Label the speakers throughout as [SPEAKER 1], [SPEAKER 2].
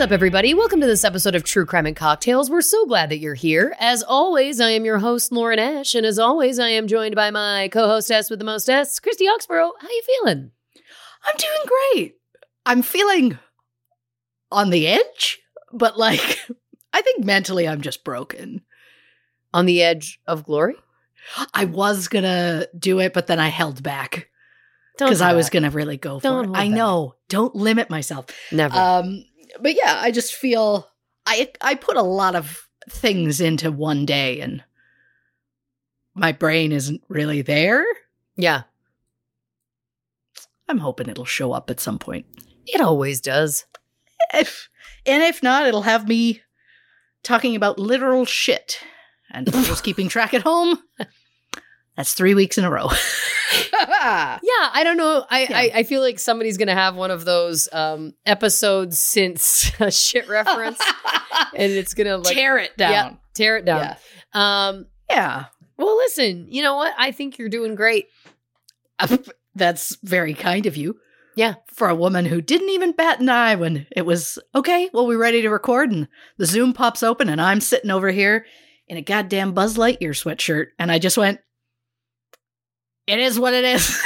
[SPEAKER 1] What's up, everybody? Welcome to this episode of True Crime and Cocktails. We're so glad that you're here. As always, I am your host, Lauren Ash, and as always, I am joined by my co-hostess with the most S, Christy Oxborough. How are you feeling?
[SPEAKER 2] I'm doing great. I'm feeling on the edge, but like, I think mentally I'm just broken.
[SPEAKER 1] On the edge of glory?
[SPEAKER 2] I was gonna do it, but then I held back because I was gonna really go for
[SPEAKER 1] Don't
[SPEAKER 2] it.
[SPEAKER 1] hold
[SPEAKER 2] I
[SPEAKER 1] back.
[SPEAKER 2] know. Don't limit myself.
[SPEAKER 1] Never.
[SPEAKER 2] Um, but yeah, I just feel I I put a lot of things into one day, and my brain isn't really there.
[SPEAKER 1] yeah,
[SPEAKER 2] I'm hoping it'll show up at some point.
[SPEAKER 1] it always does.
[SPEAKER 2] If and if not, it'll have me talking about literal shit. And those keeping track at home, that's three weeks in a row.
[SPEAKER 1] Yeah, I don't know. I,
[SPEAKER 2] Yeah.
[SPEAKER 1] I, I feel like somebody's gonna have one of those um, episodes since a shit reference, and it's gonna like
[SPEAKER 2] Tear it
[SPEAKER 1] Yeah,
[SPEAKER 2] down.
[SPEAKER 1] tear it down.
[SPEAKER 2] Yeah.
[SPEAKER 1] Um,
[SPEAKER 2] Yeah.
[SPEAKER 1] well, listen, you know what? I think you're doing great.
[SPEAKER 2] That's very kind of you.
[SPEAKER 1] Yeah.
[SPEAKER 2] For a woman who didn't even bat an eye when it was, okay, well, we're ready to record. And the Zoom pops open, and I'm sitting over here in a goddamn Buzz Lightyear sweatshirt. And I just went, it is what it is.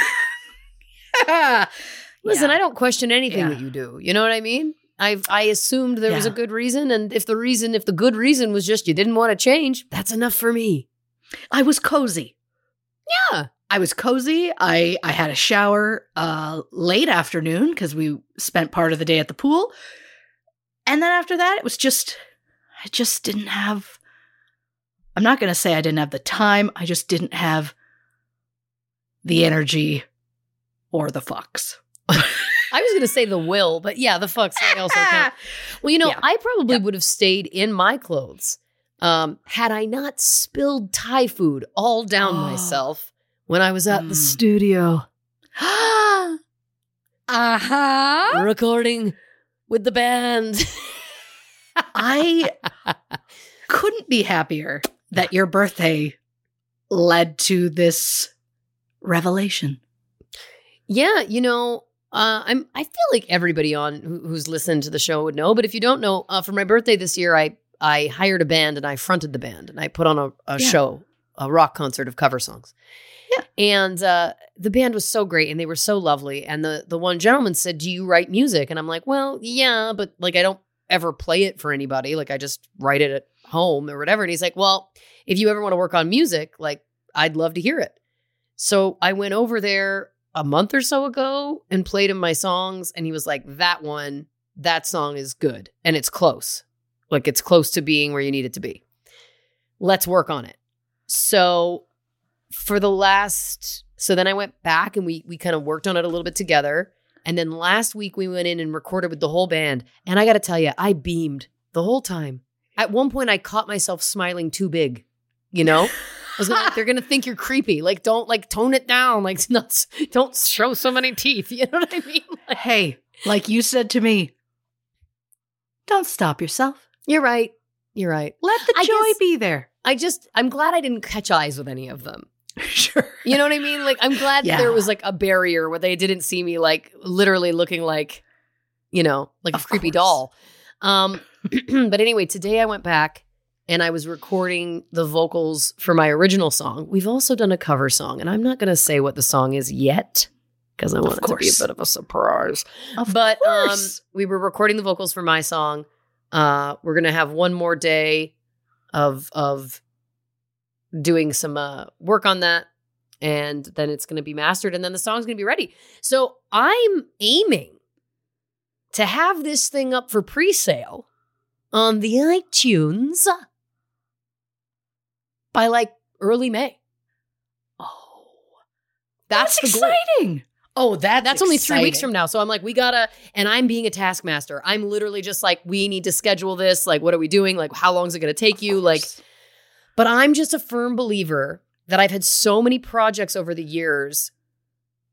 [SPEAKER 1] Listen,
[SPEAKER 2] Yeah.
[SPEAKER 1] I don't question anything
[SPEAKER 2] Yeah.
[SPEAKER 1] that you do. You know what I mean? I I assumed there was a good reason, and if the reason, if the good reason was just you didn't want to change, that's enough for me.
[SPEAKER 2] I was cozy.
[SPEAKER 1] Yeah.
[SPEAKER 2] I was cozy. I I had a shower uh late afternoon because we spent part of the day at the pool. And then after that, it was just I just didn't have I'm not going to say I didn't have the time. I just didn't have the energy or the fucks.
[SPEAKER 1] I was going to say the will, but yeah, the fucks I also count. Well, you know,
[SPEAKER 2] Yeah.
[SPEAKER 1] I probably
[SPEAKER 2] Yeah.
[SPEAKER 1] would have stayed in my clothes um, had I not spilled Thai food all down
[SPEAKER 2] Oh.
[SPEAKER 1] myself when I was at the
[SPEAKER 2] Mm.
[SPEAKER 1] studio
[SPEAKER 2] uh-huh.
[SPEAKER 1] recording with the band.
[SPEAKER 2] I couldn't be happier that your birthday led to this revelation.
[SPEAKER 1] Yeah, you know, uh, I'm. I feel like everybody on who, who's listened to the show would know. But if you don't know, uh, for my birthday this year, I I hired a band and I fronted the band and I put on a, a
[SPEAKER 2] Yeah.
[SPEAKER 1] show, a rock concert of cover songs.
[SPEAKER 2] Yeah.
[SPEAKER 1] And uh, the band was so great and they were so lovely. And the the one gentleman said, "Do you write music?" And I'm like, "Well, yeah, but like I don't ever play it for anybody. Like I just write it at home or whatever." And he's like, "Well, if you ever want to work on music, like I'd love to hear it." So I went over there a month or so ago and played him my songs, and he was like, "That one, that song is good, and it's close. Like it's close to being where you need it to be. Let's work on it." So for the last, so then I went back and we we kind of worked on it a little bit together. And then last week we went in and recorded with the whole band. And I got to tell you, I beamed the whole time. At one point, I caught myself smiling too big. You know, was gonna, like, they're gonna think you're creepy. Like, don't like tone it down. Like, not don't show so many teeth. You know what I mean? Like,
[SPEAKER 2] Hey, like you said to me, don't stop yourself.
[SPEAKER 1] you're right. You're right.
[SPEAKER 2] Let the
[SPEAKER 1] I
[SPEAKER 2] joy
[SPEAKER 1] guess-
[SPEAKER 2] be there.
[SPEAKER 1] I just, I'm glad I didn't catch eyes with any of them.
[SPEAKER 2] sure.
[SPEAKER 1] You know what I mean? Like, I'm glad that there was like a barrier where they didn't see me like literally looking like, you know, like a creepy
[SPEAKER 2] course.
[SPEAKER 1] doll. Um, but anyway, today I went back and I was recording the vocals for my original song. We've also done a cover song, and I'm not going to say what the song is yet because I want it to be a bit of a surprise.
[SPEAKER 2] Of
[SPEAKER 1] but um, we were recording the vocals for my song. Uh, we're gonna have one more day of of doing some uh, work on that, and then it's gonna be mastered, and then the song's gonna be ready. So I'm aiming to have this thing up for pre-sale on the iTunes by like early May.
[SPEAKER 2] oh,
[SPEAKER 1] That's,
[SPEAKER 2] that's exciting. Oh, that
[SPEAKER 1] That's only three weeks from now. So I'm like, we gotta, and I'm being a taskmaster. I'm literally just like, we need to schedule this. Like, what are we doing? Like, how long is it gonna take you? Like, but I'm just a firm believer that I've had so many projects over the years.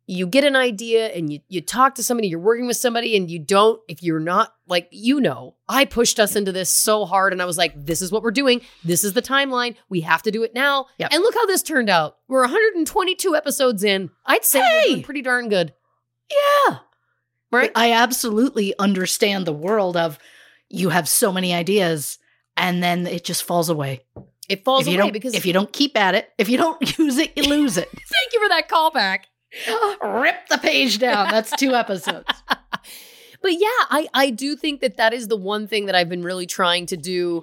[SPEAKER 1] You get an idea and you you talk to somebody, you're working with somebody, and you don't, if you're not like, you know, I pushed us into this so hard and I was like, this is what we're doing. This is the timeline. We have to do it now.
[SPEAKER 2] Yep.
[SPEAKER 1] And look how this turned out. We're 122 episodes in. I'd say
[SPEAKER 2] Hey!
[SPEAKER 1] pretty darn good.
[SPEAKER 2] yeah.
[SPEAKER 1] Right?
[SPEAKER 2] But I absolutely understand the world of you have so many ideas and then it just falls away.
[SPEAKER 1] It falls away because
[SPEAKER 2] if you don't keep at it, if you don't use it, you lose it.
[SPEAKER 1] thank you for that callback.
[SPEAKER 2] Rip the page down. That's two episodes.
[SPEAKER 1] But yeah, I I do think that that is the one thing that I've been really trying to do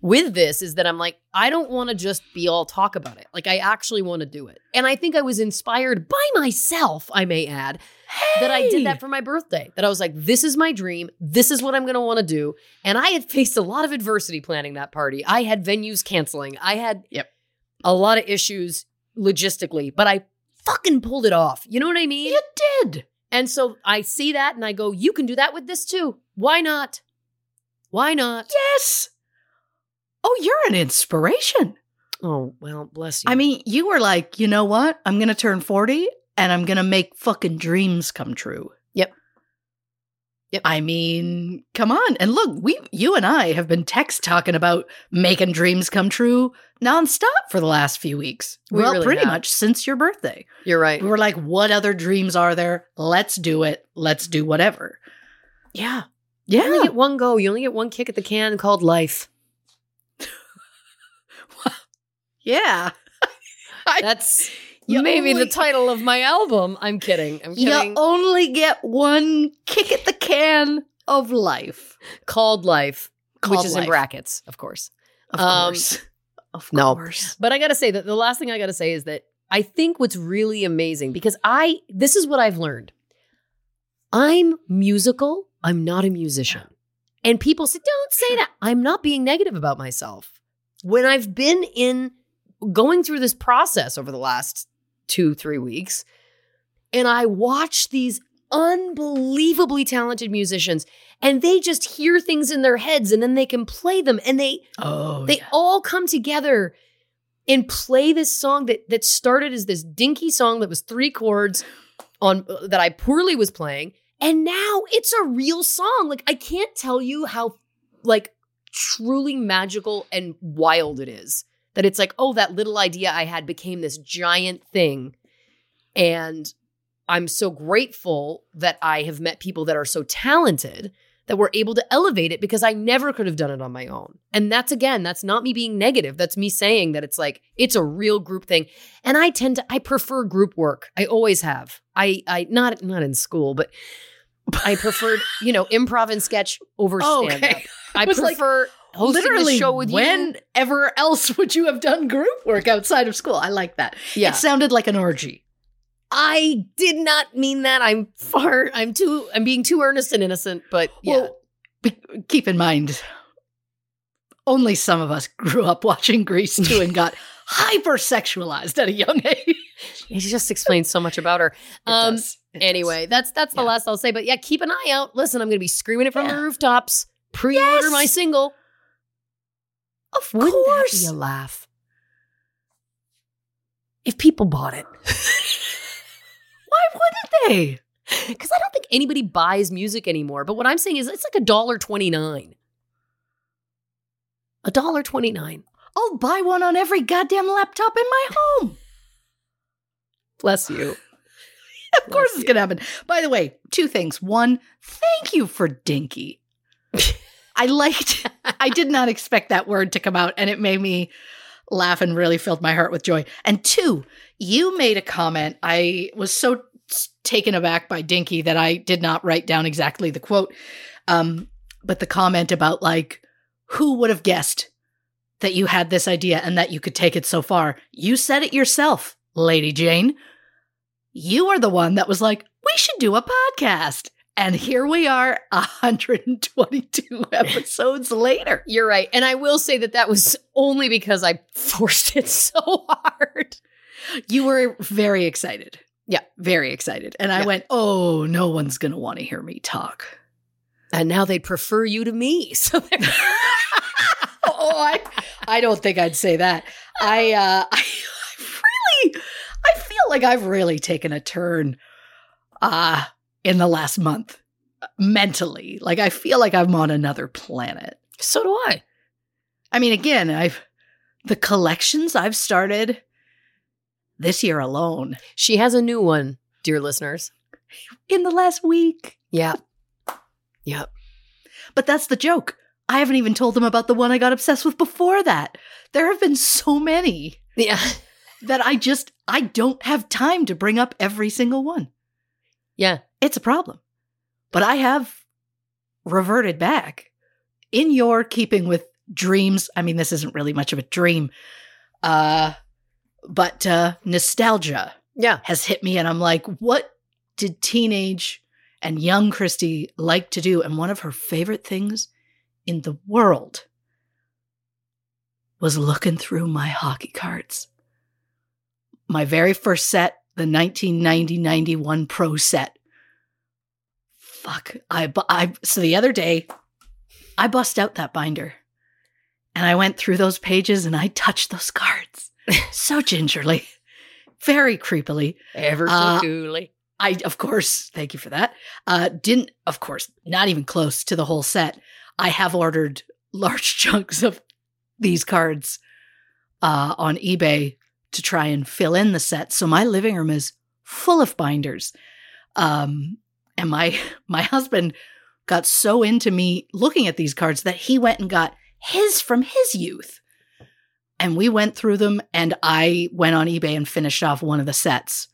[SPEAKER 1] with this is that I'm like I don't want to just be all talk about it. Like I actually want to do it. And I think I was inspired by myself, I may add, that I did that for my birthday. That I was like this is my dream. This is what I'm going to want to do. And I had faced a lot of adversity planning that party. I had venues canceling. I had
[SPEAKER 2] Yep.
[SPEAKER 1] a lot of issues logistically, but I fucking pulled it off. You know what I mean?
[SPEAKER 2] You did.
[SPEAKER 1] And so I see that and I go, you can do that with this too. Why not? Why not?
[SPEAKER 2] Yes. Oh, you're an inspiration.
[SPEAKER 1] Oh, well, bless you.
[SPEAKER 2] I mean, you were like, you know what? I'm going to turn 40 and I'm going to make fucking dreams come true.
[SPEAKER 1] Yep.
[SPEAKER 2] I mean, come on. And look, we you and I have been text talking about making dreams come true nonstop for the last few weeks.
[SPEAKER 1] We
[SPEAKER 2] well,
[SPEAKER 1] really
[SPEAKER 2] pretty
[SPEAKER 1] have.
[SPEAKER 2] much since your birthday.
[SPEAKER 1] you're right.
[SPEAKER 2] We were like, what other dreams are there? Let's do it. Let's do whatever.
[SPEAKER 1] Yeah. Yeah. You only get one go. You only get one kick at the can called life.
[SPEAKER 2] Yeah. I-
[SPEAKER 1] That's
[SPEAKER 2] You
[SPEAKER 1] maybe the title of my album. I'm kidding. I'm kidding.
[SPEAKER 2] You only get one kick at the can of life.
[SPEAKER 1] called life, which
[SPEAKER 2] Called
[SPEAKER 1] is in brackets, of course.
[SPEAKER 2] Of
[SPEAKER 1] Um,
[SPEAKER 2] course. Of
[SPEAKER 1] no.
[SPEAKER 2] course.
[SPEAKER 1] But I got to say that the last thing I got to say is that I think what's really amazing because I this is what I've learned. I'm musical, I'm not a musician. And people say don't say that. I'm not being negative about myself. When I've been in going through this process over the last 2-3 weeks. And I watch these unbelievably talented musicians and they just hear things in their heads and then they can play them and they
[SPEAKER 2] Oh,
[SPEAKER 1] they all come together and play this song that that started as this dinky song that was three chords on uh, that I poorly was playing and now it's a real song. Like I can't tell you how like truly magical and wild it is that it's like oh that little idea I had became this giant thing and I'm so grateful that I have met people that are so talented that we're able to elevate it because I never could have done it on my own. And that's again, that's not me being negative. That's me saying that it's like it's a real group thing. And I tend to I prefer group work. I always have. I I not not in school, but I preferred, you know, improv and sketch oh, over
[SPEAKER 2] Oh,
[SPEAKER 1] stand up.
[SPEAKER 2] okay.
[SPEAKER 1] I
[SPEAKER 2] like,
[SPEAKER 1] prefer hosting
[SPEAKER 2] Literally,
[SPEAKER 1] the show with you.
[SPEAKER 2] whenever else would you have done group work outside of school? I like that.
[SPEAKER 1] Yeah.
[SPEAKER 2] It sounded like an orgy.
[SPEAKER 1] I did not mean that. I'm far I'm too I'm being too earnest and innocent, but yeah.
[SPEAKER 2] Well, be- keep in mind, only some of us grew up watching Grease too and got hypersexualized at a young age.
[SPEAKER 1] It just explains so much about her. Um, anyway,
[SPEAKER 2] does.
[SPEAKER 1] that's that's the
[SPEAKER 2] Yeah.
[SPEAKER 1] last I'll say. But yeah, keep an eye out. Listen, I'm going to be screaming it from the rooftops. Pre-order
[SPEAKER 2] Yes!
[SPEAKER 1] my single.
[SPEAKER 2] Of
[SPEAKER 1] Wouldn't
[SPEAKER 2] course.
[SPEAKER 1] that be a laugh? If people bought it,
[SPEAKER 2] Why wouldn't they?
[SPEAKER 1] because I don't think anybody buys music anymore. But what I'm saying is, it's like a dollar twenty nine. A dollar twenty nine.
[SPEAKER 2] I'll buy one on every goddamn laptop in my home.
[SPEAKER 1] Bless you.
[SPEAKER 2] Of course it's going to happen. By the way, two things. One, thank you for dinky. I liked I did not expect that word to come out and it made me laugh and really filled my heart with joy. And two, you made a comment. I was so taken aback by dinky that I did not write down exactly the quote. Um but the comment about like who would have guessed that you had this idea and that you could take it so far. You said it yourself, Lady Jane. You are the one that was like, we should do a podcast. And here we are, 122 episodes later.
[SPEAKER 1] You're right. And I will say that that was only because I forced it so hard.
[SPEAKER 2] You were very excited.
[SPEAKER 1] Yeah.
[SPEAKER 2] Very excited. And I
[SPEAKER 1] Yeah.
[SPEAKER 2] went, oh, no one's going to want to hear me talk.
[SPEAKER 1] And now they'd prefer you to me. So
[SPEAKER 2] oh, I, I don't think I'd say that. I, uh, I, I really, I feel like I've really taken a turn, uh, in the last month mentally. Like I feel like I'm on another planet.
[SPEAKER 1] so do I.
[SPEAKER 2] I mean, again, I've the collections I've started this year alone
[SPEAKER 1] She has a new one, dear listeners.
[SPEAKER 2] in the last week.
[SPEAKER 1] Yeah. Yeah.
[SPEAKER 2] But that's the joke. I haven't even told them about the one I got obsessed with before that. There have been so many
[SPEAKER 1] Yeah.
[SPEAKER 2] that I just I don't have time to bring up every single one.
[SPEAKER 1] Yeah.
[SPEAKER 2] It's a problem. But I have reverted back in your keeping with dreams. I mean, this isn't really much of a dream. Uh but uh nostalgia
[SPEAKER 1] Yeah.
[SPEAKER 2] has hit me and I'm like, what did teenage and young Christy like to do? And one of her favorite things in the world was looking through my hockey cards. My very first set, the 1990-91 Pro set. Fuck, I, I so the other day I bust out that binder and I went through those pages and I touched those cards so gingerly, very creepily.
[SPEAKER 1] Ever so
[SPEAKER 2] Uh,
[SPEAKER 1] coolly.
[SPEAKER 2] I, of course, thank you for that. Uh, didn't, of course, not even close to the whole set. I have ordered large chunks of these cards uh, on eBay to try and fill in the set. So my living room is full of binders. Um, and my my husband got so into me looking at these cards that he went and got his from his youth. And we went through them, and I went on eBay and finished off one of the sets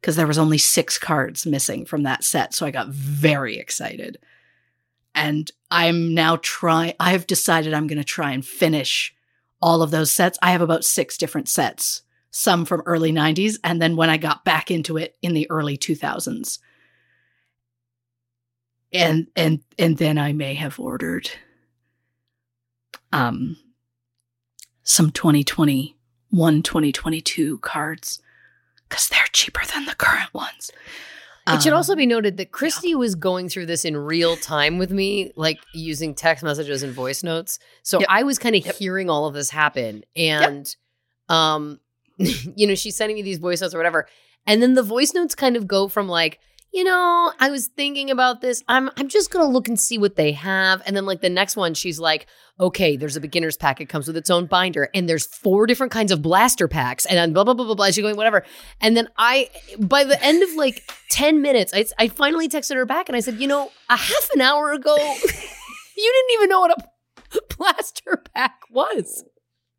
[SPEAKER 2] because there was only six cards missing from that set. So I got very excited. And I'm now trying, I've decided I'm going to try and finish all of those sets. I have about six different sets, some from early 90s, and then when I got back into it in the early 2000s. And and and then I may have ordered um some 2021 2022 cards because they're cheaper than the current ones.
[SPEAKER 1] It should
[SPEAKER 2] Um,
[SPEAKER 1] also be noted that Christy was going through this in real time with me, like using text messages and voice notes. So
[SPEAKER 2] Yep.
[SPEAKER 1] I was kind of
[SPEAKER 2] Yep.
[SPEAKER 1] hearing all of this happen. And um, you know, she's sending me these voice notes or whatever. And then the voice notes kind of go from like, you know, I was thinking about this. I'm I'm just gonna look and see what they have. And then like the next one, she's like, okay, there's a beginner's pack. It comes with its own binder, and there's four different kinds of blaster packs, and then blah blah blah blah blah. She's going whatever. And then I, by the end of like ten minutes, I I finally texted her back and I said, you know, a half an hour ago, you didn't even know what a blaster pack was.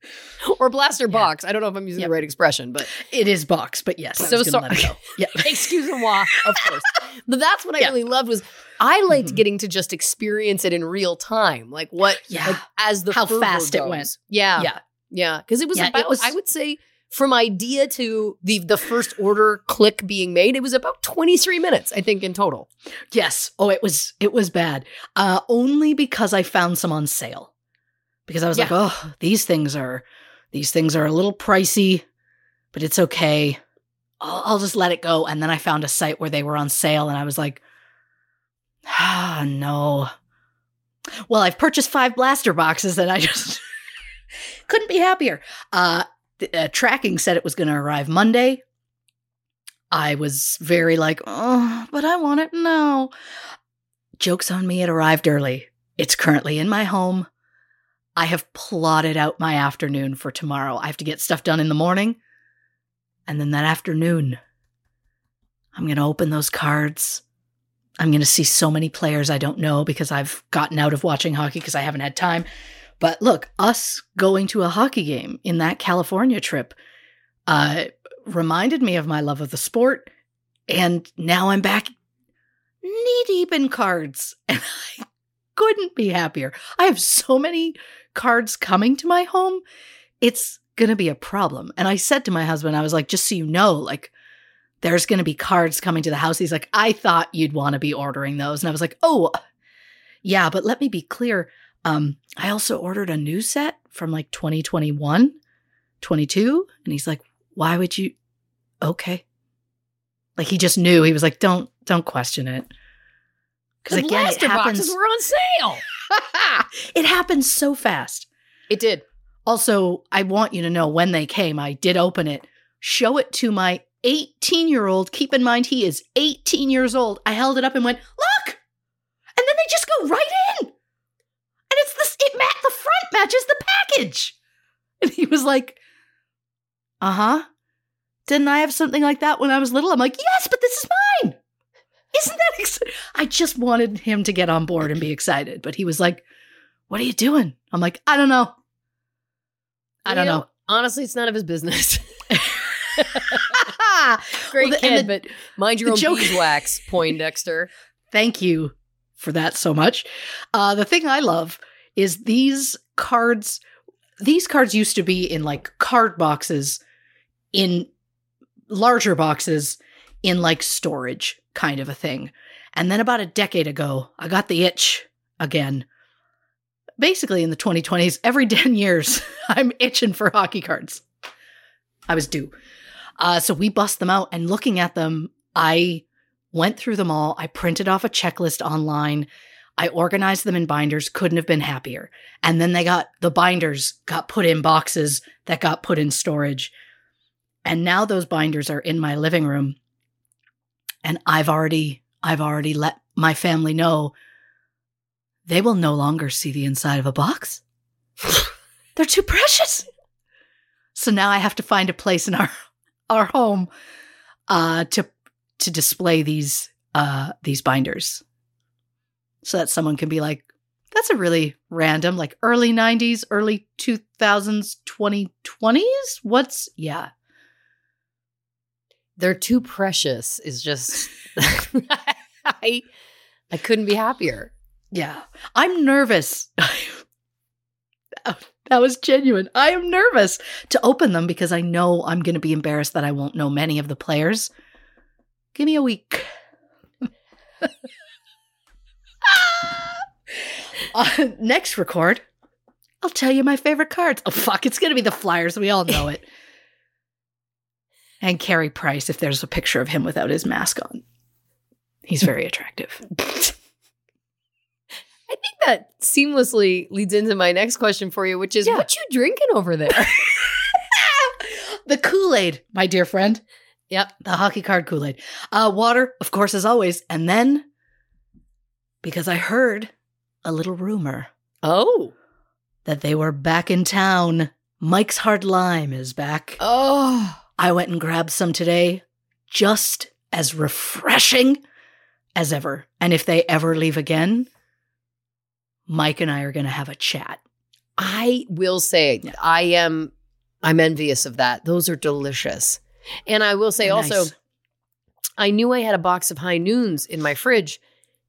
[SPEAKER 1] Or blaster box. I don't know if I'm using
[SPEAKER 2] Yep.
[SPEAKER 1] the right expression, but
[SPEAKER 2] It is box, but yes,
[SPEAKER 1] So sorry.
[SPEAKER 2] it. Yeah.
[SPEAKER 1] excuse moi, of course. But that's what I
[SPEAKER 2] Yeah.
[SPEAKER 1] really loved was I liked
[SPEAKER 2] Mhm.
[SPEAKER 1] getting to just experience it in real time, like what,
[SPEAKER 2] Yeah.
[SPEAKER 1] like, as the
[SPEAKER 2] How fast it
[SPEAKER 1] goes.
[SPEAKER 2] went.
[SPEAKER 1] Yeah,
[SPEAKER 2] yeah.
[SPEAKER 1] yeah, because it was
[SPEAKER 2] Yeah, it
[SPEAKER 1] about
[SPEAKER 2] was-
[SPEAKER 1] I would say from idea to the the first order click being made, it was about twenty three minutes, I think, in total.
[SPEAKER 2] Yes. Oh, it was it was bad. Uh only because I found some on sale. Because I was like, "Oh, these things are these things are a little pricey, but it's okay. I'll, I'll just let it go. And then I found a site where they were on sale, and I was like, ah, no. Well, I've purchased five blaster boxes, and I just couldn't be happier. Uh, the, uh, tracking said it was going to arrive Monday. I was very like, oh, but I want it now. Joke's on me, it arrived early. It's currently in my home. I have plotted out my afternoon for tomorrow. I have to get stuff done in the morning. And then that afternoon, I'm going to open those cards. I'm going to see so many players I don't know because I've gotten out of watching hockey because I haven't had time. But look, us going to a hockey game in that California trip uh, reminded me of my love of the sport. And now I'm back knee deep in cards. And I couldn't be happier. I have so many cards coming to my home. It's going to be a problem. And I said to my husband, I was like, just so you know, like, there's going to be cards coming to the house. He's like, I thought you'd want to be ordering those. And I was like, oh, yeah, but let me be clear. Um, I also ordered a new set from like 2021, 22. And he's like, why would you? Okay. Like he just knew. He was like, don't, don't question it. Because again, it happens,
[SPEAKER 1] boxes were on sale.
[SPEAKER 2] it happened so fast.
[SPEAKER 1] It did.
[SPEAKER 2] Also, I want you to know when they came, I did open it, show it to my 18 year old. Keep in mind, he is 18 years old. I held it up and went, look! And then they just go right in. And it's this, it, ma- the front matches the package. And he was like, uh huh. Didn't I have something like that when I was little? I'm like, yes, but this is mine. Isn't that exciting? I just wanted him to get on board and be excited. But he was like, what are you doing? I'm like, I don't know. I don't
[SPEAKER 1] You
[SPEAKER 2] know.
[SPEAKER 1] Honestly, it's none of his business.
[SPEAKER 2] Well,
[SPEAKER 1] Great
[SPEAKER 2] the-
[SPEAKER 1] kid,
[SPEAKER 2] the-
[SPEAKER 1] but mind your own
[SPEAKER 2] joke-
[SPEAKER 1] beeswax, Poindexter.
[SPEAKER 2] Thank you for that so much. Uh, the thing I love is these cards. These cards used to be in like card boxes, in larger boxes, in like storage kind of a thing. And then about a decade ago, I got the itch again. Basically, in the 2020s, every 10 years, I'm itching for hockey cards. I was due. Uh, so we bust them out, and looking at them, I went through them all. I printed off a checklist online. I organized them in binders, couldn't have been happier. And then they got the binders got put in boxes that got put in storage. And now those binders are in my living room. And I've already I've already let my family know they will no longer see the inside of a box. They're too precious. So now I have to find a place in our our home uh to to display these uh these binders so that someone can be like that's a really random like early 90s early 2000s 2020s what's yeah
[SPEAKER 1] They're too precious. Is just I I couldn't be happier.
[SPEAKER 2] yeah. I'm nervous. That was genuine. I am nervous to open them because i know i'm going to be embarrassed that i won't know many of the players. Give me a week. Uh, next record i'll tell you my favorite cards. Oh fuck it's going to be the flyers. We all know it and Carey Price if there's a picture of him without his mask on he's very attractive
[SPEAKER 1] I think that seamlessly leads into my next question for you, which is
[SPEAKER 2] Yeah.
[SPEAKER 1] what you drinking over there?
[SPEAKER 2] the Kool-Aid, my dear friend.
[SPEAKER 1] yep.
[SPEAKER 2] The hockey card Kool-Aid. Uh, water, of course, as always. And then, because I heard a little rumor
[SPEAKER 1] Oh.
[SPEAKER 2] that they were back in town. Mike's Hard Lime is back.
[SPEAKER 1] Oh.
[SPEAKER 2] I went and grabbed some today, just as refreshing as ever. And if they ever leave again, Mike and I are going to have a chat.
[SPEAKER 1] I will say
[SPEAKER 2] Yeah.
[SPEAKER 1] I am I'm envious of that. Those are delicious. And I will say
[SPEAKER 2] They're
[SPEAKER 1] also
[SPEAKER 2] nice.
[SPEAKER 1] I knew I had a box of high noons in my fridge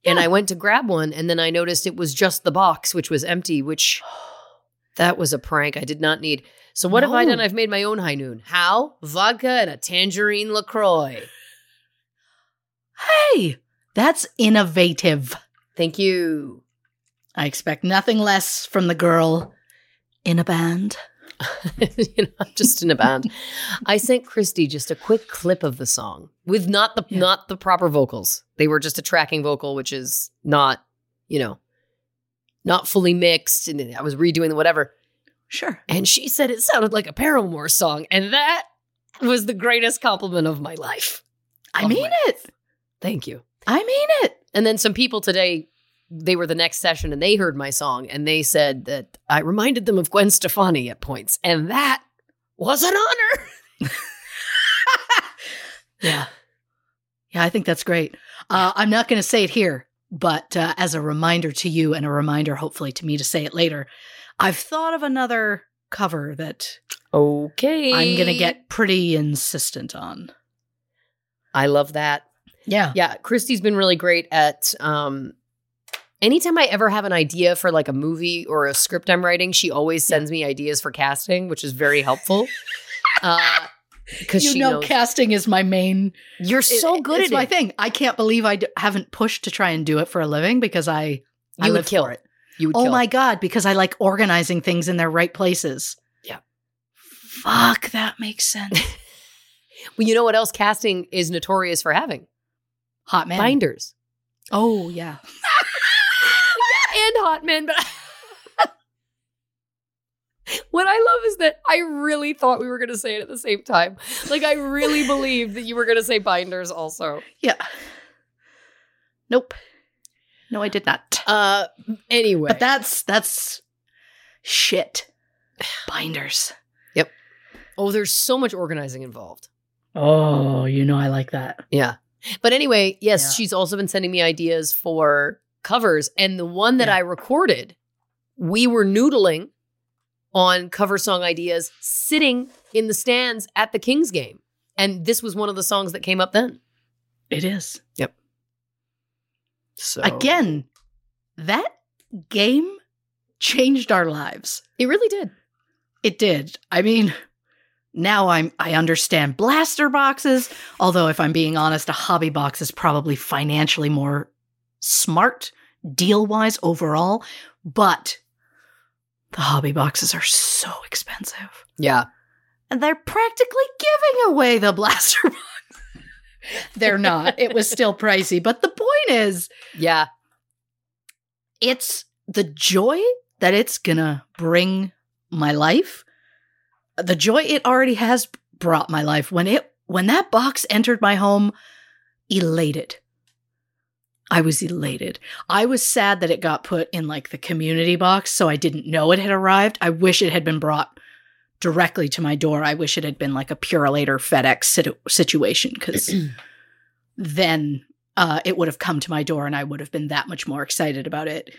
[SPEAKER 1] and I went to grab one and then I noticed it was just the box which was empty which that was a prank I did not need. So what have I done? I've made my own high noon. How? Vodka and a tangerine LaCroix.
[SPEAKER 2] Hey, that's innovative.
[SPEAKER 1] Thank you.
[SPEAKER 2] I expect nothing less from the girl in a band.
[SPEAKER 1] you know, I'm just in a band. I sent Christy just a quick clip of the song with not the
[SPEAKER 2] Yeah.
[SPEAKER 1] not the proper vocals. They were just a tracking vocal, which is not, you know, not fully mixed. And I was redoing the whatever.
[SPEAKER 2] Sure.
[SPEAKER 1] And she said it sounded like a Paramore song. And that was the greatest compliment of my life.
[SPEAKER 2] I
[SPEAKER 1] Oh
[SPEAKER 2] mean
[SPEAKER 1] my-
[SPEAKER 2] it.
[SPEAKER 1] Thank you.
[SPEAKER 2] I mean it.
[SPEAKER 1] And then some people today, they were the next session and they heard my song and they said that I reminded them of Gwen Stefani at points. And that was an honor.
[SPEAKER 2] Yeah. Yeah, I think that's great. Uh, I'm not going to say it here, but uh, as a reminder to you and a reminder, hopefully, to me to say it later, I've thought of another cover that
[SPEAKER 1] Okay.
[SPEAKER 2] I'm going to get pretty insistent on.
[SPEAKER 1] I love that.
[SPEAKER 2] Yeah.
[SPEAKER 1] Yeah, Christy's been really great at um anytime I ever have an idea for like a movie or a script I'm writing, she always sends me ideas for casting, which is very helpful. uh because
[SPEAKER 2] You know,
[SPEAKER 1] knows
[SPEAKER 2] casting is my main.
[SPEAKER 1] you're so
[SPEAKER 2] it-
[SPEAKER 1] good
[SPEAKER 2] it's
[SPEAKER 1] at
[SPEAKER 2] my
[SPEAKER 1] it.
[SPEAKER 2] thing. I can't believe I d- haven't pushed to try and do it for a living because I I
[SPEAKER 1] You would
[SPEAKER 2] live
[SPEAKER 1] kill
[SPEAKER 2] it.
[SPEAKER 1] You
[SPEAKER 2] Oh
[SPEAKER 1] kill.
[SPEAKER 2] my god, because I like organizing things in their right places.
[SPEAKER 1] Yeah.
[SPEAKER 2] Fuck, that makes sense.
[SPEAKER 1] Well, you know what else casting is notorious for having?
[SPEAKER 2] Hot man.
[SPEAKER 1] Binders.
[SPEAKER 2] Oh yeah.
[SPEAKER 1] and hot men, but what I love is that I really thought we were going to say it at the same time. Like I really believed that you were going to say binders also.
[SPEAKER 2] Yeah. Nope. No, I did not.
[SPEAKER 1] Uh anyway.
[SPEAKER 2] But that's that's shit. Binders. Yep.
[SPEAKER 1] Oh, there's so much organizing involved.
[SPEAKER 2] Oh, you know I like that.
[SPEAKER 1] Yeah. But anyway, yes,
[SPEAKER 2] Yeah.
[SPEAKER 1] she's also been sending me ideas for covers and the one that
[SPEAKER 2] Yeah.
[SPEAKER 1] I recorded, we were noodling on cover song ideas sitting in the stands at the Kings game. And this was one of the songs that came up then.
[SPEAKER 2] It is.
[SPEAKER 1] So
[SPEAKER 2] Again, that game changed our lives.
[SPEAKER 1] it really did.
[SPEAKER 2] It did. I mean, now I'm I understand blaster boxes, although if I'm being honest, a hobby box is probably financially more smart deal-wise overall, but the hobby boxes are so expensive.
[SPEAKER 1] Yeah.
[SPEAKER 2] And they're practically giving away the blaster box. They're not. It was still pricey, but the point is
[SPEAKER 1] Yeah.
[SPEAKER 2] it's the joy that it's gonna bring my life. The joy it already has brought my life. When it when that box entered my home elated. I was elated. I was sad that it got put in like the community box so i didn't know it had arrived. I wish it had been brought directly to my door i wish it had been like a purolator fedex situ- situation because then uh, it would have come to my door and I would have been that much more excited about it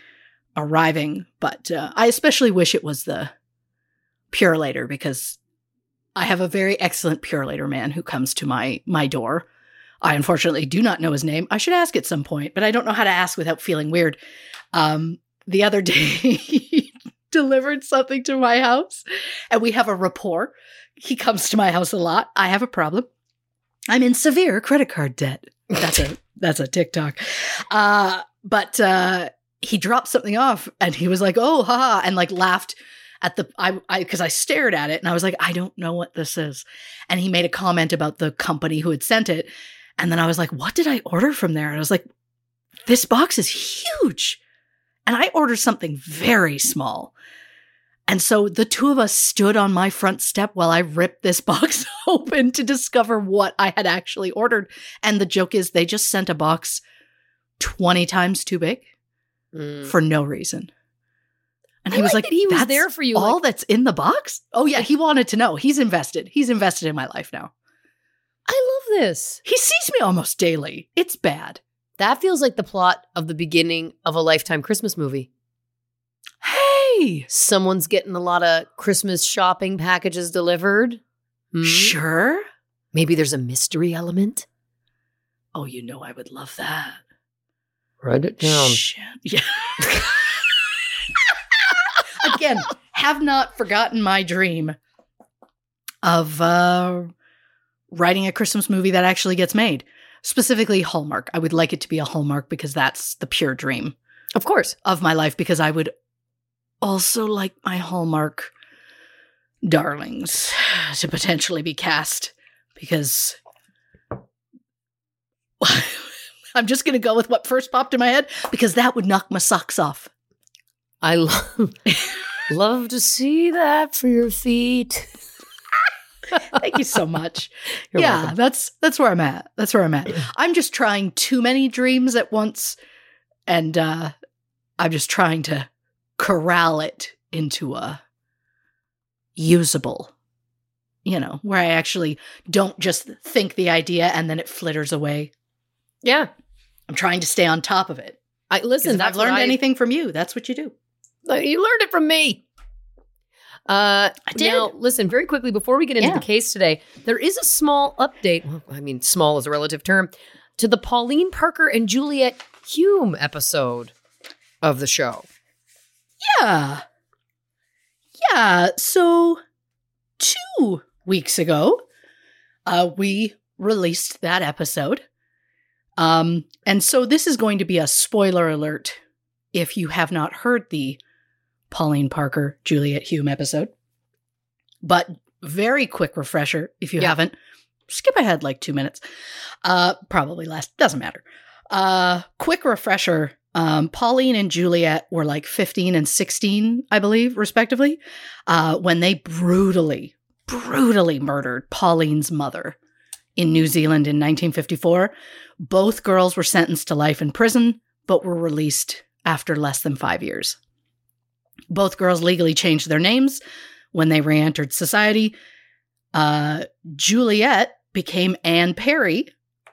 [SPEAKER 2] arriving. But uh, I especially wish it was the Purolator because I have a very excellent Purolator man who comes to my my door. I unfortunately do not know his name. I should ask at some point, but I don't know how to ask without feeling weird. Um, the other day, delivered something to my house, and we have a rapport. He comes to my house a lot. I have a problem. I'm in severe credit card debt. That's a that's a TikTok. Uh, but uh, he dropped something off, and he was like, "Oh, haha," and like laughed at the I I because I stared at it, and I was like, "I don't know what this is," and he made a comment about the company who had sent it, and then I was like, "What did I order from there?" And I was like, "This box is huge," and I ordered something very small. And so the two of us stood on my front step while I ripped this box open to discover what I had actually ordered. And the joke is they just sent a box 20 times too big
[SPEAKER 1] Mm.
[SPEAKER 2] for no reason. And
[SPEAKER 1] I
[SPEAKER 2] he was
[SPEAKER 1] like he was
[SPEAKER 2] "That's
[SPEAKER 1] there for you,
[SPEAKER 2] All
[SPEAKER 1] like-
[SPEAKER 2] that's in the box? Oh, yeah. He wanted to know. He's invested. He's invested in my life now.
[SPEAKER 1] I love this.
[SPEAKER 2] He sees me almost daily. It's bad.
[SPEAKER 1] That feels like the plot of the beginning of a lifetime Christmas movie.
[SPEAKER 2] Hey,
[SPEAKER 1] Someone's getting a lot of Christmas shopping packages delivered. Hmm?
[SPEAKER 2] sure.
[SPEAKER 1] Maybe there's a mystery element.
[SPEAKER 2] Oh, you know, I would love that.
[SPEAKER 1] Write it down.
[SPEAKER 2] Shit. Yeah. Again, have not forgotten my dream of uh, writing a Christmas movie that actually gets made. Specifically, Hallmark. I would like it to be a Hallmark because that's the pure dream
[SPEAKER 1] Of course.
[SPEAKER 2] of my life. Because I would also like my Hallmark darlings to potentially be cast because I'm just going to go with what first popped in my head because that would knock my socks off.
[SPEAKER 1] I love love to see that for your feet.
[SPEAKER 2] Thank you so much.
[SPEAKER 1] You're
[SPEAKER 2] yeah,
[SPEAKER 1] welcome.
[SPEAKER 2] that's that's where I'm at. That's where I'm at. I'm just trying too many dreams at once and uh I'm just trying to corral it into a usable you know, where I actually don't just think the idea and then it flitters away.
[SPEAKER 1] Yeah.
[SPEAKER 2] I'm trying to stay on top of it.
[SPEAKER 1] I
[SPEAKER 2] Listen, if I've learned
[SPEAKER 1] I-
[SPEAKER 2] anything from you, that's what you do.
[SPEAKER 1] You learned it from me. Uh,
[SPEAKER 2] I did.
[SPEAKER 1] Now, listen, very quickly before we get into
[SPEAKER 2] Yeah.
[SPEAKER 1] the case today, there is a small update. Well, I mean, small is a relative term to the Pauline Parker and Juliet Hume episode of the show.
[SPEAKER 2] Yeah. Yeah. So, two weeks ago, uh, we released that episode. Um, and so this is going to be a spoiler alert if you have not heard the Pauline Parker, Juliet Hume episode. But very quick refresher if you
[SPEAKER 1] Yeah.
[SPEAKER 2] haven't. Skip ahead like two minutes. Uh, probably less. Doesn't matter. Uh, quick refresher. Um, Pauline and Juliet were like 15 and 16, I believe, respectively, uh, when they brutally, brutally murdered Pauline's mother in New Zealand in 1954. Both girls were sentenced to life in prison, but were released after less than five years. Both girls legally changed their names when they re entered society. Uh, Juliet became Anne Perry,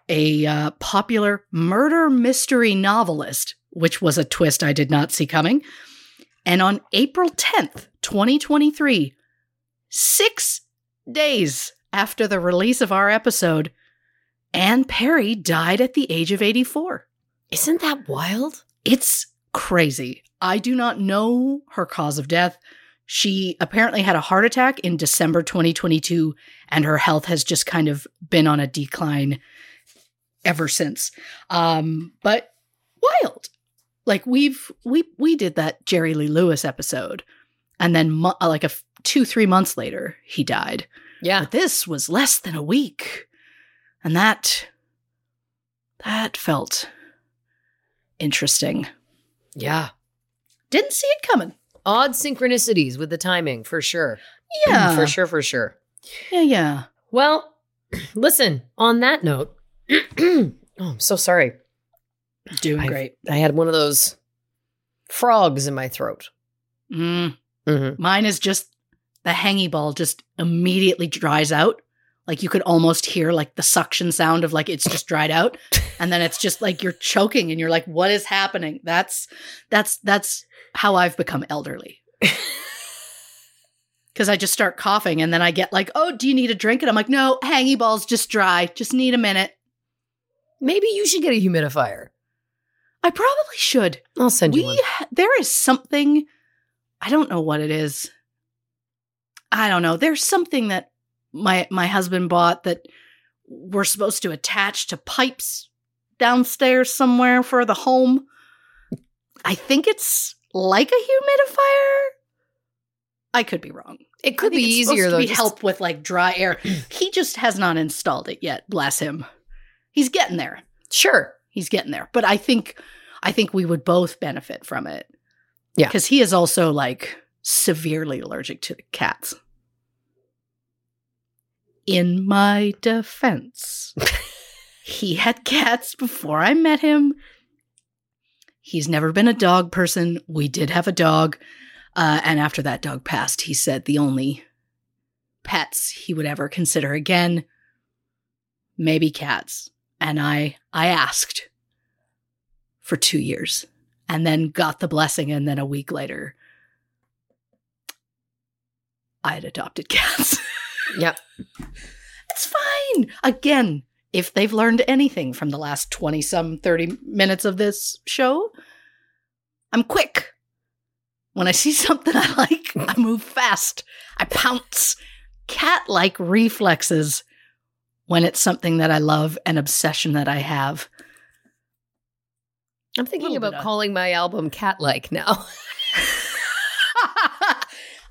[SPEAKER 2] a uh, popular murder mystery novelist, which was a twist I did not see coming. And on April 10th, 2023, six days after the release of our episode, Anne Perry died at the age of 84.
[SPEAKER 1] Isn't that wild?
[SPEAKER 2] It's crazy. I do not know her cause of death. She apparently had a heart attack in December 2022, and her health has just kind of been on a decline ever since. Um, but wild. Like we've we we did that Jerry Lee Lewis episode, and then mo- uh, like a f- two three months later he died.
[SPEAKER 1] Yeah.
[SPEAKER 2] But this was less than a week, and that that felt interesting.
[SPEAKER 1] Yeah.
[SPEAKER 2] Didn't see it coming.
[SPEAKER 1] Odd synchronicities with the timing, for sure.
[SPEAKER 2] Yeah,
[SPEAKER 1] For sure, for sure.
[SPEAKER 2] Yeah, yeah.
[SPEAKER 1] Well, listen, on that note, oh, I'm so sorry.
[SPEAKER 2] Doing
[SPEAKER 1] I've-
[SPEAKER 2] great.
[SPEAKER 1] I had one of those frogs in my throat.
[SPEAKER 2] Mm,
[SPEAKER 1] Mm-hmm.
[SPEAKER 2] mine is just the hangy ball just immediately dries out. Like you could almost hear like the suction sound of like it's just dried out, and then it's just like you're choking, and you're like, "What is happening?" That's that's that's how I've become elderly. Because I just start coughing, and then I get like, "Oh, do you need a drink?" And I'm like, "No, hangy ball's just dry. Just need a minute."
[SPEAKER 1] Maybe you should get a humidifier.
[SPEAKER 2] I probably should.
[SPEAKER 1] I'll send you
[SPEAKER 2] we
[SPEAKER 1] one.
[SPEAKER 2] there is something i don't know what it is i don't know there's something that my my husband bought that we're supposed to attach to pipes downstairs somewhere for the home i think it's like a humidifier i could be wrong
[SPEAKER 1] It could be easier though.
[SPEAKER 2] be
[SPEAKER 1] just-
[SPEAKER 2] help with like dry air he just has not installed it yet bless him he's getting there
[SPEAKER 1] Sure.
[SPEAKER 2] he's getting there but i think i think we would both benefit from it.
[SPEAKER 1] Yeah.
[SPEAKER 2] because he is also like severely allergic to cats. In my defense he had cats before i met him. He's never been a dog person. We did have a dog. Uh, and after that dog passed he said the only pets he would ever consider again maybe cats. And i i asked for two years and then got the blessing. And then a week later i had adopted cats.
[SPEAKER 1] Yep.
[SPEAKER 2] it's fine. Again if they've learned anything from the last 20 some 30 minutes of this show i'm quick. When i see something i like i move fast. I pounce. Cat like reflexes when it's something that i love an obsession that i have
[SPEAKER 1] I'm thinking about calling my album Cat Like now.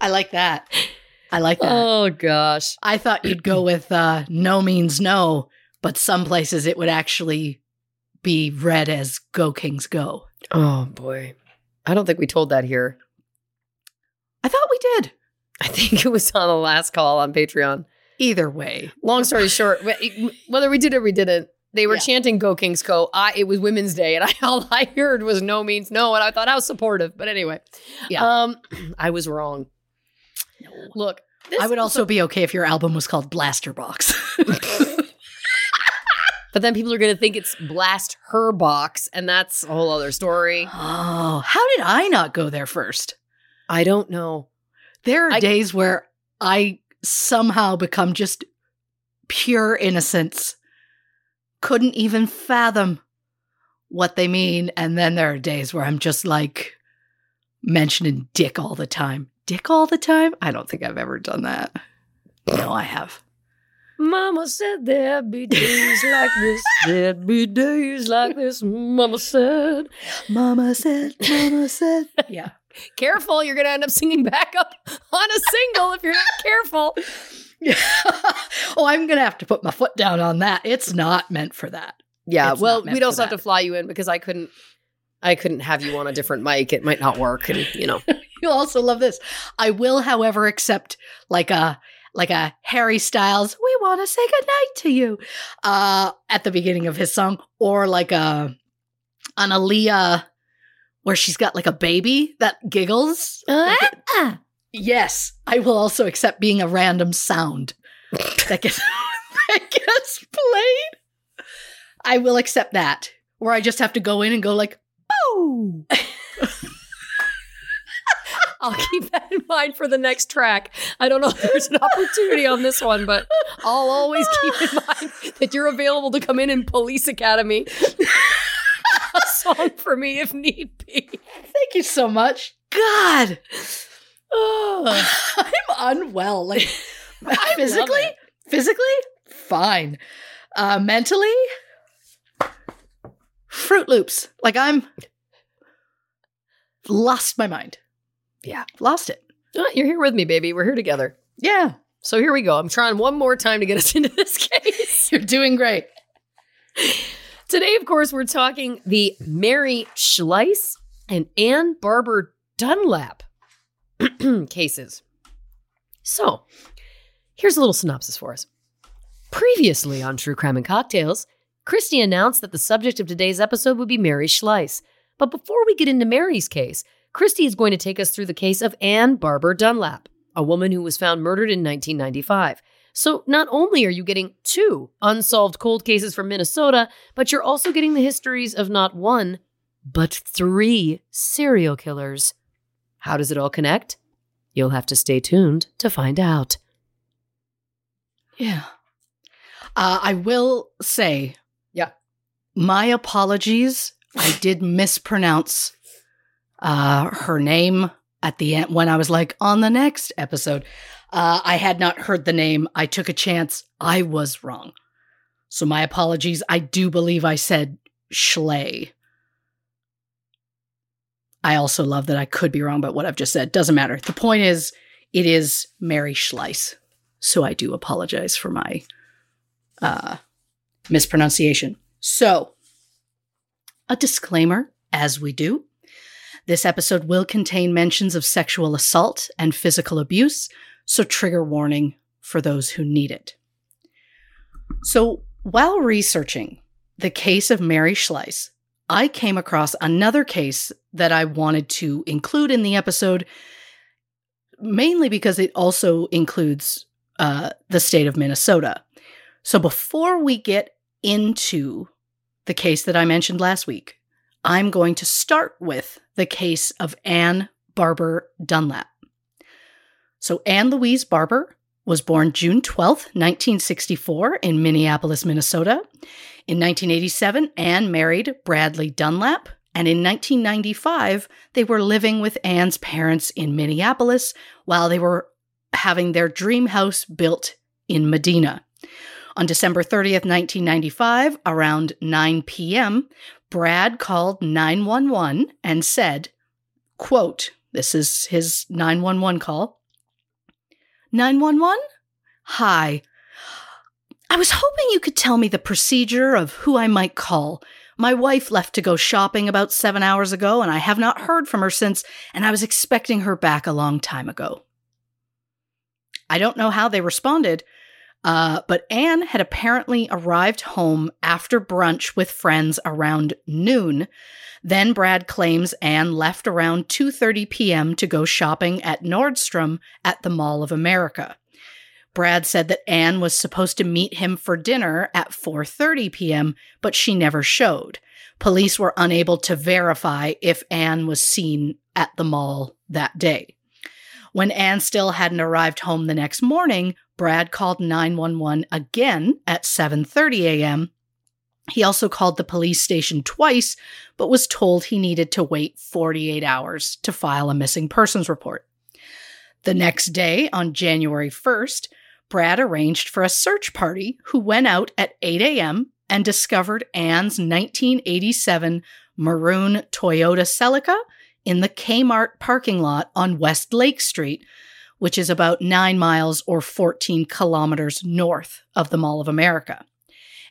[SPEAKER 2] I like that. I like that.
[SPEAKER 1] Oh gosh.
[SPEAKER 2] I thought you'd go with uh, no means no, but some places it would actually be read as go kings go.
[SPEAKER 1] Oh boy. I don't think we told that here.
[SPEAKER 2] I thought we did.
[SPEAKER 1] I think it was on the last call on Patreon.
[SPEAKER 2] Either way.
[SPEAKER 1] Long story short, whether we did it or we didn't, they were
[SPEAKER 2] Yeah.
[SPEAKER 1] chanting "Go Kings Go." I it was Women's Day, and I all I heard was "No means no," and I thought I was supportive. But anyway,
[SPEAKER 2] Yeah.
[SPEAKER 1] um, I was wrong. Look, this
[SPEAKER 2] I would also be okay if your album was called Blaster Box.
[SPEAKER 1] but then people are going to think it's Blast Her Box, and that's a whole other story.
[SPEAKER 2] oh, how did I not go there first?
[SPEAKER 1] I don't know.
[SPEAKER 2] There are
[SPEAKER 1] I-
[SPEAKER 2] days where I somehow become just pure innocence. Couldn't even fathom what they mean. And then there are days where I'm just like mentioning dick all the time. Dick all the time? I don't think I've ever done that. No, I have.
[SPEAKER 1] Mama said there'd be days like this. There'd be days like this. Mama said.
[SPEAKER 2] Mama said, Mama said. Yeah.
[SPEAKER 1] Careful, you're going to end up singing back up on a single if you're not careful.
[SPEAKER 2] oh, I'm going to have to put my foot down on that. It's not meant for that.
[SPEAKER 1] Yeah,
[SPEAKER 2] It's
[SPEAKER 1] well, we'd
[SPEAKER 2] for
[SPEAKER 1] also have to fly you in because I couldn't. I couldn't have you on a different mic. It might not work, and you know.
[SPEAKER 2] You'll also love this. I will, however, accept like a like a Harry Styles, we want to say goodnight to you, uh, at the beginning of his song, or like a an Aaliyah where she's got like a baby that giggles. Like it- yes, I will also accept being a random sound that gets that gets played. I will accept that. Where I just have to go in and go like, boo.
[SPEAKER 1] I'll keep that in mind for the next track. I don't know if there's an opportunity on this one, but I'll always keep in mind that you're available to come in in Police Academy. a song for me if need be.
[SPEAKER 2] Thank you so much. God.
[SPEAKER 1] Oh,
[SPEAKER 2] I'm unwell. Like physically, physically, fine. Uh, mentally, Fruit Loops. Like I'm lost my mind.
[SPEAKER 1] Yeah.
[SPEAKER 2] lost it.
[SPEAKER 1] Oh, you're here with me, baby. We're here together.
[SPEAKER 2] Yeah,
[SPEAKER 1] So here we go. I'm trying one more time to get us into this case.
[SPEAKER 2] you're doing great.
[SPEAKER 1] Today, of course, we're talking the Mary Schlais and Anne Barber Dunlap cases. So, here's a little synopsis for us. Previously on True Crime and Cocktails, Christy announced that the subject of today's episode would be Mary Schlais. But before we get into Mary's case, Christy is going to take us through the case of Anne Barber Dunlap, a woman who was found murdered in 1995. So, not only are you getting two unsolved cold cases from Minnesota, but you're also getting the histories of not one, but three serial killers. How does it all connect? You'll have to stay tuned to find out.
[SPEAKER 2] Yeah. Uh, I will say,
[SPEAKER 1] Yeah.
[SPEAKER 2] my apologies. I did mispronounce uh, her name at the end when I was like on the next episode. Uh, I had not heard the name. I took a chance. I was wrong. So my apologies. I do believe I said Schley. I also love that I could be wrong, but what I've just said doesn't matter. The point is, it is Mary Schlais. So I do apologize for my uh, mispronunciation. So, a disclaimer, as we do. This episode will contain mentions of sexual assault and physical abuse, so trigger warning for those who need it. So, while researching the case of Mary Schlais, I came across another case that I wanted to include in the episode, mainly because it also includes uh, the state of Minnesota. So before we get into the case that I mentioned last week, I'm going to start with the case of Anne Barber Dunlap. So Anne Louise Barber was born June 12th, 1964 in Minneapolis, Minnesota. In 1987, Anne married Bradley Dunlap, and in 1995, they were living with Anne's parents in Minneapolis while they were having their dream house built in Medina. On December 30th, 1995, around 9 p.m., Brad called 911 and said, quote, this is his 911 call. 911? Hi. I was hoping you could tell me the procedure of who I might call. My wife left to go shopping about seven hours ago, and I have not heard from her since, and I was expecting her back a long time ago. I don't know how they responded, uh, but Anne had apparently arrived home after brunch with friends around noon. Then Brad claims Anne left around 2:30 p.m. to go shopping at Nordstrom at the Mall of America. Brad said that Anne was supposed to meet him for dinner at 4:30 p.m., but she never showed. Police were unable to verify if Anne was seen at the mall that day. When Anne still hadn't arrived home the next morning, Brad called 911 again at 7:30 a.m. He also called the police station twice, but was told he needed to wait 48 hours to file a missing persons report. The next day, on January 1st, Brad arranged for a search party who went out at 8 a.m. and discovered Anne's 1987 maroon Toyota Celica in the Kmart parking lot on West Lake Street, which is about nine miles or 14 kilometers north of the Mall of America.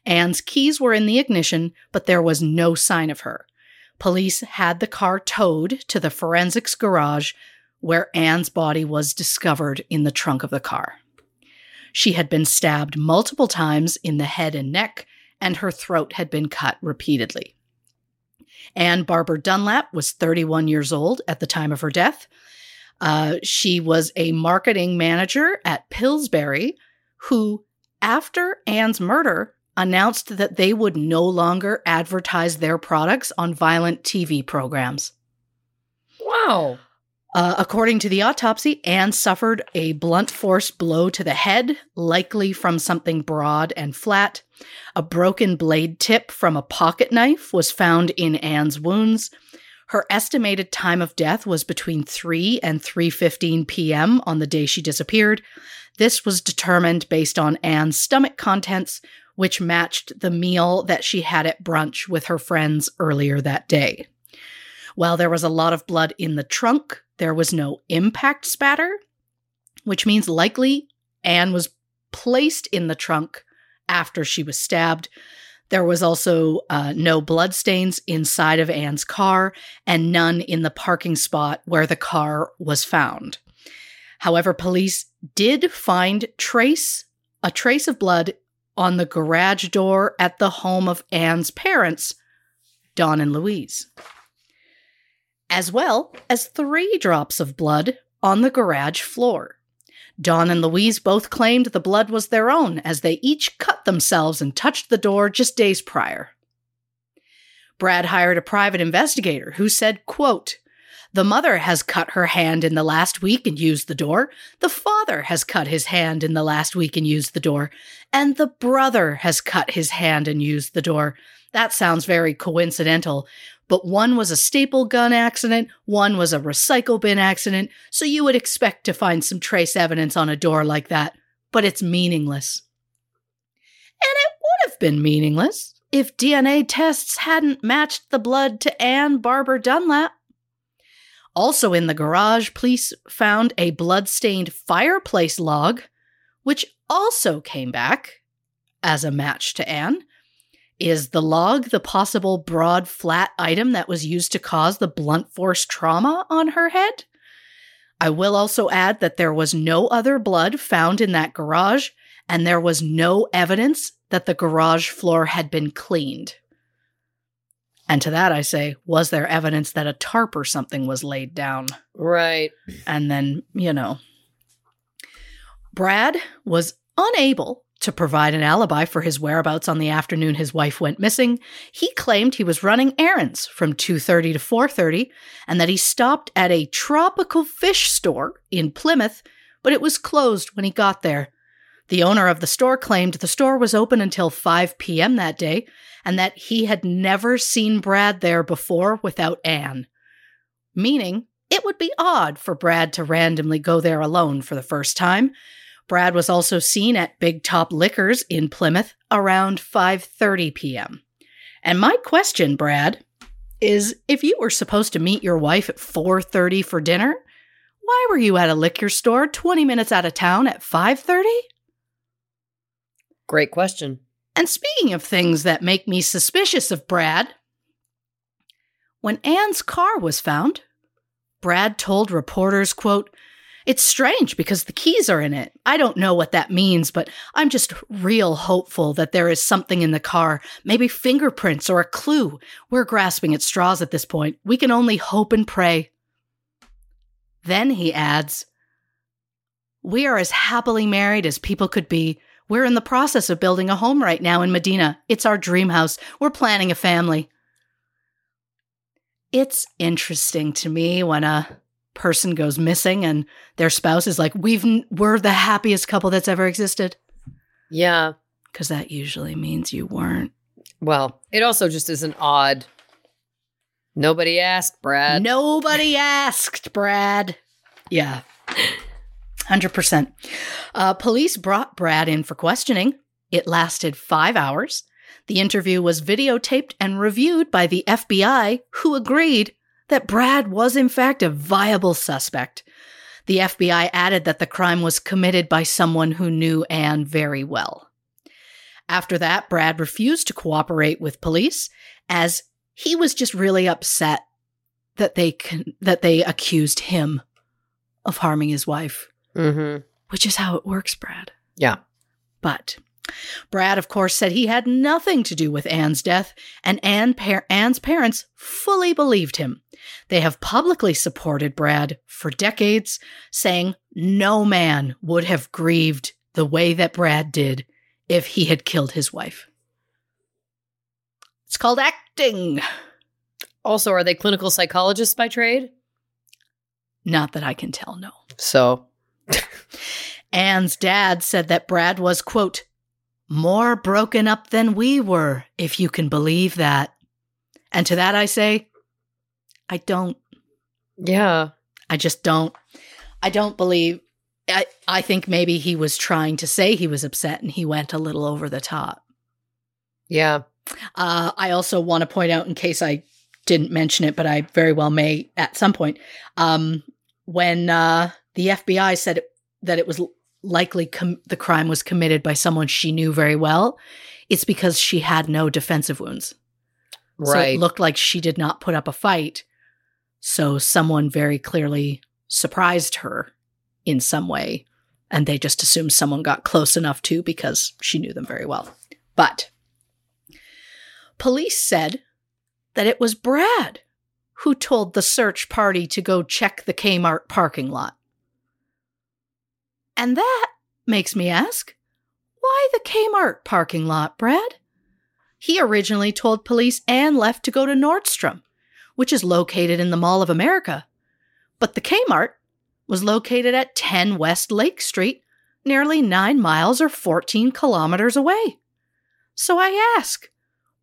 [SPEAKER 2] Anne's keys were in the ignition, but there was no sign of her. Police had the car towed to the forensics garage where Anne's body was discovered in the trunk of the car. She had been stabbed multiple times in the head and neck, and her throat had been cut repeatedly. Anne Barber Dunlap was 31 years old at the time of her death. Uh, she was a marketing manager at Pillsbury, who, after Anne's murder, announced that they would no longer advertise their products on violent TV programs.
[SPEAKER 1] Wow.
[SPEAKER 2] Uh, according to the autopsy, Anne suffered a blunt force blow to the head, likely from something broad and flat. A broken blade tip from a pocket knife was found in Anne's wounds. Her estimated time of death was between 3 and 3:15 p.m. on the day she disappeared. This was determined based on Anne's stomach contents, which matched the meal that she had at brunch with her friends earlier that day. While there was a lot of blood in the trunk, there was no impact spatter, which means likely Anne was placed in the trunk after she was stabbed. There was also uh, no bloodstains inside of Anne's car and none in the parking spot where the car was found. However, police did find trace a trace of blood on the garage door at the home of Anne's parents, Don and Louise as well as three drops of blood on the garage floor. Don and Louise both claimed the blood was their own as they each cut themselves and touched the door just days prior. Brad hired a private investigator who said, quote, the mother has cut her hand in the last week and used the door. The father has cut his hand in the last week and used the door. And the brother has cut his hand and used the door. That sounds very coincidental, but one was a staple gun accident, one was a recycle bin accident, so you would expect to find some trace evidence on a door like that, but it's meaningless. And it would have been meaningless if DNA tests hadn't matched the blood to Anne Barber Dunlap. Also in the garage, police found a blood-stained fireplace log, which also came back as a match to Anne. Is the log the possible broad, flat item that was used to cause the blunt force trauma on her head? I will also add that there was no other blood found in that garage, and there was no evidence that the garage floor had been cleaned. And to that I say, was there evidence that a tarp or something was laid down?
[SPEAKER 1] Right.
[SPEAKER 2] And then, you know, Brad was unable to provide an alibi for his whereabouts on the afternoon his wife went missing, he claimed he was running errands from 2:30 to 4:30 and that he stopped at a tropical fish store in Plymouth, but it was closed when he got there. The owner of the store claimed the store was open until 5 p.m. that day and that he had never seen Brad there before without Anne. Meaning, it would be odd for Brad to randomly go there alone for the first time, Brad was also seen at Big Top Liquors in Plymouth around 5:30 p.m. And my question, Brad, is if you were supposed to meet your wife at 4:30 for dinner, Why were you at a liquor store 20 minutes out of town at 5:30?
[SPEAKER 1] Great question.
[SPEAKER 2] And speaking of things that make me suspicious of Brad, when Anne's car was found, Brad told reporters, quote, "It's strange because the keys are in it. I don't know what that means, but I'm just real hopeful that there is something in the car, maybe fingerprints or a clue. We're grasping at straws at this point. We can only hope and pray." Then he adds, "We are as happily married as people could be." We're in the process of building a home right now in Medina. It's our dream house. We're planning a family. It's interesting to me when a person goes missing and their spouse is like, "We've we're the happiest couple that's ever existed."
[SPEAKER 1] Yeah.
[SPEAKER 2] Cuz that usually means you weren't.
[SPEAKER 1] Well, it also just is an odd. Nobody asked, Brad.
[SPEAKER 2] Nobody asked, Brad. Yeah. 100%. Uh, police brought Brad in for questioning. It lasted five hours. The interview was videotaped and reviewed by the FBI, who agreed that Brad was, in fact, a viable suspect. The FBI added that the crime was committed by someone who knew Anne very well. After that, Brad refused to cooperate with police as he was just really upset that they con- that they accused him of harming his wife
[SPEAKER 1] Mm-hmm.
[SPEAKER 2] which is how it works, Brad.
[SPEAKER 1] Yeah.
[SPEAKER 2] But Brad, of course, said he had nothing to do with Anne's death, and Anne par- Anne's parents fully believed him. They have publicly supported Brad for decades, saying no man would have grieved the way that Brad did if he had killed his wife. It's called acting.
[SPEAKER 1] Also, are they clinical psychologists by trade?
[SPEAKER 2] Not that I can tell, no.
[SPEAKER 1] So,
[SPEAKER 2] Anne's dad said that Brad was, quote, more broken up than we were, if you can believe that. And to that I say, I don't.
[SPEAKER 1] yeah.
[SPEAKER 2] I just don't. I don't believe. I, I think maybe he was trying to say he was upset and he went a little over the top.
[SPEAKER 1] Yeah.
[SPEAKER 2] Uh, I also want to point out, in case I didn't mention it, but I very well may at some point, um, when uh, the FBI said it, that it was likely com- the crime was committed by someone she knew very well, it's because she had no defensive wounds. So
[SPEAKER 1] Right.
[SPEAKER 2] it looked like she did not put up a fight. So someone very clearly surprised her in some way. And they just assumed someone got close enough to because she knew them very well. But police said that it was Brad who told the search party to go check the Kmart parking lot. And that makes me ask why the Kmart parking lot, Brad? He originally told police Anne left to go to Nordstrom, which is located in the Mall of America. But the Kmart was located at 10 West Lake Street, nearly 9 miles or 14 kilometers away. So I ask,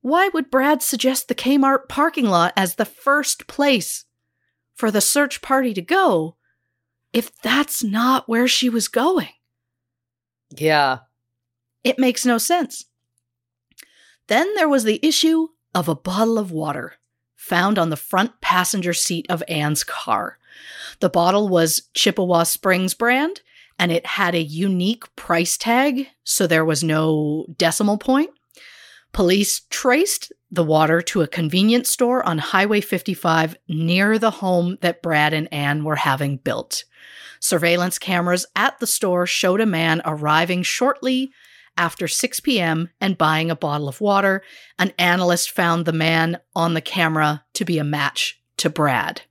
[SPEAKER 2] why would Brad suggest the Kmart parking lot as the first place for the search party to go if that's not where she was going?
[SPEAKER 1] yeah.
[SPEAKER 2] It makes no sense. Then there was the issue of a bottle of water found on the front passenger seat of Anne's car. The bottle was Chippewa Springs brand and it had a unique price tag, so there was no decimal point. Police traced the water to a convenience store on Highway 55 near the home that Brad and Anne were having built. Surveillance cameras at the store showed a man arriving shortly after 6 p.m. and buying a bottle of water. An analyst found the man on the camera to be a match to Brad.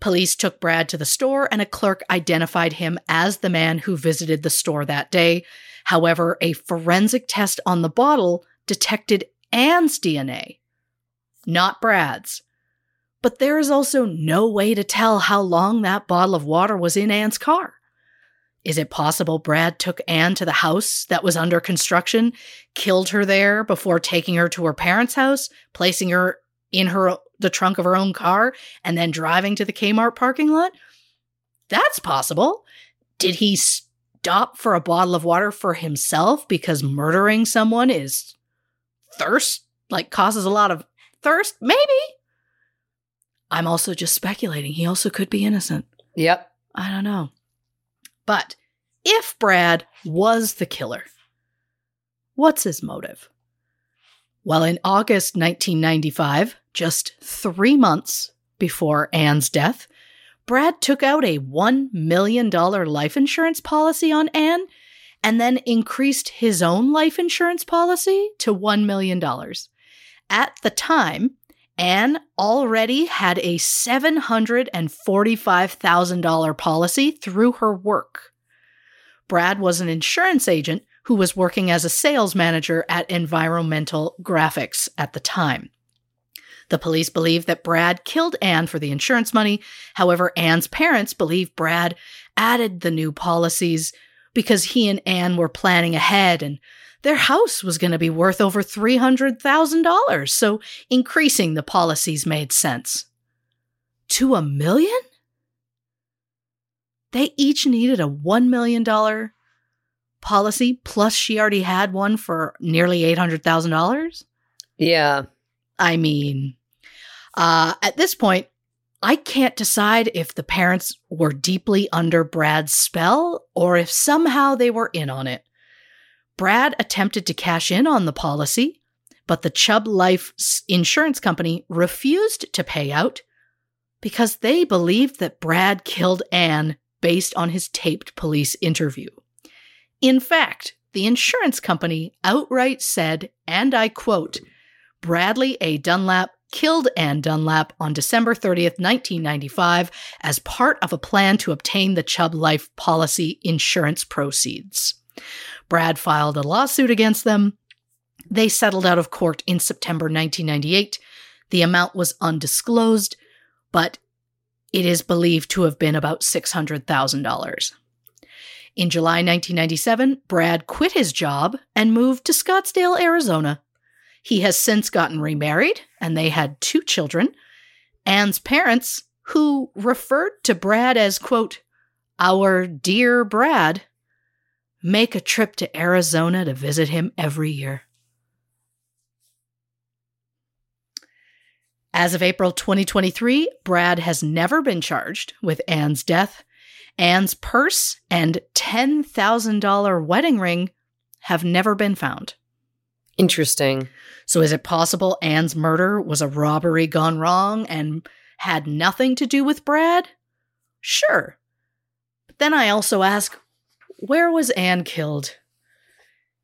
[SPEAKER 2] Police took Brad to the store and a clerk identified him as the man who visited the store that day. However, a forensic test on the bottle detected Anne's DNA, not Brad's. But there is also no way to tell how long that bottle of water was in Anne's car. Is it possible Brad took Anne to the house that was under construction, killed her there before taking her to her parents' house, placing her in her the trunk of her own car, and then driving to the Kmart parking lot? That's possible. Did he stop for a bottle of water for himself because murdering someone is thirst, like causes a lot of thirst? Maybe. I'm also just speculating. He also could be innocent.
[SPEAKER 1] Yep.
[SPEAKER 2] I don't know. But if Brad was the killer, what's his motive? Well, in August 1995, just three months before Anne's death, Brad took out a $1 million life insurance policy on Anne and then increased his own life insurance policy to $1 million. At the time, Anne already had a $745,000 policy through her work. Brad was an insurance agent who was working as a sales manager at Environmental Graphics at the time. The police believe that Brad killed Anne for the insurance money. However, Anne's parents believe Brad added the new policies because he and Anne were planning ahead and their house was going to be worth over $300,000. So increasing the policies made sense. To a million? They each needed a $1 million policy, plus she already had one for nearly $800,000.
[SPEAKER 1] Yeah.
[SPEAKER 2] I mean, uh, at this point, I can't decide if the parents were deeply under Brad's spell or if somehow they were in on it. Brad attempted to cash in on the policy, but the Chubb Life insurance company refused to pay out because they believed that Brad killed Anne based on his taped police interview. In fact, the insurance company outright said, and I quote, Bradley A. Dunlap killed Anne Dunlap on December 30th, 1995, as part of a plan to obtain the Chubb Life policy insurance proceeds. Brad filed a lawsuit against them. They settled out of court in September 1998. The amount was undisclosed, but it is believed to have been about $600,000. In July 1997, Brad quit his job and moved to Scottsdale, Arizona. He has since gotten remarried, and they had two children. Anne's parents, who referred to Brad as, quote, our dear Brad, make a trip to Arizona to visit him every year. As of April 2023, Brad has never been charged with Anne's death. Anne's purse and $10,000 wedding ring have never been found.
[SPEAKER 1] Interesting.
[SPEAKER 2] So, is it possible Anne's murder was a robbery gone wrong and had nothing to do with Brad? Sure. But then I also ask where was Anne killed?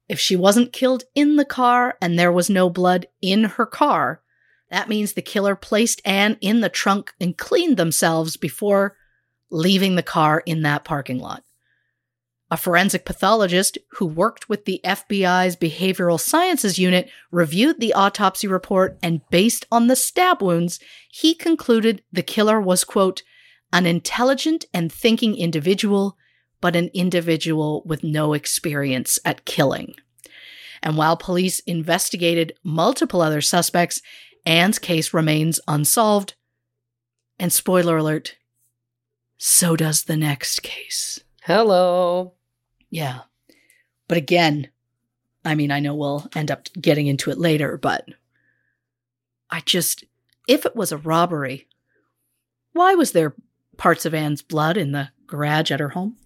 [SPEAKER 2] If she wasn't killed in the car and there was no blood in her car, that means the killer placed Anne in the trunk and cleaned themselves before leaving the car in that parking lot. A forensic pathologist who worked with the FBI's Behavioral Sciences Unit reviewed the autopsy report and, based on the stab wounds, he concluded the killer was, quote, an intelligent and thinking individual, but an individual with no experience at killing. And while police investigated multiple other suspects, Anne's case remains unsolved. And spoiler alert, so does the next case.
[SPEAKER 1] Hello.
[SPEAKER 2] Yeah. But again, I mean, I know we'll end up getting into it later, but I just, if it was a robbery, why was there parts of Anne's blood in the garage at her home?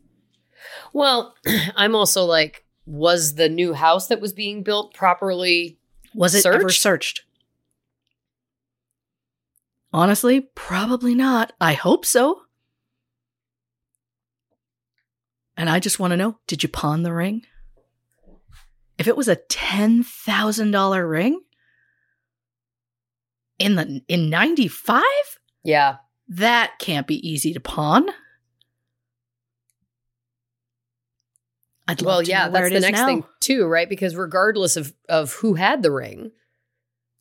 [SPEAKER 1] Well, I'm also like, was the new house that was being built properly?
[SPEAKER 2] Was it ever
[SPEAKER 1] Searched?
[SPEAKER 2] searched? Honestly, probably not. I hope so. And I just want to know did you pawn the ring? If it was a $10,000 ring in the in 95,
[SPEAKER 1] Yeah.
[SPEAKER 2] that can't be easy to pawn. I'd love
[SPEAKER 1] Well, yeah, that's the next
[SPEAKER 2] now.
[SPEAKER 1] thing too, right? Because regardless of of who had the ring,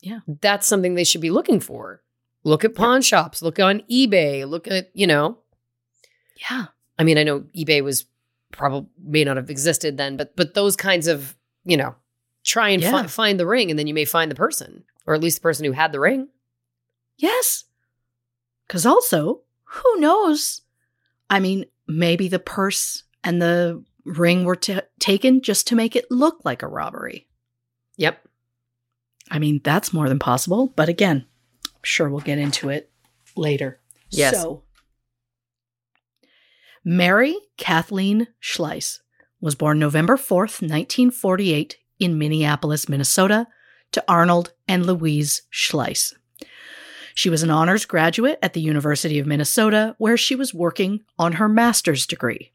[SPEAKER 2] Yeah.
[SPEAKER 1] that's something they should be looking for. Look at pawn shops, look on eBay, look at, you know,
[SPEAKER 2] Yeah.
[SPEAKER 1] I mean, I know eBay was probably may not have existed then, but but those kinds of, you know, try and
[SPEAKER 2] Yeah.
[SPEAKER 1] fi- find the ring and then you may find the person or at least the person who had the ring.
[SPEAKER 2] Yes. Because also, who knows? I mean, maybe the purse and the ring were ta taken just to make it look like a robbery.
[SPEAKER 1] Yep.
[SPEAKER 2] I mean, that's more than possible. But again, I'm sure we'll get into it later.
[SPEAKER 1] Yes.
[SPEAKER 2] So, Mary Kathleen Schlais was born November 4th, 1948, in Minneapolis, Minnesota, to Arnold and Louise Schlais. She was an honors graduate at the University of Minnesota, where she was working on her master's degree.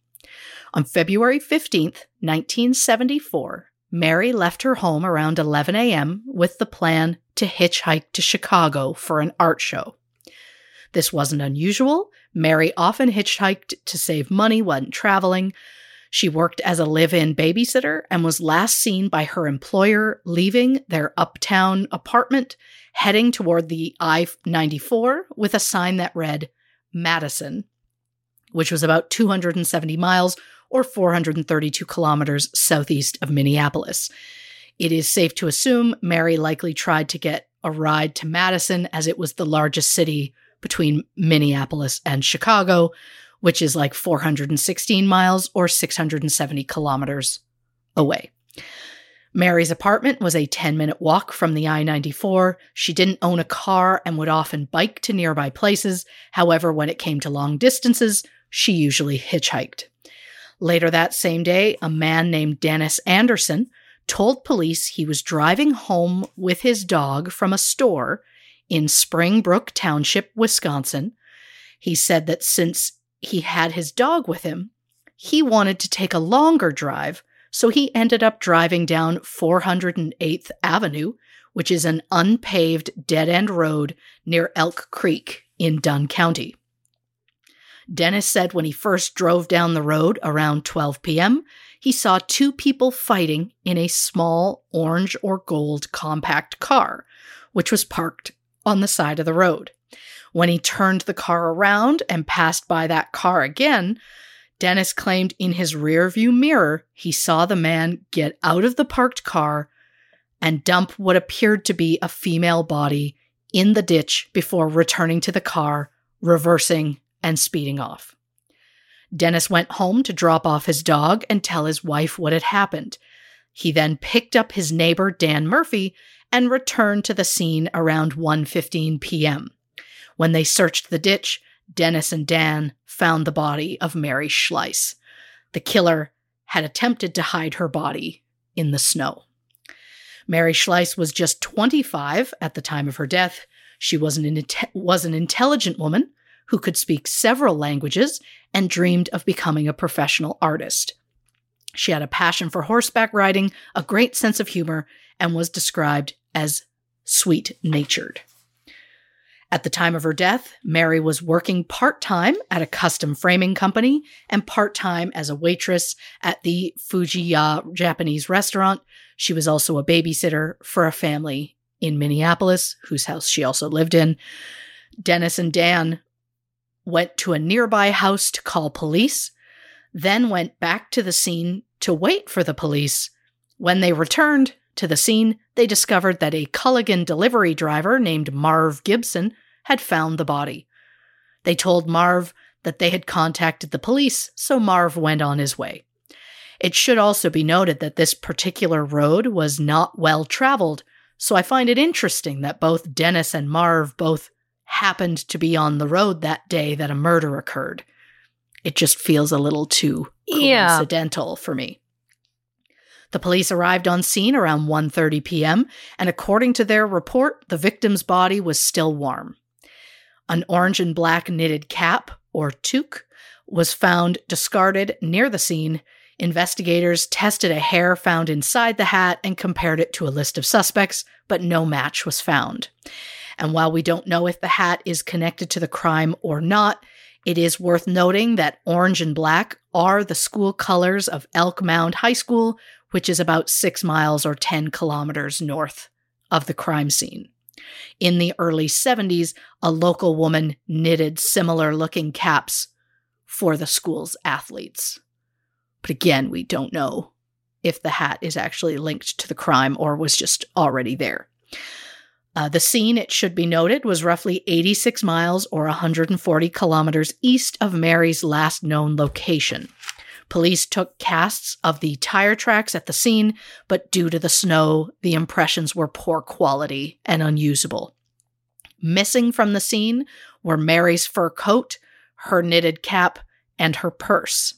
[SPEAKER 2] On February 15th, 1974, Mary left her home around 11 a.m. with the plan to hitchhike to Chicago for an art show. This wasn't unusual. Mary often hitchhiked to save money when traveling. She worked as a live in babysitter and was last seen by her employer leaving their uptown apartment, heading toward the I 94 with a sign that read Madison, which was about 270 miles or 432 kilometers southeast of Minneapolis. It is safe to assume Mary likely tried to get a ride to Madison as it was the largest city between Minneapolis and Chicago, which is like 416 miles or 670 kilometers away. Mary's apartment was a 10 minute walk from the I 94. She didn't own a car and would often bike to nearby places. However, when it came to long distances, she usually hitchhiked. Later that same day, a man named Dennis Anderson told police he was driving home with his dog from a store in Springbrook Township, Wisconsin. He said that since he had his dog with him, he wanted to take a longer drive, so he ended up driving down 408th Avenue, which is an unpaved dead end road near Elk Creek in Dunn County. Dennis said when he first drove down the road around 12 p.m., he saw two people fighting in a small orange or gold compact car, which was parked on the side of the road. When he turned the car around and passed by that car again, Dennis claimed in his rearview mirror he saw the man get out of the parked car and dump what appeared to be a female body in the ditch before returning to the car, reversing, and speeding off. Dennis went home to drop off his dog and tell his wife what had happened. He then picked up his neighbor Dan Murphy and returned to the scene around 1:15 p.m. When they searched the ditch, Dennis and Dan found the body of Mary Schlais. The killer had attempted to hide her body in the snow. Mary Schlais was just 25 at the time of her death. She was an, was an intelligent woman who could speak several languages and dreamed of becoming a professional artist. She had a passion for horseback riding, a great sense of humor, and was described as sweet natured. At the time of her death, Mary was working part time at a custom framing company and part time as a waitress at the Fujiya Japanese restaurant. She was also a babysitter for a family in Minneapolis, whose house she also lived in. Dennis and Dan went to a nearby house to call police, then went back to the scene to wait for the police. When they returned, to the scene, they discovered that a Culligan delivery driver named Marv Gibson had found the body. They told Marv that they had contacted the police, so Marv went on his way. It should also be noted that this particular road was not well traveled, so I find it interesting that both Dennis and Marv both happened to be on the road that day that a murder occurred. It just feels a little too coincidental yeah. for me. The police arrived on scene around 1:30 p.m., and according to their report, the victim's body was still warm. An orange and black knitted cap, or toque, was found discarded near the scene. Investigators tested a hair found inside the hat and compared it to a list of suspects, but no match was found. And while we don't know if the hat is connected to the crime or not, it is worth noting that orange and black are the school colors of Elk Mound High School, which is about six miles or 10 kilometers north of the crime scene. In the early 70s, a local woman knitted similar looking caps for the school's athletes. But again, we don't know if the hat is actually linked to the crime or was just already there. Uh, the scene, it should be noted, was roughly 86 miles or 140 kilometers east of Mary's last known location. Police took casts of the tire tracks at the scene, but due to the snow, the impressions were poor quality and unusable. Missing from the scene were Mary's fur coat, her knitted cap, and her purse.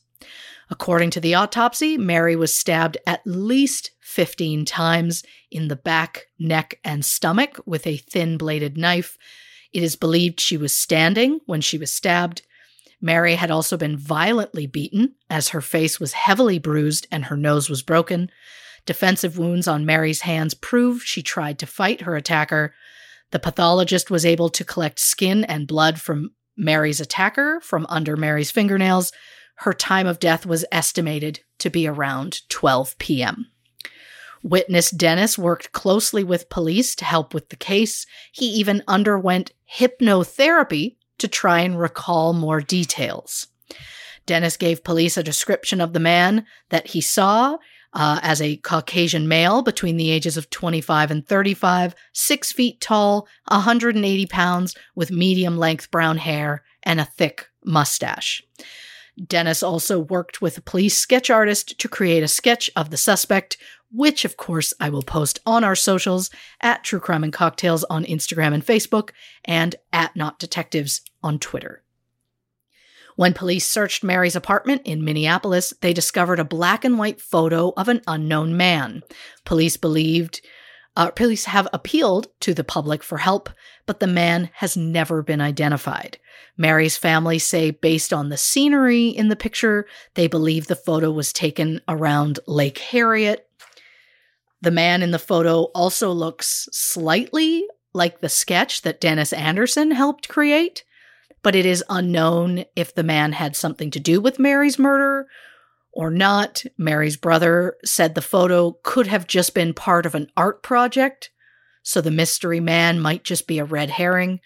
[SPEAKER 2] According to the autopsy, Mary was stabbed at least 15 times in the back, neck, and stomach with a thin bladed knife. It is believed she was standing when she was stabbed. Mary had also been violently beaten, as her face was heavily bruised and her nose was broken. Defensive wounds on Mary's hands prove she tried to fight her attacker. The pathologist was able to collect skin and blood from Mary's attacker from under Mary's fingernails. Her time of death was estimated to be around 12 p.m. Witness Dennis worked closely with police to help with the case. He even underwent hypnotherapy to try and recall more details. Dennis gave police a description of the man that he saw uh, as a Caucasian male between the ages of 25 and 35, six feet tall, 180 pounds, with medium length brown hair and a thick mustache. Dennis also worked with a police sketch artist to create a sketch of the suspect, which, of course, I will post on our socials at True Crime and Cocktails on Instagram and Facebook, and at Not Detectives on Twitter. When police searched Mary's apartment in Minneapolis, they discovered a black and white photo of an unknown man. Police believed, uh, police have appealed to the public for help, but the man has never been identified. Mary's family say, based on the scenery in the picture, they believe the photo was taken around Lake Harriet. The man in the photo also looks slightly like the sketch that Dennis Anderson helped create, but it is unknown if the man had something to do with Mary's murder or not. Mary's brother said the photo could have just been part of an art project, so the mystery man might just be a red herring.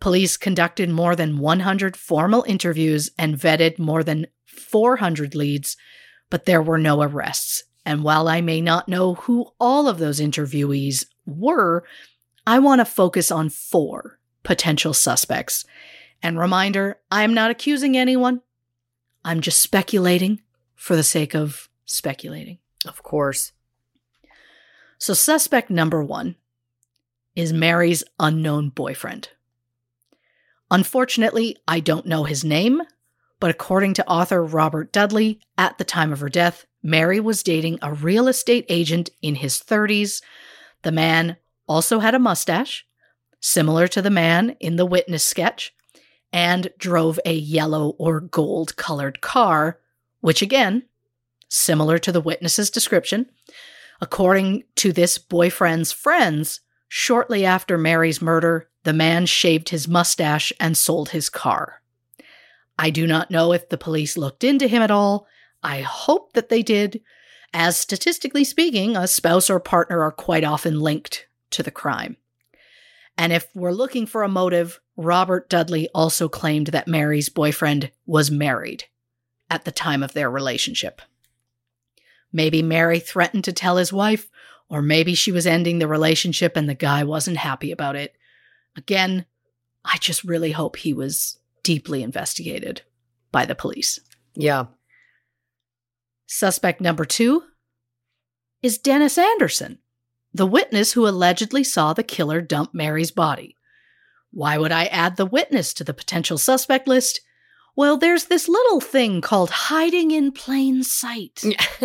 [SPEAKER 2] Police conducted more than 100 formal interviews and vetted more than 400 leads, but there were no arrests. And while I may not know who all of those interviewees were, I want to focus on four potential suspects. And reminder I'm not accusing anyone, I'm just speculating for the sake of speculating.
[SPEAKER 1] Of course.
[SPEAKER 2] So, suspect number one is Mary's unknown boyfriend. Unfortunately, I don't know his name, but according to author Robert Dudley, at the time of her death, Mary was dating a real estate agent in his 30s. The man also had a mustache, similar to the man in the witness sketch, and drove a yellow or gold colored car, which again, similar to the witness's description. According to this boyfriend's friends, shortly after Mary's murder, the man shaved his mustache and sold his car. I do not know if the police looked into him at all. I hope that they did, as statistically speaking, a spouse or partner are quite often linked to the crime. And if we're looking for a motive, Robert Dudley also claimed that Mary's boyfriend was married at the time of their relationship. Maybe Mary threatened to tell his wife, or maybe she was ending the relationship and the guy wasn't happy about it. Again, I just really hope he was deeply investigated by the police.
[SPEAKER 1] Yeah.
[SPEAKER 2] Suspect number two is Dennis Anderson, the witness who allegedly saw the killer dump Mary's body. Why would I add the witness to the potential suspect list? Well, there's this little thing called hiding in plain sight.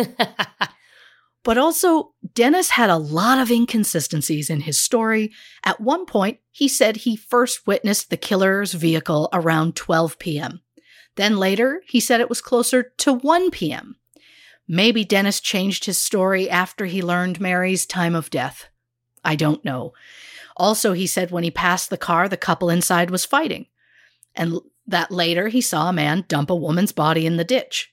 [SPEAKER 2] But also, Dennis had a lot of inconsistencies in his story. At one point, he said he first witnessed the killer's vehicle around 12 p.m. Then later, he said it was closer to 1 p.m. Maybe Dennis changed his story after he learned Mary's time of death. I don't know. Also, he said when he passed the car, the couple inside was fighting, and that later he saw a man dump a woman's body in the ditch.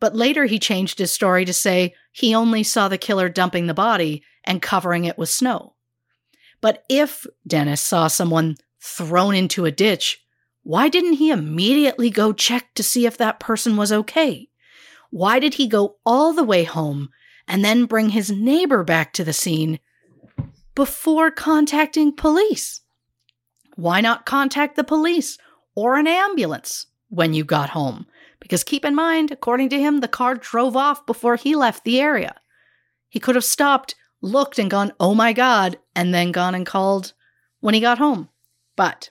[SPEAKER 2] But later he changed his story to say he only saw the killer dumping the body and covering it with snow. But if Dennis saw someone thrown into a ditch, why didn't he immediately go check to see if that person was okay? Why did he go all the way home and then bring his neighbor back to the scene before contacting police? Why not contact the police or an ambulance when you got home? Because keep in mind, according to him, the car drove off before he left the area. He could have stopped, looked, and gone, oh my God, and then gone and called when he got home. But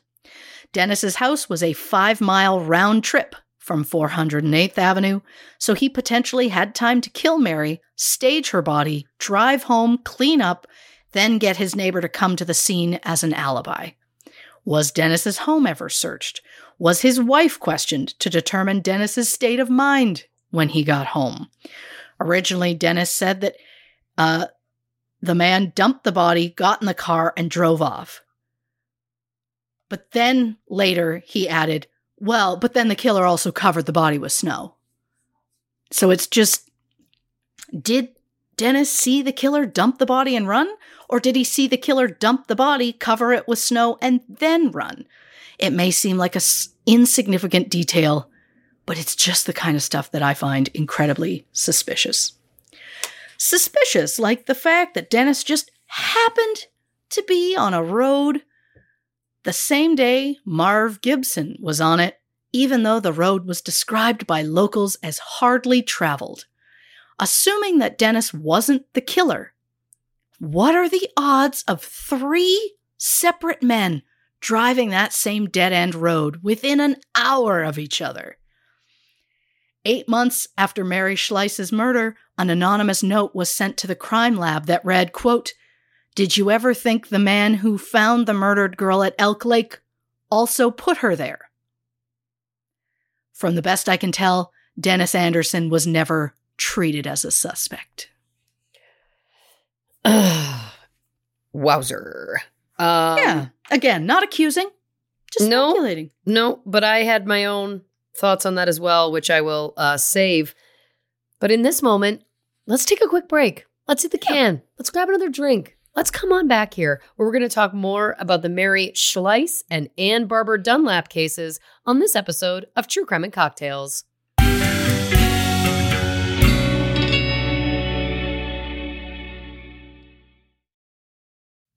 [SPEAKER 2] Dennis's house was a five mile round trip from 408th Avenue, so he potentially had time to kill Mary, stage her body, drive home, clean up, then get his neighbor to come to the scene as an alibi. Was Dennis's home ever searched? Was his wife questioned to determine Dennis's state of mind when he got home? Originally, Dennis said that uh, the man dumped the body, got in the car, and drove off. But then later he added, well, but then the killer also covered the body with snow. So it's just did Dennis see the killer dump the body and run? Or did he see the killer dump the body, cover it with snow, and then run? It may seem like a s- insignificant detail, but it's just the kind of stuff that I find incredibly suspicious. Suspicious, like the fact that Dennis just happened to be on a road the same day Marv Gibson was on it, even though the road was described by locals as hardly traveled. Assuming that Dennis wasn't the killer, what are the odds of three separate men driving that same dead end road within an hour of each other? Eight months after Mary Schlais's murder, an anonymous note was sent to the crime lab that read, quote, Did you ever think the man who found the murdered girl at Elk Lake also put her there? From the best I can tell, Dennis Anderson was never treated as a suspect.
[SPEAKER 1] Wowzer. Um,
[SPEAKER 2] yeah. Again, not accusing, just
[SPEAKER 1] No.
[SPEAKER 2] speculating.
[SPEAKER 1] No, but I had my own thoughts on that as well, which I will uh, save. But in this moment, let's take a quick break. Let's hit the can. Let's grab another drink. Let's come on back here where we're going to talk more about the Mary Schlais and Anne Barber Dunlap cases on this episode of True Crime and Cocktails.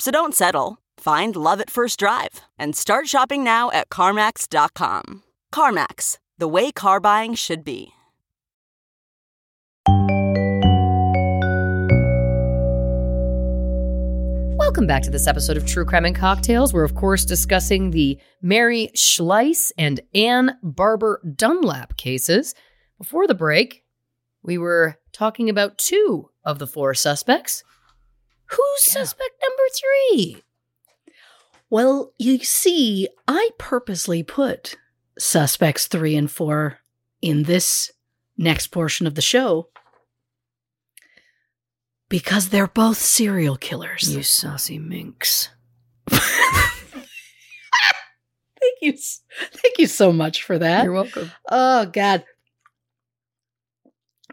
[SPEAKER 3] So don't settle. Find love at first drive and start shopping now at CarMax.com. CarMax, the way car buying should be.
[SPEAKER 1] Welcome back to this episode of True Crime and Cocktails. We're, of course, discussing the Mary Schlais and Anne Barber Dunlap cases. Before the break, we were talking about two of the four suspects. Who's
[SPEAKER 2] Yeah.
[SPEAKER 1] suspect number three?
[SPEAKER 2] Well, you see, I purposely put suspects three and four in this next portion of the show because they're both serial killers.
[SPEAKER 1] You saucy minx.
[SPEAKER 2] Thank you, thank you so much for that.
[SPEAKER 1] You're welcome.
[SPEAKER 2] Oh God.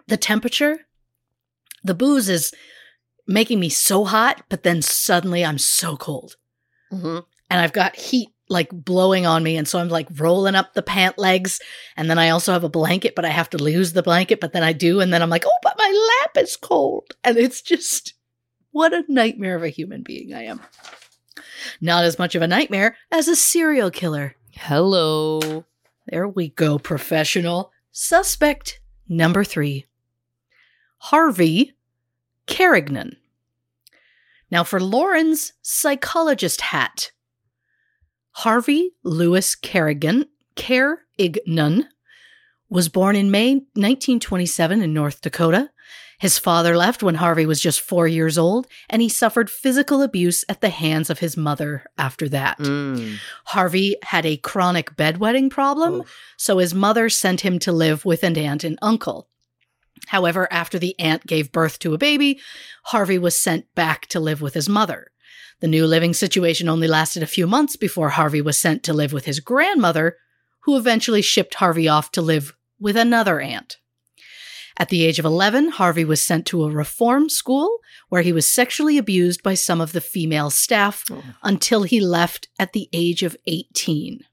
[SPEAKER 2] The temperature, the booze is making me so hot, but then suddenly I'm so cold.
[SPEAKER 1] Mm-hmm.
[SPEAKER 2] And I've got heat like blowing on me. And so I'm like rolling up the pant legs. And then I also have a blanket, but I have to lose the blanket, but then I do. And then I'm like, oh, but my lap is cold. And it's just what a nightmare of a human being I am. Not as much of a nightmare as a serial killer.
[SPEAKER 1] Hello.
[SPEAKER 2] There we go, professional. Suspect number three Harvey Carignan. Now, for Lauren's psychologist hat, Harvey Lewis Carrigan, Carignan was born in May 1927 in North Dakota. His father left when Harvey was just four years old, and he suffered physical abuse at the hands of his mother after that.
[SPEAKER 1] Mm.
[SPEAKER 2] Harvey had a chronic bedwetting problem,
[SPEAKER 1] Oh.
[SPEAKER 2] so his mother sent him to live with an aunt and uncle. However, after the aunt gave birth to a baby, Harvey was sent back to live with his mother. The new living situation only lasted a few months before Harvey was sent to live with his grandmother, who eventually shipped Harvey off to live with another aunt. At the age of 11, Harvey was sent to a reform school where he was sexually abused by some of the female staff oh. until he left at the age of 18.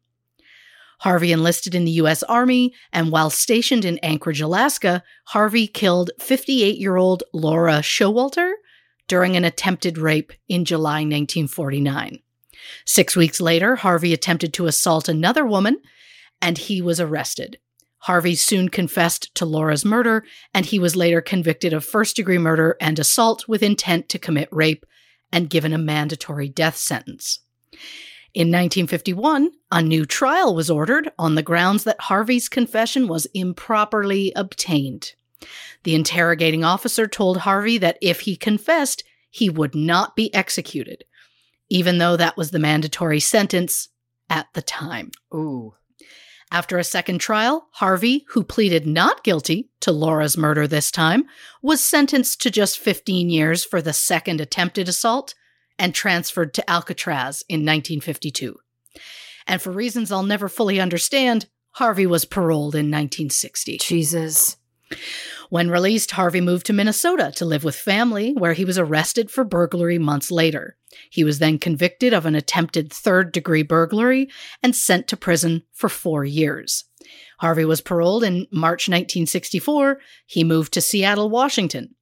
[SPEAKER 2] Harvey enlisted in the U.S. Army, and while stationed in Anchorage, Alaska, Harvey killed 58 year old Laura Showalter during an attempted rape in July 1949. Six weeks later, Harvey attempted to assault another woman, and he was arrested. Harvey soon confessed to Laura's murder, and he was later convicted of first degree murder and assault with intent to commit rape and given a mandatory death sentence. In 1951, a new trial was ordered on the grounds that Harvey's confession was improperly obtained. The interrogating officer told Harvey that if he confessed, he would not be executed, even though that was the mandatory sentence at the time.
[SPEAKER 1] Ooh.
[SPEAKER 2] After a second trial, Harvey, who pleaded not guilty to Laura's murder this time, was sentenced to just 15 years for the second attempted assault and transferred to Alcatraz in 1952. And for reasons I'll never fully understand, Harvey was paroled in 1960.
[SPEAKER 1] Jesus.
[SPEAKER 2] When released, Harvey moved to Minnesota to live with family, where he was arrested for burglary months later. He was then convicted of an attempted third degree burglary and sent to prison for four years. Harvey was paroled in March 1964. He moved to Seattle, Washington.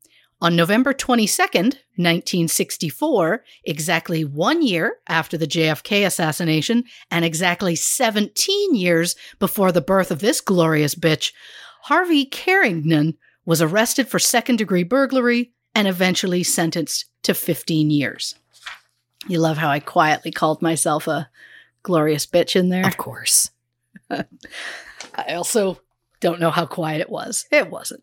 [SPEAKER 2] On November 22nd, 1964, exactly one year after the JFK assassination and exactly 17 years before the birth of this glorious bitch, Harvey Carignan was arrested for second degree burglary and eventually sentenced to 15 years. You love how I quietly called myself a glorious bitch in there?
[SPEAKER 1] Of course.
[SPEAKER 2] I also don't know how quiet it was. It wasn't.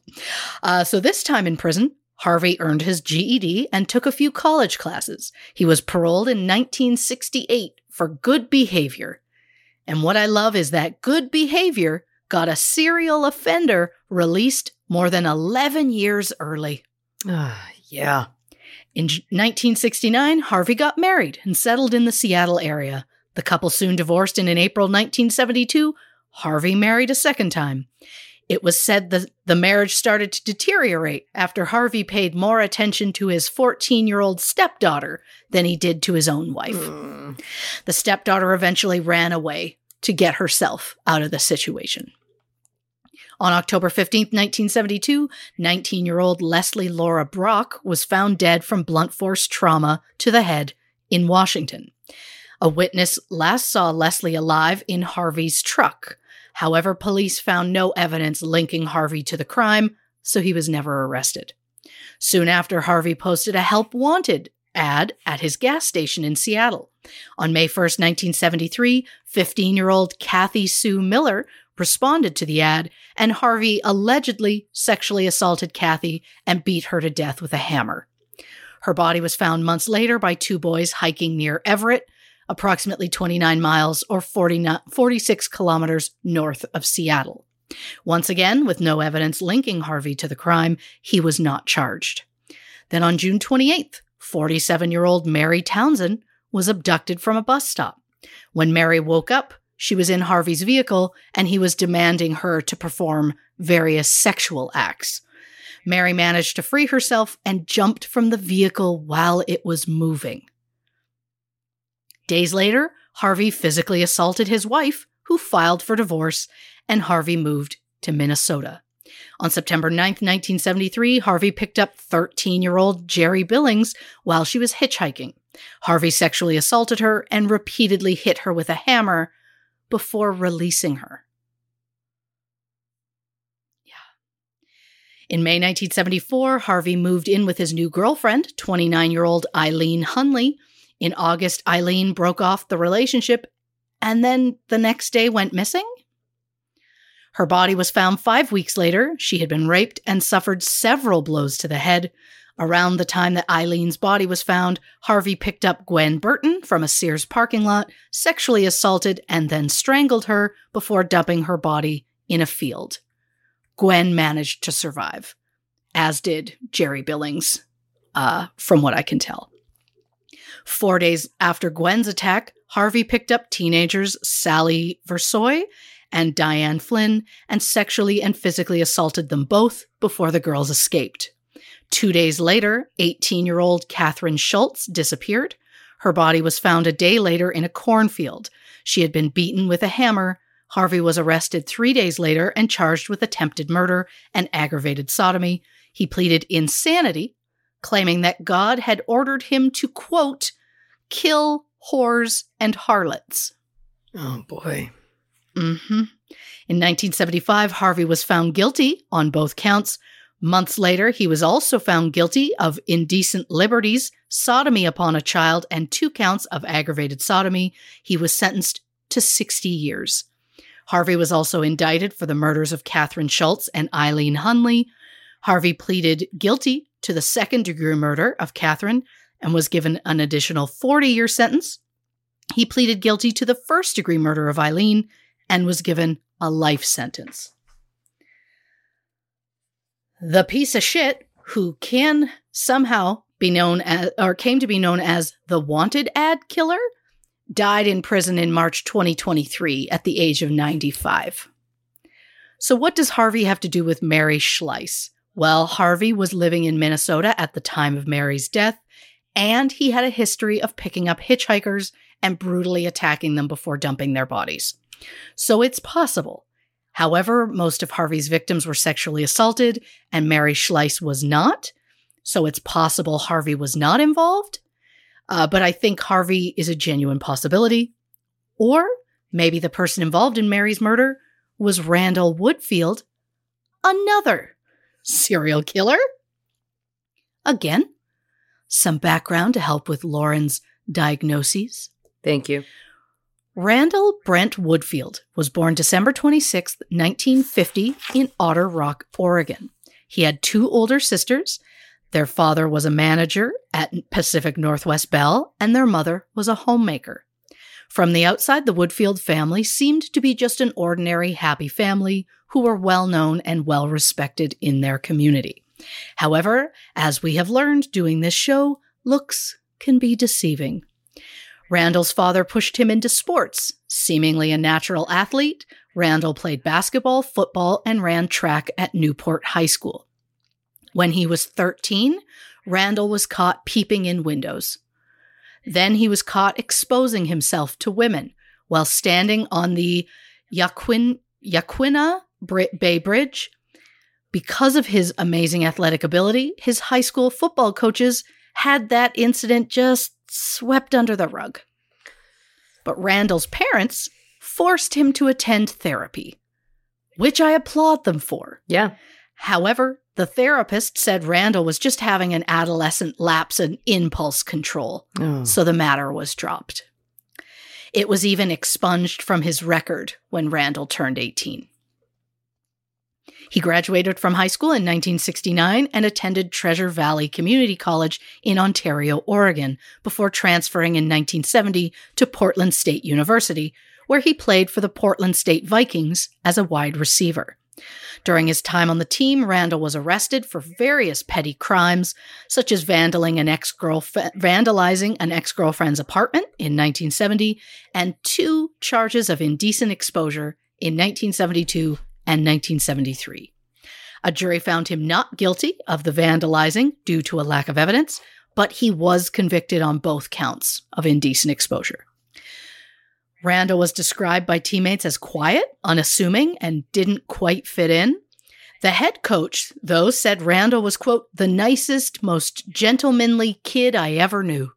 [SPEAKER 2] Uh, so this time in prison, Harvey earned his GED and took a few college classes. He was paroled in 1968 for good behavior. And what I love is that good behavior got a serial offender released more than 11 years early.
[SPEAKER 1] Ah, yeah.
[SPEAKER 2] In 1969, Harvey got married and settled in the Seattle area. The couple soon divorced, and in April 1972, Harvey married a second time. It was said that the marriage started to deteriorate after Harvey paid more attention to his 14 year old stepdaughter than he did to his own wife.
[SPEAKER 1] Mm.
[SPEAKER 2] The stepdaughter eventually ran away to get herself out of the situation. On October 15, 1972, 19 year old Leslie Laura Brock was found dead from blunt force trauma to the head in Washington. A witness last saw Leslie alive in Harvey's truck. However, police found no evidence linking Harvey to the crime, so he was never arrested. Soon after, Harvey posted a help wanted ad at his gas station in Seattle. On May 1st, 1973, 15 year old Kathy Sue Miller responded to the ad, and Harvey allegedly sexually assaulted Kathy and beat her to death with a hammer. Her body was found months later by two boys hiking near Everett, approximately 29 miles or 46 kilometers north of Seattle. Once again, with no evidence linking Harvey to the crime, he was not charged. Then on June 28th, 47 year old Mary Townsend was abducted from a bus stop. When Mary woke up, she was in Harvey's vehicle and he was demanding her to perform various sexual acts. Mary managed to free herself and jumped from the vehicle while it was moving. Days later, Harvey physically assaulted his wife, who filed for divorce, and Harvey moved to Minnesota. On September 9, 1973, Harvey picked up 13 year old Jerry Billings while she was hitchhiking. Harvey sexually assaulted her and repeatedly hit her with a hammer before releasing her. Yeah. In May 1974, Harvey moved in with his new girlfriend, 29 year old Eileen Hunley. In August, Eileen broke off the relationship and then the next day went missing. Her body was found five weeks later. She had been raped and suffered several blows to the head. Around the time that Eileen's body was found, Harvey picked up Gwen Burton from a Sears parking lot, sexually assaulted, and then strangled her before dumping her body in a field. Gwen managed to survive. as did Jerry Billings, uh, from what I can tell. Four days after Gwen's attack, Harvey picked up teenagers Sally Versoy and Diane Flynn and sexually and physically assaulted them both before the girls escaped. Two days later, 18 year old Catherine Schultz disappeared. Her body was found a day later in a cornfield. She had been beaten with a hammer. Harvey was arrested three days later and charged with attempted murder and aggravated sodomy. He pleaded insanity, claiming that God had ordered him to, quote, kill whores and harlots.
[SPEAKER 1] Oh boy.
[SPEAKER 2] hmm In 1975, Harvey was found guilty on both counts. Months later, he was also found guilty of indecent liberties, sodomy upon a child, and two counts of aggravated sodomy. He was sentenced to 60 years. Harvey was also indicted for the murders of Catherine Schultz and Eileen Hunley. Harvey pleaded guilty to the second degree murder of Catherine and was given an additional 40 year sentence. He pleaded guilty to the first degree murder of Eileen and was given a life sentence. The piece of shit who can somehow be known as, or came to be known as the wanted ad killer, died in prison in March 2023 at the age of 95. So, what does Harvey have to do with Mary Schlais? Well, Harvey was living in Minnesota at the time of Mary's death, and he had a history of picking up hitchhikers and brutally attacking them before dumping their bodies. So, it's possible. However, most of Harvey's victims were sexually assaulted, and Mary Schlais was not. So, it's possible Harvey was not involved. Uh, but I think Harvey is a genuine possibility. Or maybe the person involved in Mary's murder was Randall Woodfield, another serial killer. Again, some background to help with Lauren's diagnoses.
[SPEAKER 1] Thank you.
[SPEAKER 2] Randall Brent Woodfield was born December 26, 1950, in Otter Rock, Oregon. He had two older sisters. Their father was a manager at Pacific Northwest Bell, and their mother was a homemaker. From the outside, the Woodfield family seemed to be just an ordinary, happy family who were well known and well respected in their community. However, as we have learned doing this show, looks can be deceiving. Randall's father pushed him into sports. Seemingly a natural athlete, Randall played basketball, football, and ran track at Newport High School. When he was 13, Randall was caught peeping in windows. Then he was caught exposing himself to women while standing on the Yaquin, Yaquina Bay Bridge. Because of his amazing athletic ability, his high school football coaches had that incident just swept under the rug. But Randall's parents forced him to attend therapy, which I applaud them for.
[SPEAKER 1] Yeah.
[SPEAKER 2] However, the therapist said Randall was just having an adolescent lapse in impulse control,
[SPEAKER 1] Oh.
[SPEAKER 2] so the matter was dropped. It was even expunged from his record when Randall turned 18. He graduated from high school in 1969 and attended Treasure Valley Community College in Ontario, Oregon, before transferring in 1970 to Portland State University, where he played for the Portland State Vikings as a wide receiver. During his time on the team, Randall was arrested for various petty crimes, such as vandalizing an ex-girlfriend's apartment in 1970, and two charges of indecent exposure in 1972 and 1973. A jury found him not guilty of the vandalizing due to a lack of evidence, but he was convicted on both counts of indecent exposure. Randall was described by teammates as quiet, unassuming, and didn't quite fit in. The head coach, though, said Randall was, quote, the nicest, most gentlemanly kid I ever knew.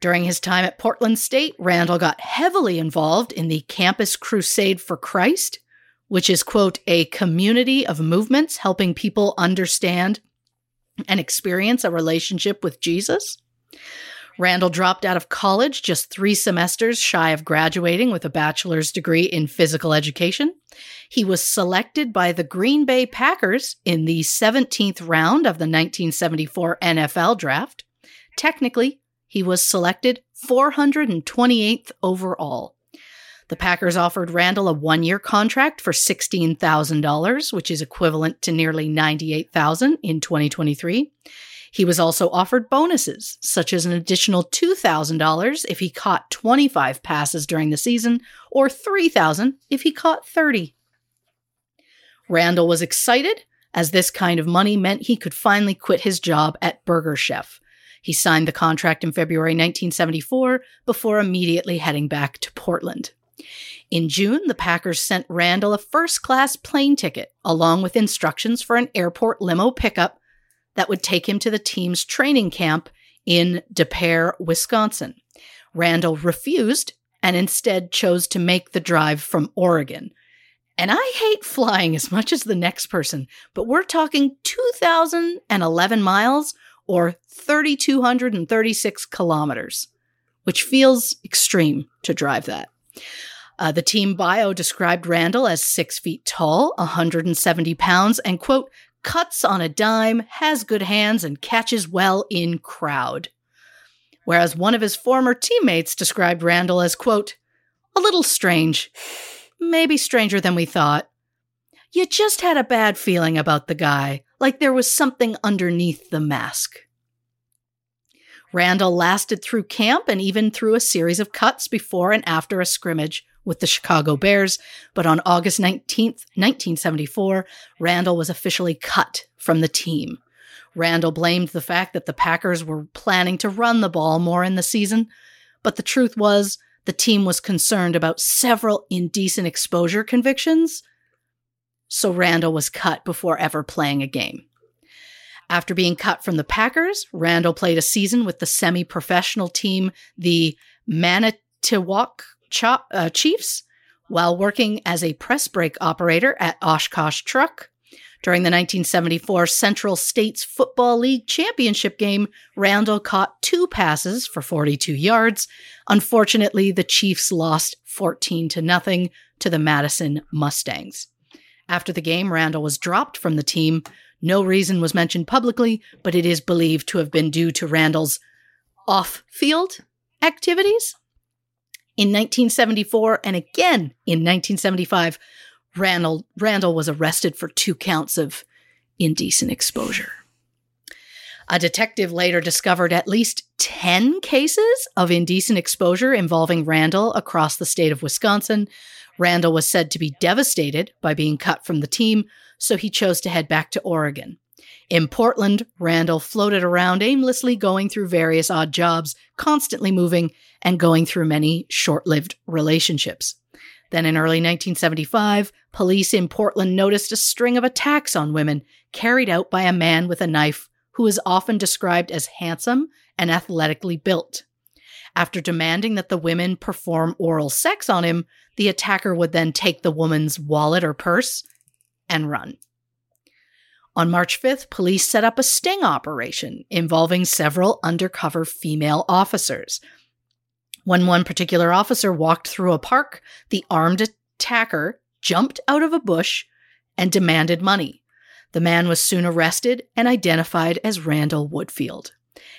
[SPEAKER 2] During his time at Portland State, Randall got heavily involved in the Campus Crusade for Christ, which is, quote, a community of movements helping people understand and experience a relationship with Jesus. Randall dropped out of college just three semesters shy of graduating with a bachelor's degree in physical education. He was selected by the Green Bay Packers in the 17th round of the 1974 NFL draft. Technically, he was selected 428th overall. The Packers offered Randall a one year contract for $16,000, which is equivalent to nearly 98,000 in 2023. He was also offered bonuses, such as an additional $2,000 if he caught 25 passes during the season, or 3,000 if he caught 30. Randall was excited, as this kind of money meant he could finally quit his job at Burger Chef. He signed the contract in February 1974 before immediately heading back to Portland. In June, the Packers sent Randall a first class plane ticket, along with instructions for an airport limo pickup that would take him to the team's training camp in De Pere, Wisconsin. Randall refused and instead chose to make the drive from Oregon. And I hate flying as much as the next person, but we're talking 2,011 miles or 3,236 kilometers, which feels extreme to drive that. Uh, the team bio described Randall as six feet tall, 170 pounds, and quote, cuts on a dime, has good hands, and catches well in crowd. Whereas one of his former teammates described Randall as, quote, a little strange, maybe stranger than we thought. You just had a bad feeling about the guy, like there was something underneath the mask. Randall lasted through camp and even through a series of cuts before and after a scrimmage with the Chicago Bears, but on August 19th, 1974, Randall was officially cut from the team. Randall blamed the fact that the Packers were planning to run the ball more in the season, but the truth was the team was concerned about several indecent exposure convictions, so Randall was cut before ever playing a game. After being cut from the Packers, Randall played a season with the semi professional team, the Manitowoc Uh, Chiefs while working as a press brake operator at Oshkosh Truck. During the 1974 Central States Football League Championship game, Randall caught two passes for 42 yards. Unfortunately, the Chiefs lost 14 to nothing to the Madison Mustangs. After the game, Randall was dropped from the team. No reason was mentioned publicly, but it is believed to have been due to Randall's off field activities. In 1974 and again in 1975, Randall, Randall was arrested for two counts of indecent exposure. A detective later discovered at least 10 cases of indecent exposure involving Randall across the state of Wisconsin. Randall was said to be devastated by being cut from the team, so he chose to head back to Oregon. In Portland, Randall floated around aimlessly, going through various odd jobs, constantly moving, and going through many short lived relationships. Then in early 1975, police in Portland noticed a string of attacks on women carried out by a man with a knife who is often described as handsome and athletically built. After demanding that the women perform oral sex on him, the attacker would then take the woman's wallet or purse and run. On March 5th, police set up a sting operation involving several undercover female officers. When one particular officer walked through a park, the armed attacker jumped out of a bush and demanded money. The man was soon arrested and identified as Randall Woodfield.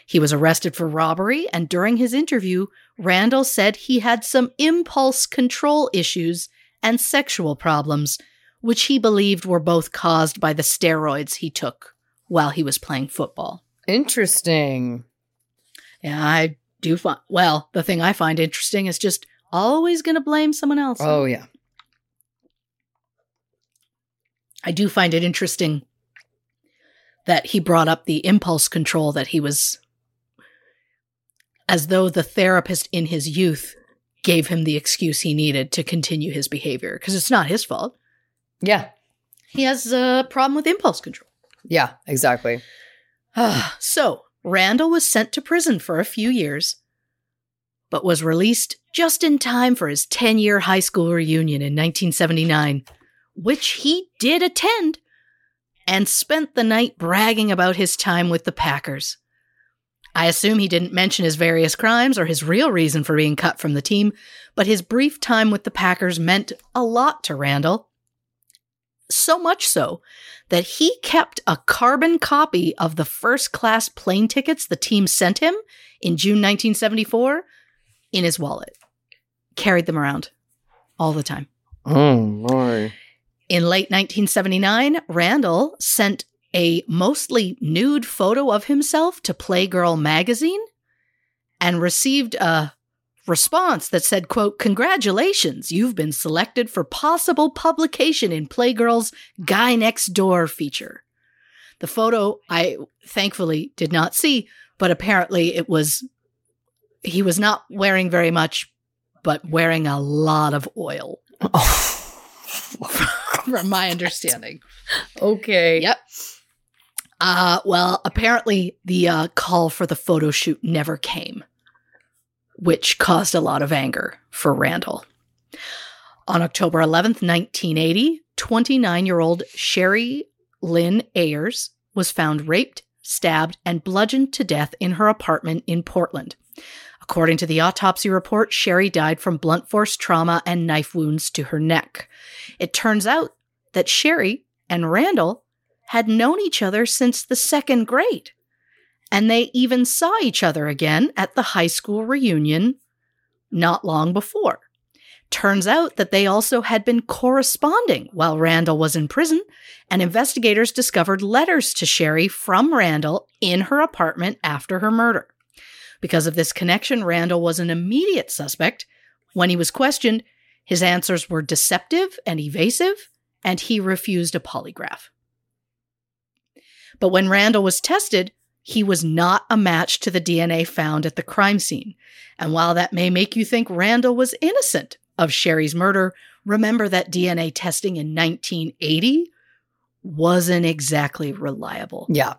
[SPEAKER 2] He was arrested for robbery, and during his interview, Randall said he had some impulse control issues and sexual problems which he believed were both caused by the steroids he took while he was playing football.
[SPEAKER 1] Interesting.
[SPEAKER 2] Yeah, I do find, well, the thing I find interesting is just always going to blame someone else.
[SPEAKER 1] Oh, yeah.
[SPEAKER 2] I do find it interesting that he brought up the impulse control that he was, as though the therapist in his youth gave him the excuse he needed to continue his behavior, because it's not his fault.
[SPEAKER 1] Yeah.
[SPEAKER 2] He has a problem with impulse control.
[SPEAKER 1] Yeah, exactly.
[SPEAKER 2] Ah, so, Randall was sent to prison for a few years, but was released just in time for his 10 year high school reunion in 1979, which he did attend and spent the night bragging about his time with the Packers. I assume he didn't mention his various crimes or his real reason for being cut from the team, but his brief time with the Packers meant a lot to Randall so much so that he kept a carbon copy of the first class plane tickets the team sent him in June 1974 in his wallet, carried them around. all the time.
[SPEAKER 1] Oh my.
[SPEAKER 2] In late 1979, Randall sent a mostly nude photo of himself to Playgirl magazine and received a response that said, quote, Congratulations, you've been selected for possible publication in Playgirl's Guy Next Door feature. The photo I thankfully did not see, but apparently it was he was not wearing very much, but wearing a lot of oil, from my understanding.
[SPEAKER 1] Okay.
[SPEAKER 2] Yep. Uh, well, apparently the uh, call for the photo shoot never came, which caused a lot of anger for Randall. On October 11th, 1980, 29 year old Sherry Lynn Ayers was found raped, stabbed, and bludgeoned to death in her apartment in Portland. According to the autopsy report, Sherry died from blunt force trauma and knife wounds to her neck. It turns out that Sherry and Randall had known each other since the second grade, and they even saw each other again at the high school reunion not long before. Turns out that they also had been corresponding while Randall was in prison, and investigators discovered letters to Sherry from Randall in her apartment after her murder. Because of this connection, Randall was an immediate suspect. When he was questioned, his answers were deceptive and evasive, and he refused a polygraph. But when Randall was tested, he was not a match to the DNA found at the crime scene. And while that may make you think Randall was innocent of Sherry's murder, remember that DNA testing in 1980 wasn't exactly reliable.
[SPEAKER 1] Yeah.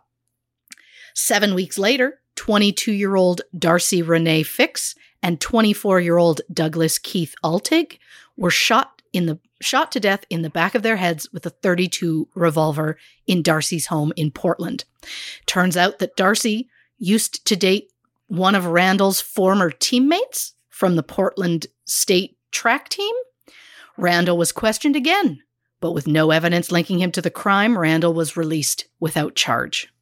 [SPEAKER 2] Seven weeks later, 22 year old Darcy Renee Fix and 24 year old Douglas Keith Altig were shot in the shot to death in the back of their heads with a 32 revolver in Darcy's home in Portland. Turns out that Darcy used to date one of Randall's former teammates from the Portland State track team. Randall was questioned again, but with no evidence linking him to the crime, Randall was released without charge.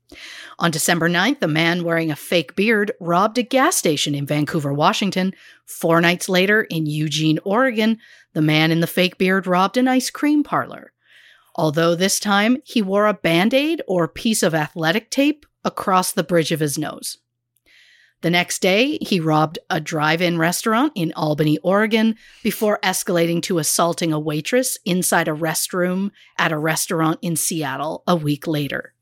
[SPEAKER 2] On December 9th, a man wearing a fake beard robbed a gas station in Vancouver, Washington. Four nights later, in Eugene, Oregon, the man in the fake beard robbed an ice cream parlor. Although this time he wore a band aid or piece of athletic tape across the bridge of his nose. The next day, he robbed a drive in restaurant in Albany, Oregon, before escalating to assaulting a waitress inside a restroom at a restaurant in Seattle a week later.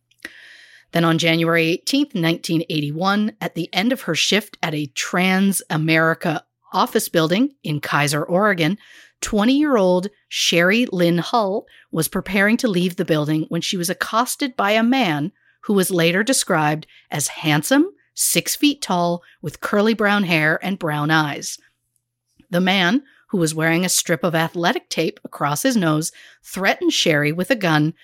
[SPEAKER 2] Then on January 18th, 1981, at the end of her shift at a Trans America office building in Keizer, Oregon, 20 year old Sherry Lynn Hull was preparing to leave the building when she was accosted by a man who was later described as handsome, six feet tall, with curly brown hair and brown eyes. The man, who was wearing a strip of athletic tape across his nose, threatened Sherry with a gun.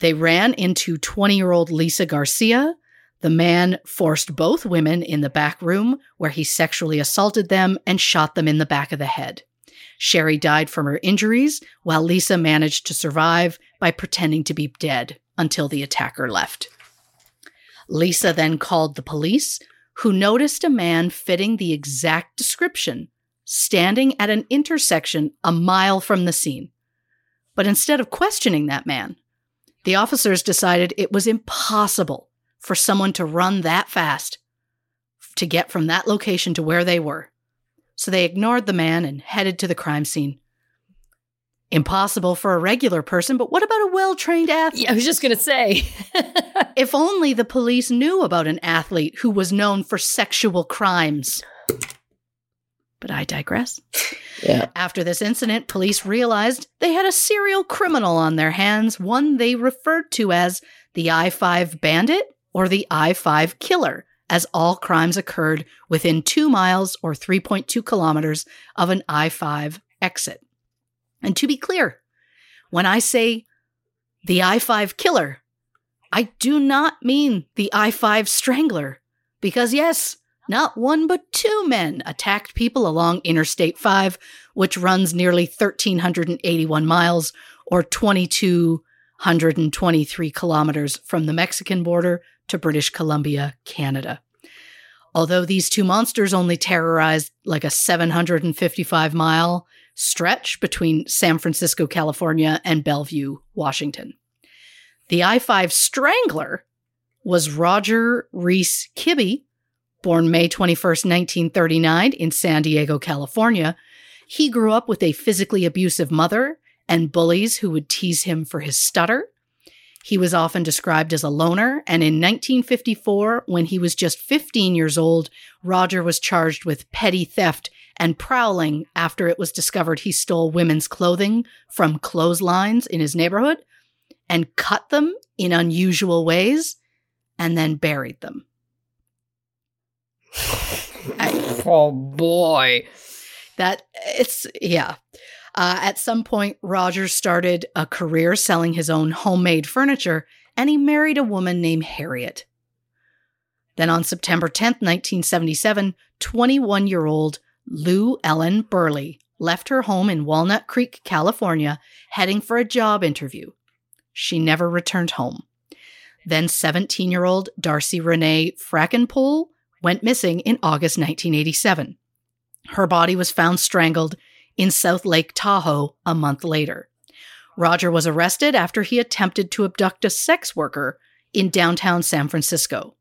[SPEAKER 2] They ran into 20 year old Lisa Garcia. The man forced both women in the back room where he sexually assaulted them and shot them in the back of the head. Sherry died from her injuries, while Lisa managed to survive by pretending to be dead until the attacker left. Lisa then called the police, who noticed a man fitting the exact description standing at an intersection a mile from the scene. But instead of questioning that man, the officers decided it was impossible for someone to run that fast to get from that location to where they were. So they ignored the man and headed to the crime scene. Impossible for a regular person, but what about a well trained athlete?
[SPEAKER 1] Yeah, I was just going to say.
[SPEAKER 2] If only the police knew about an athlete who was known for sexual crimes. But I digress.
[SPEAKER 1] yeah.
[SPEAKER 2] After this incident, police realized they had a serial criminal on their hands, one they referred to as the I 5 bandit or the I 5 killer, as all crimes occurred within two miles or 3.2 kilometers of an I 5 exit. And to be clear, when I say the I 5 killer, I do not mean the I 5 strangler. Because, yes, not one but two men attacked people along Interstate 5, which runs nearly 1,381 miles or 2,223 kilometers from the Mexican border to British Columbia, Canada. Although these two monsters only terrorized like a 755 mile stretch between San Francisco, California, and Bellevue, Washington. The I 5 strangler was Roger Reese Kibbe, born May 21, 1939, in San Diego, California. He grew up with a physically abusive mother and bullies who would tease him for his stutter. He was often described as a loner, and in 1954, when he was just 15 years old, Roger was charged with petty theft and prowling after it was discovered he stole women's clothing from clotheslines in his neighborhood and cut them in unusual ways and then buried them.
[SPEAKER 1] Oh boy.
[SPEAKER 2] that it's yeah. Uh, at some point, Rogers started a career selling his own homemade furniture, and he married a woman named Harriet. Then on September 10th, 1977, 21 year old Lou Ellen Burley left her home in Walnut Creek, California, heading for a job interview. She never returned home. Then 17 year old Darcy Renee Frackenpohl went missing in August 1987. Her body was found strangled in South Lake Tahoe a month later. Roger was arrested after he attempted to abduct a sex worker in downtown San Francisco.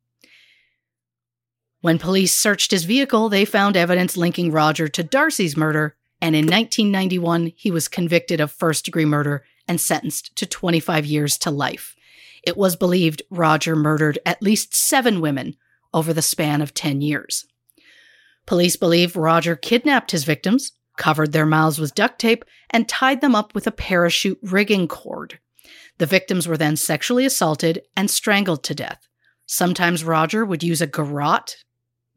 [SPEAKER 2] When police searched his vehicle, they found evidence linking Roger to Darcy's murder, and in 1991, he was convicted of first degree murder and sentenced to 25 years to life. It was believed Roger murdered at least seven women over the span of 10 years. Police believe Roger kidnapped his victims, covered their mouths with duct tape, and tied them up with a parachute rigging cord. The victims were then sexually assaulted and strangled to death. Sometimes Roger would use a garrote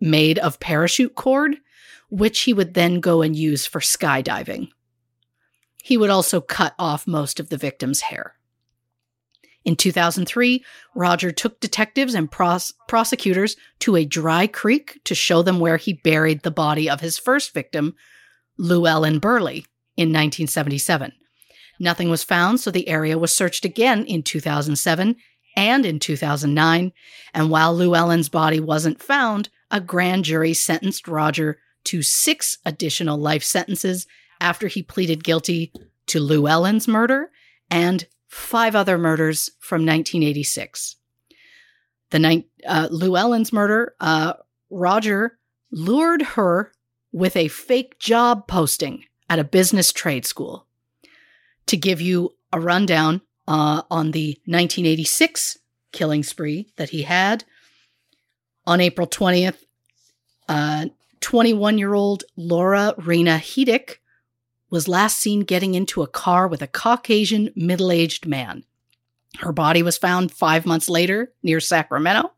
[SPEAKER 2] made of parachute cord, which he would then go and use for skydiving. He would also cut off most of the victim's hair. In 2003, Roger took detectives and pros- prosecutors to a dry creek to show them where he buried the body of his first victim, Lou Ellen Burley, in 1977. Nothing was found, so the area was searched again in 2007 and in 2009. And while Lou Ellen's body wasn't found, a grand jury sentenced Roger to six additional life sentences after he pleaded guilty to Lou Ellen's murder and five other murders from 1986. The night uh, Lou Ellen's murder, uh, Roger lured her with a fake job posting at a business trade school. To give you a rundown uh, on the 1986 killing spree that he had, on April 20th, 21 year old Laura Rena Hedick was last seen getting into a car with a Caucasian middle aged man. Her body was found five months later near Sacramento.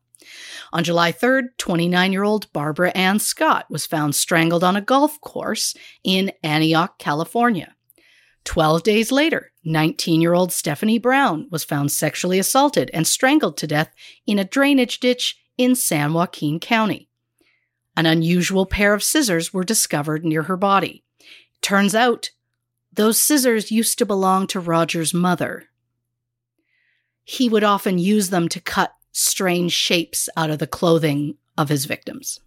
[SPEAKER 2] On July 3rd, 29 year old Barbara Ann Scott was found strangled on a golf course in Antioch, California. 12 days later, 19 year old Stephanie Brown was found sexually assaulted and strangled to death in a drainage ditch in San Joaquin County. An unusual pair of scissors were discovered near her body. Turns out, those scissors used to belong to Roger's mother. He would often use them to cut strange shapes out of the clothing of his victims.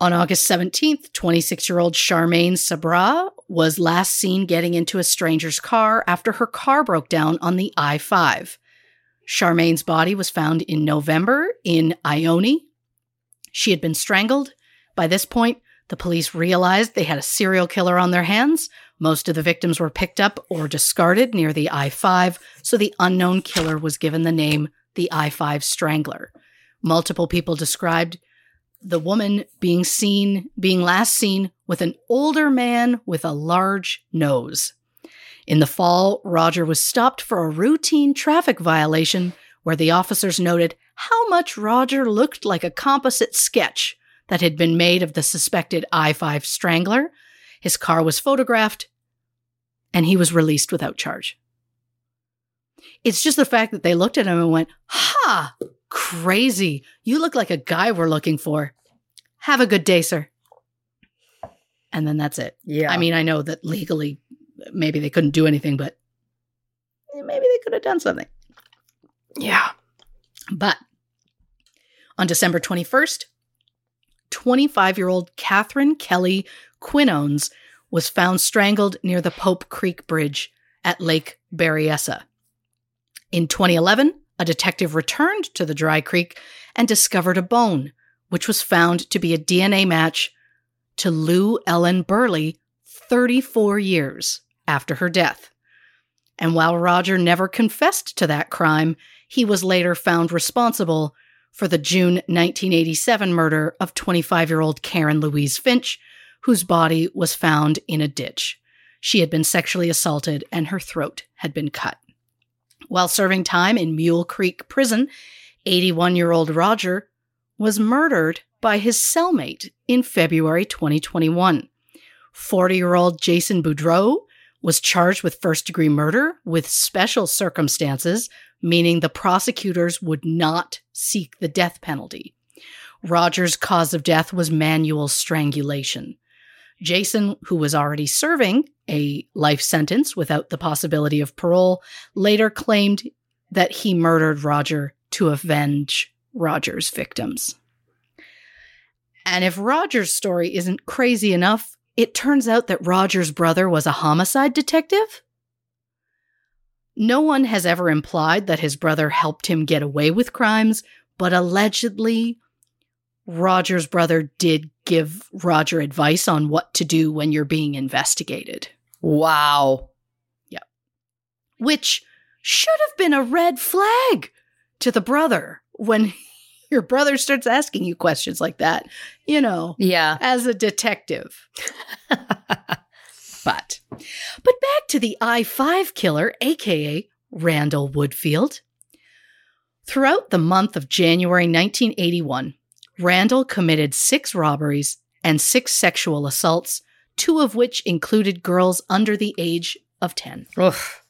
[SPEAKER 2] On August 17th, 26 year old Charmaine Sabra was last seen getting into a stranger's car after her car broke down on the I 5. Charmaine's body was found in November in Ione. She had been strangled. By this point, the police realized they had a serial killer on their hands. Most of the victims were picked up or discarded near the I 5, so the unknown killer was given the name the I 5 Strangler. Multiple people described the woman being seen, being last seen with an older man with a large nose. In the fall, Roger was stopped for a routine traffic violation where the officers noted how much Roger looked like a composite sketch that had been made of the suspected I 5 strangler. His car was photographed, and he was released without charge. It's just the fact that they looked at him and went, Ha, crazy. You look like a guy we're looking for. Have a good day, sir. And then that's it.
[SPEAKER 1] Yeah.
[SPEAKER 2] I mean, I know that legally, maybe they couldn't do anything, but maybe they could have done something.
[SPEAKER 1] yeah.
[SPEAKER 2] But on December 21st, 25 year old Catherine Kelly Quinones was found strangled near the Pope Creek Bridge at Lake Berryessa. In 2011, a detective returned to the dry creek and discovered a bone, which was found to be a DNA match to Lou Ellen Burley 34 years after her death. And while Roger never confessed to that crime, he was later found responsible for the June 1987 murder of 25 year old Karen Louise Finch, whose body was found in a ditch. She had been sexually assaulted and her throat had been cut. While serving time in Mule Creek Prison, 81 year old Roger was murdered by his cellmate in February 2021. 40 year old Jason Budrow was charged with first degree murder with special circumstances, meaning the prosecutors would not seek the death penalty. Roger's cause of death was manual strangulation. Jason, who was already serving a life sentence without the possibility of parole, later claimed that he murdered Roger to avenge Roger's victims. And if Roger's story isn't crazy enough, it turns out that Roger's brother was a homicide detective. No one has ever implied that his brother helped him get away with crimes, but allegedly, Roger's brother did give Roger advice on what to do when you're being investigated.
[SPEAKER 1] Wow.
[SPEAKER 2] Yep. Which should have been a red flag to the brother when your brother starts asking you questions like that, you know,
[SPEAKER 1] Yeah.
[SPEAKER 2] as a detective. but but back to the I-5 killer, aka Randall Woodfield. Throughout the month of January 1981, Randall committed 6 robberies and 6 sexual assaults, two of which included girls under the age of 10.
[SPEAKER 1] Oof.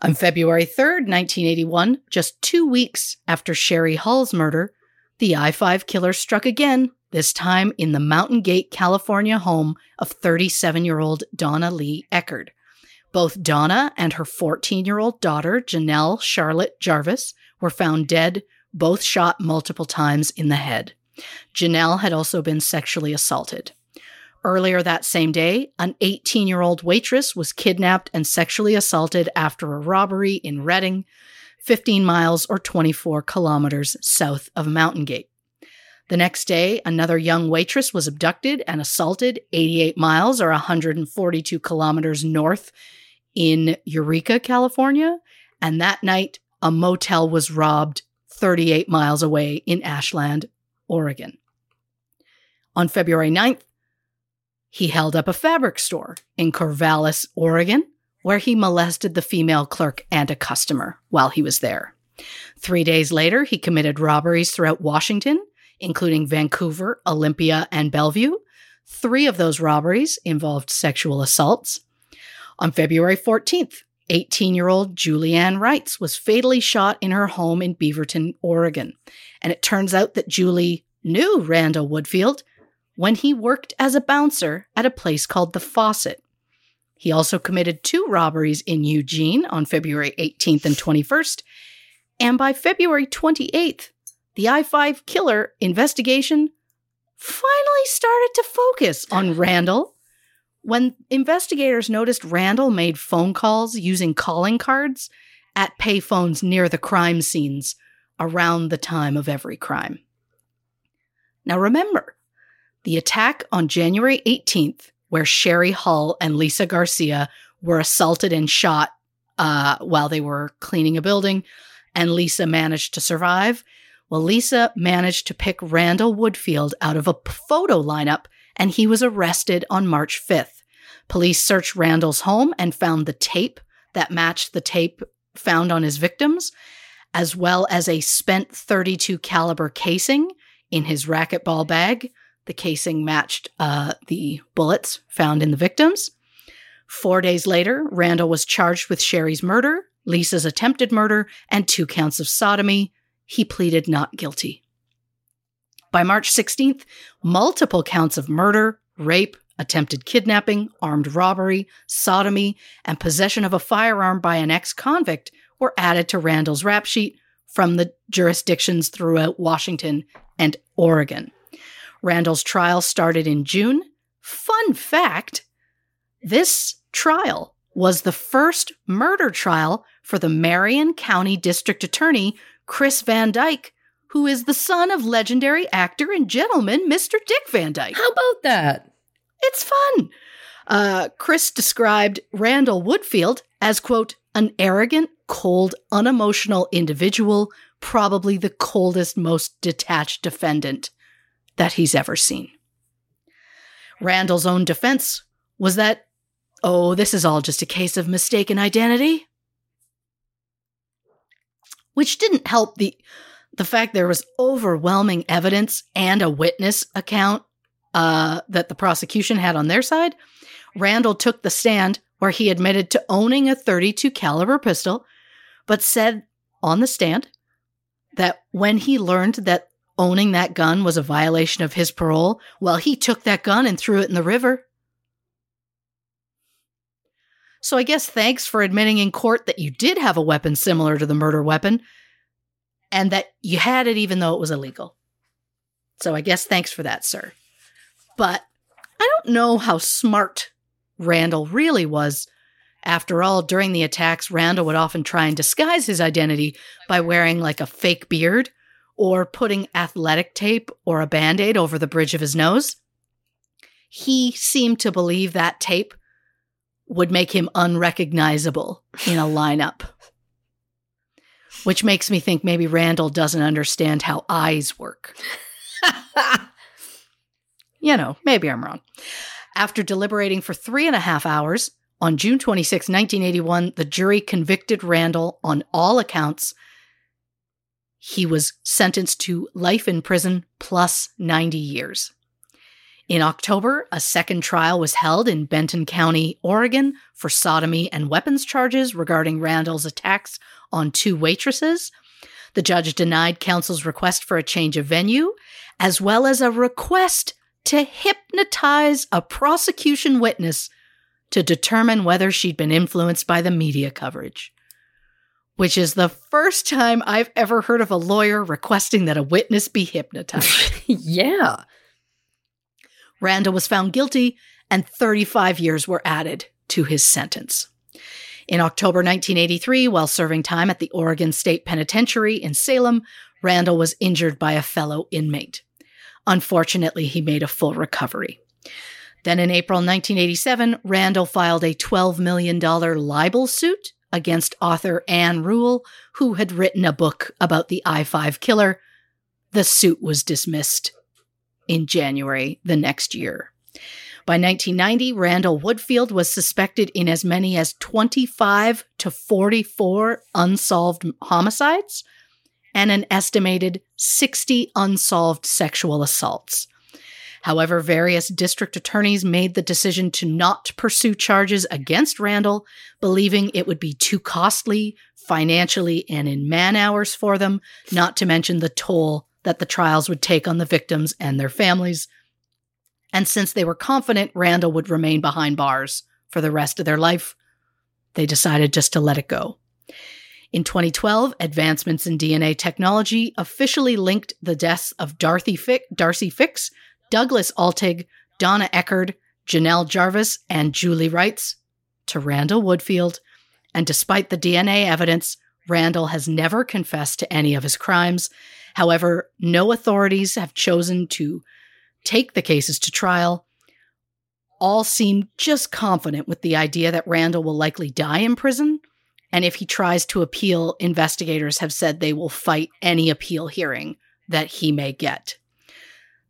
[SPEAKER 2] On February 3rd, 1981, just two weeks after Sherry Hull's murder, the I 5 killer struck again, this time in the Mountain Gate, California home of 37 year old Donna Lee Eckerd. Both Donna and her 14 year old daughter, Janelle Charlotte Jarvis, were found dead, both shot multiple times in the head. Janelle had also been sexually assaulted. Earlier that same day, an 18 year old waitress was kidnapped and sexually assaulted after a robbery in Redding, 15 miles or 24 kilometers south of Mountain Gate. The next day, another young waitress was abducted and assaulted 88 miles or 142 kilometers north in Eureka, California. And that night, a motel was robbed 38 miles away in Ashland, Oregon. On February 9th, he held up a fabric store in Corvallis, Oregon, where he molested the female clerk and a customer while he was there. Three days later, he committed robberies throughout Washington, including Vancouver, Olympia, and Bellevue. Three of those robberies involved sexual assaults. On February 14th, 18 year old Julianne Reitz was fatally shot in her home in Beaverton, Oregon. And it turns out that Julie knew Randall Woodfield when he worked as a bouncer at a place called The Faucet. He also committed two robberies in Eugene on February 18th and 21st. And by February 28th, the I 5 killer investigation finally started to focus on Randall. When investigators noticed Randall made phone calls using calling cards at payphones near the crime scenes around the time of every crime. Now remember, the attack on January 18th, where Sherry Hull and Lisa Garcia were assaulted and shot uh, while they were cleaning a building, and Lisa managed to survive. Well, Lisa managed to pick Randall Woodfield out of a photo lineup, and he was arrested on March 5th. Police searched Randall's home and found the tape that matched the tape found on his victims, as well as a spent 32 caliber casing in his racquetball bag. The casing matched uh, the bullets found in the victims. Four days later, Randall was charged with Sherry's murder, Lisa's attempted murder, and two counts of sodomy. He pleaded not guilty. By March 16th, multiple counts of murder, rape, attempted kidnapping, armed robbery, sodomy, and possession of a firearm by an ex convict were added to Randall's rap sheet from the jurisdictions throughout Washington and Oregon. Randall's trial started in June. Fun fact This trial was the first murder trial for the Marion County District Attorney, Chris Van Dyke, who is the son of legendary actor and gentleman Mr. Dick Van Dyke.
[SPEAKER 1] How about that?
[SPEAKER 2] It's fun. Uh, Chris described Randall Woodfield as, quote, an arrogant, cold, unemotional individual, probably the coldest, most detached defendant that he's ever seen. Randall's own defense was that, oh, this is all just a case of mistaken identity. Which didn't help the the fact there was overwhelming evidence and a witness account uh, that the prosecution had on their side. Randall took the stand where he admitted to owning a 32 caliber pistol, but said on the stand that when he learned that owning that gun was a violation of his parole, well, he took that gun and threw it in the river. So I guess thanks for admitting in court that you did have a weapon similar to the murder weapon and that you had it even though it was illegal. So I guess thanks for that, sir. But I don't know how smart Randall really was. After all, during the attacks, Randall would often try and disguise his identity by wearing like a fake beard or putting athletic tape or a band aid over the bridge of his nose. He seemed to believe that tape would make him unrecognizable in a lineup. Which makes me think maybe Randall doesn't understand how eyes work. you know, maybe I'm wrong. After deliberating for three and a half hours, on June 26, 1981, the jury convicted Randall on all accounts. He was sentenced to life in prison plus 90 years. In October, a second trial was held in Benton County, Oregon, for sodomy and weapons charges regarding Randall's attacks on two waitresses. The judge denied counsel's request for a change of venue, as well as a request to hypnotize a prosecution witness to determine whether she'd been influenced by the media coverage. Which is the first time I've ever heard of a lawyer requesting that a witness be hypnotized.
[SPEAKER 1] yeah.
[SPEAKER 2] Randall was found guilty, and 35 years were added to his sentence. In October 1983, while serving time at the Oregon State Penitentiary in Salem, Randall was injured by a fellow inmate. Unfortunately, he made a full recovery. Then in April 1987, Randall filed a $12 million libel suit against author Ann Rule, who had written a book about the I 5 killer. The suit was dismissed in January the next year. By 1990, Randall Woodfield was suspected in as many as 25 to 44 unsolved homicides and an estimated 60 unsolved sexual assaults. However, various district attorneys made the decision to not pursue charges against Randall, believing it would be too costly financially and in man hours for them, not to mention the toll that the trials would take on the victims and their families. And since they were confident Randall would remain behind bars for the rest of their life, they decided just to let it go. In 2012, advancements in DNA technology officially linked the deaths of Darcy, Fick, Darcy Fix, Douglas Altig, Donna Eckerd, Janelle Jarvis, and Julie Reitz to Randall Woodfield. And despite the DNA evidence, Randall has never confessed to any of his crimes However, no authorities have chosen to take the cases to trial. All seem just confident with the idea that Randall will likely die in prison. And if he tries to appeal, investigators have said they will fight any appeal hearing that he may get.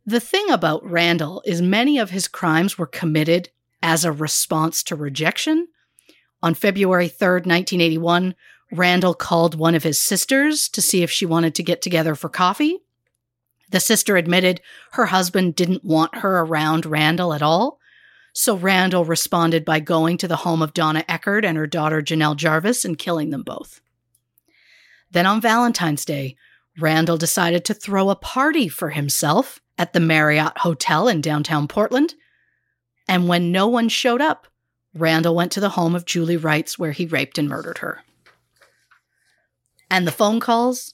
[SPEAKER 2] The thing about Randall is many of his crimes were committed as a response to rejection. On February 3rd, 1981, Randall called one of his sisters to see if she wanted to get together for coffee. The sister admitted her husband didn't want her around Randall at all. So Randall responded by going to the home of Donna Eckerd and her daughter Janelle Jarvis and killing them both. Then on Valentine's Day, Randall decided to throw a party for himself at the Marriott Hotel in downtown Portland. And when no one showed up, Randall went to the home of Julie Reitz where he raped and murdered her. And the phone calls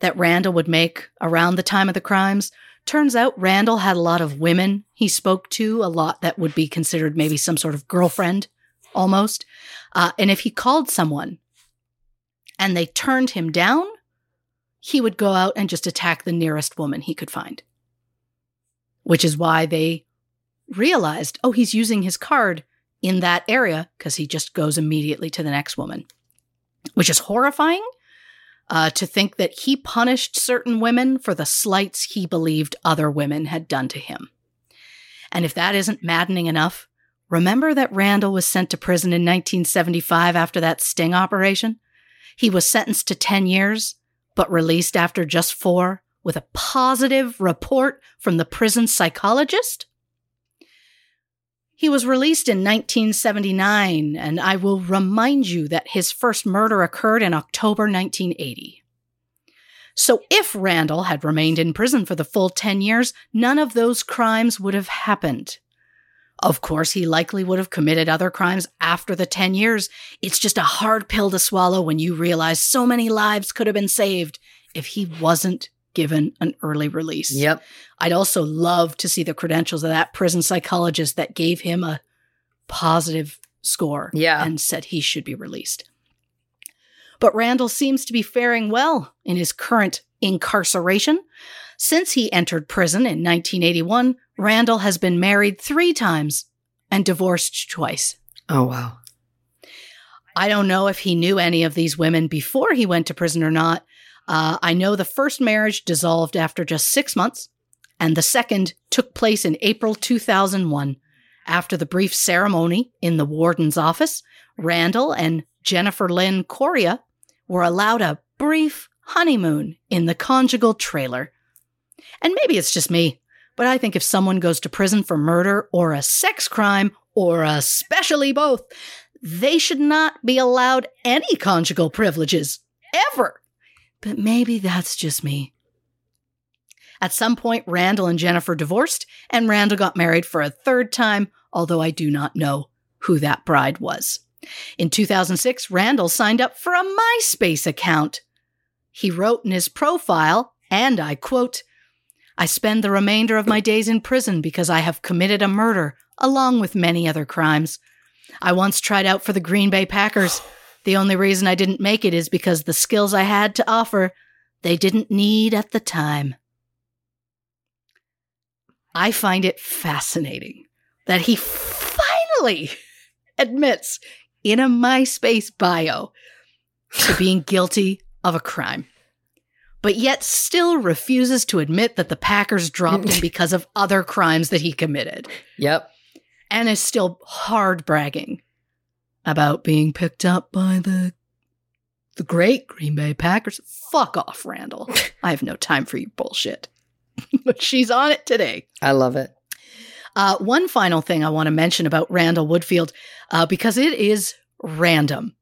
[SPEAKER 2] that Randall would make around the time of the crimes Turns out Randall had a lot of women he spoke to, a lot that would be considered maybe some sort of girlfriend almost. Uh, and if he called someone and they turned him down, he would go out and just attack the nearest woman he could find. Which is why they realized, oh, he's using his card in that area because he just goes immediately to the next woman, which is horrifying uh, to think that he punished certain women for the slights he believed other women had done to him. And if that isn't maddening enough, remember that Randall was sent to prison in 1975 after that sting operation? He was sentenced to 10 years, but released after just four with a positive report from the prison psychologist? He was released in 1979, and I will remind you that his first murder occurred in October 1980. So, if Randall had remained in prison for the full 10 years, none of those crimes would have happened. Of course, he likely would have committed other crimes after the 10 years. It's just a hard pill to swallow when you realize so many lives could have been saved if he wasn't given an early release.
[SPEAKER 1] Yep.
[SPEAKER 2] I'd also love to see the credentials of that prison psychologist that gave him a positive score
[SPEAKER 1] Yeah.
[SPEAKER 2] and said he should be released. But Randall seems to be faring well in his current incarceration. Since he entered prison in 1981, Randall has been married three times and divorced twice.
[SPEAKER 1] Oh, wow.
[SPEAKER 2] I don't know if he knew any of these women before he went to prison or not. Uh, I know the first marriage dissolved after just six months, and the second took place in April 2001. After the brief ceremony in the warden's office, Randall and Jennifer Lynn Coria were allowed a brief honeymoon in the conjugal trailer. And maybe it's just me, but I think if someone goes to prison for murder or a sex crime, or especially both, they should not be allowed any conjugal privileges, ever. But maybe that's just me. At some point, Randall and Jennifer divorced, and Randall got married for a third time, although I do not know who that bride was. In 2006, Randall signed up for a MySpace account. He wrote in his profile, and I quote, I spend the remainder of my days in prison because I have committed a murder, along with many other crimes. I once tried out for the Green Bay Packers. The only reason I didn't make it is because the skills I had to offer, they didn't need at the time. I find it fascinating that he finally admits in a MySpace bio to being guilty of a crime, but yet still refuses to admit that the Packers dropped him because of other crimes that he committed
[SPEAKER 1] Yep.
[SPEAKER 2] and is still hard bragging about being picked up by the the great Green Bay Packers. Fuck off, Randall. I have no time for your bullshit. but she's on it today.
[SPEAKER 1] I love it.
[SPEAKER 2] Uh, one final thing I want to mention about Randall Woodfield, uh, because it is random.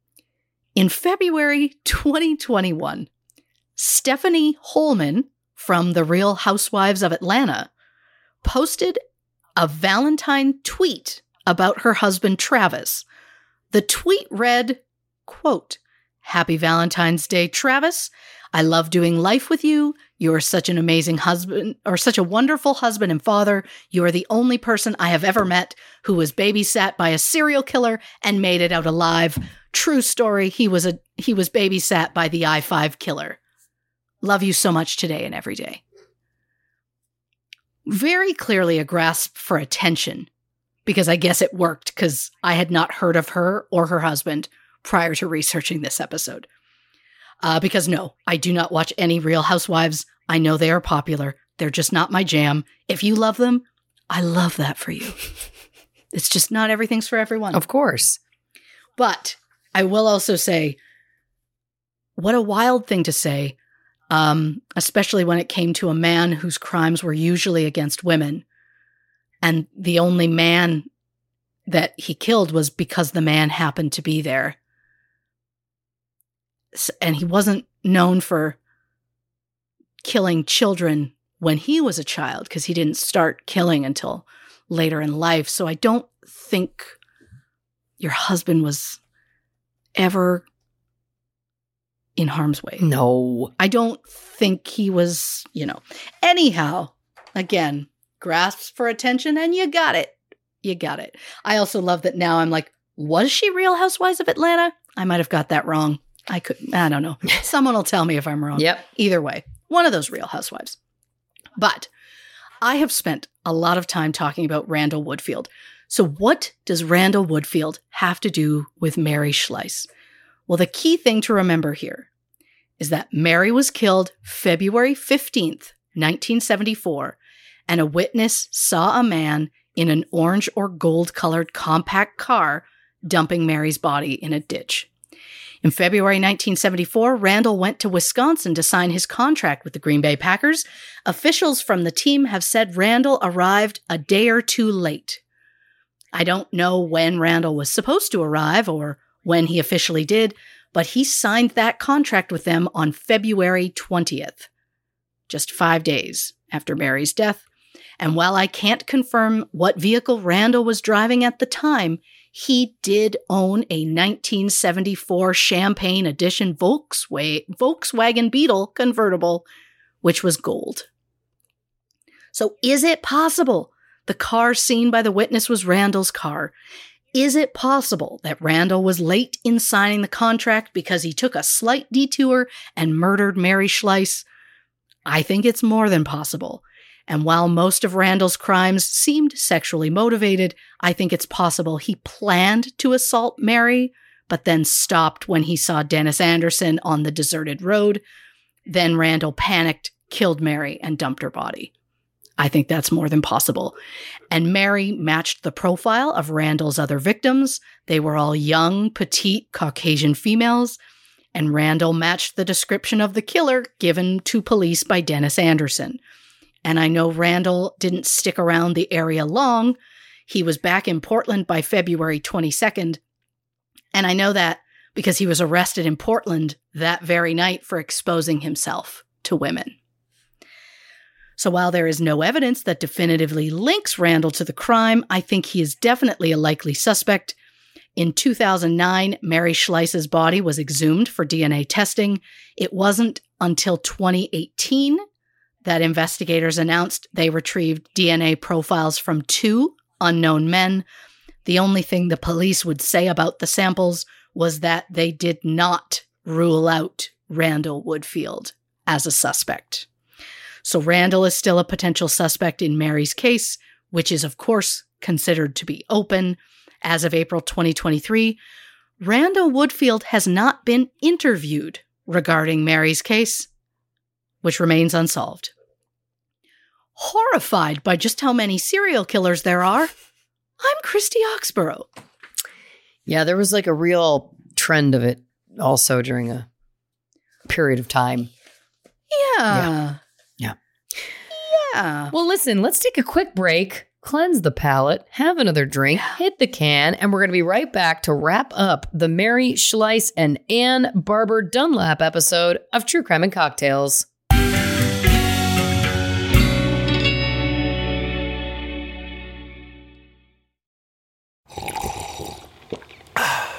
[SPEAKER 2] In February 2021, Stephanie Hollman from The Real Housewives of Atlanta posted a Valentine tweet about her husband Travis. The tweet read, quote, Happy Valentine's Day, Travis. I love doing life with you. You are such an amazing husband, or such a wonderful husband and father. You are the only person I have ever met who was babysat by a serial killer and made it out alive. True story. He was a he was babysat by the I five killer. Love you so much today and every day. Very clearly a grasp for attention, because I guess it worked because I had not heard of her or her husband prior to researching this episode. Uh, because no, I do not watch any Real Housewives. I know they are popular. They're just not my jam. If you love them, I love that for you. it's just not everything's for everyone.
[SPEAKER 1] Of course.
[SPEAKER 2] But I will also say, what a wild thing to say, um, especially when it came to a man whose crimes were usually against women. And the only man that he killed was because the man happened to be there. And he wasn't known for killing children when he was a child because he didn't start killing until later in life. So I don't think your husband was ever in harm's way.
[SPEAKER 1] No.
[SPEAKER 2] I don't think he was, you know. Anyhow, again, grasps for attention and you got it. You got it. I also love that now I'm like, was she Real Housewives of Atlanta? I might have got that wrong. I could, I don't know. Someone will tell me if I'm wrong.
[SPEAKER 1] Yep.
[SPEAKER 2] Either way, one of those Real Housewives. But I have spent a lot of time talking about Randall Woodfield. So, what does Randall Woodfield have to do with Mary Schlais? Well, the key thing to remember here is that Mary was killed February 15th, 1974, and a witness saw a man in an orange or gold colored compact car dumping Mary's body in a ditch. In February 1974, Randall went to Wisconsin to sign his contract with the Green Bay Packers. Officials from the team have said Randall arrived a day or two late. I don't know when Randall was supposed to arrive or when he officially did, but he signed that contract with them on February 20th, just five days after Mary's death. And while I can't confirm what vehicle Randall was driving at the time, he did own a 1974 Champagne Edition Volkswagen Beetle convertible, which was gold. So, is it possible the car seen by the witness was Randall's car? Is it possible that Randall was late in signing the contract because he took a slight detour and murdered Mary Schlais? I think it's more than possible. And while most of Randall's crimes seemed sexually motivated, I think it's possible he planned to assault Mary, but then stopped when he saw Dennis Anderson on the deserted road. Then Randall panicked, killed Mary, and dumped her body. I think that's more than possible. And Mary matched the profile of Randall's other victims. They were all young, petite, Caucasian females. And Randall matched the description of the killer given to police by Dennis Anderson. And I know Randall didn't stick around the area long. He was back in Portland by February 22nd. And I know that because he was arrested in Portland that very night for exposing himself to women. So while there is no evidence that definitively links Randall to the crime, I think he is definitely a likely suspect. In 2009, Mary Schlais's body was exhumed for DNA testing. It wasn't until 2018 that investigators announced they retrieved DNA profiles from two unknown men. The only thing the police would say about the samples was that they did not rule out Randall Woodfield as a suspect. So Randall is still a potential suspect in Mary's case, which is, of course, considered to be open. As of April 2023, Randall Woodfield has not been interviewed regarding Mary's case, which remains unsolved. Horrified by just how many serial killers there are, I'm Christy Oxborough.
[SPEAKER 1] Yeah, there was like a real trend of it also during a period of time.
[SPEAKER 2] Yeah.
[SPEAKER 1] Yeah.
[SPEAKER 2] Yeah.
[SPEAKER 1] Well, listen, let's take a quick break, cleanse the palate, have another drink, hit the can, and we're going to be right back to wrap up the Mary Schlais and Anne Barber Dunlap episode of True Crime and Cocktails.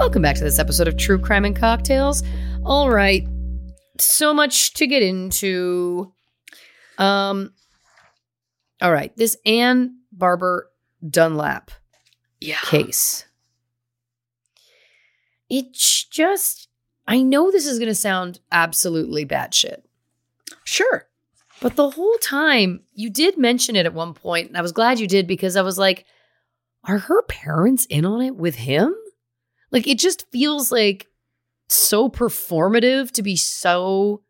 [SPEAKER 1] Welcome back to this episode of True Crime and Cocktails. All right. So much to get into. Um All right, this Anne Barber Dunlap
[SPEAKER 2] Yeah.
[SPEAKER 1] case. It's just I know this is going to sound absolutely batshit,
[SPEAKER 2] Sure.
[SPEAKER 1] but the whole time you did mention it at one point, and I was glad you did because I was like, are her parents in on it with him? Like, it just feels like so performative to be so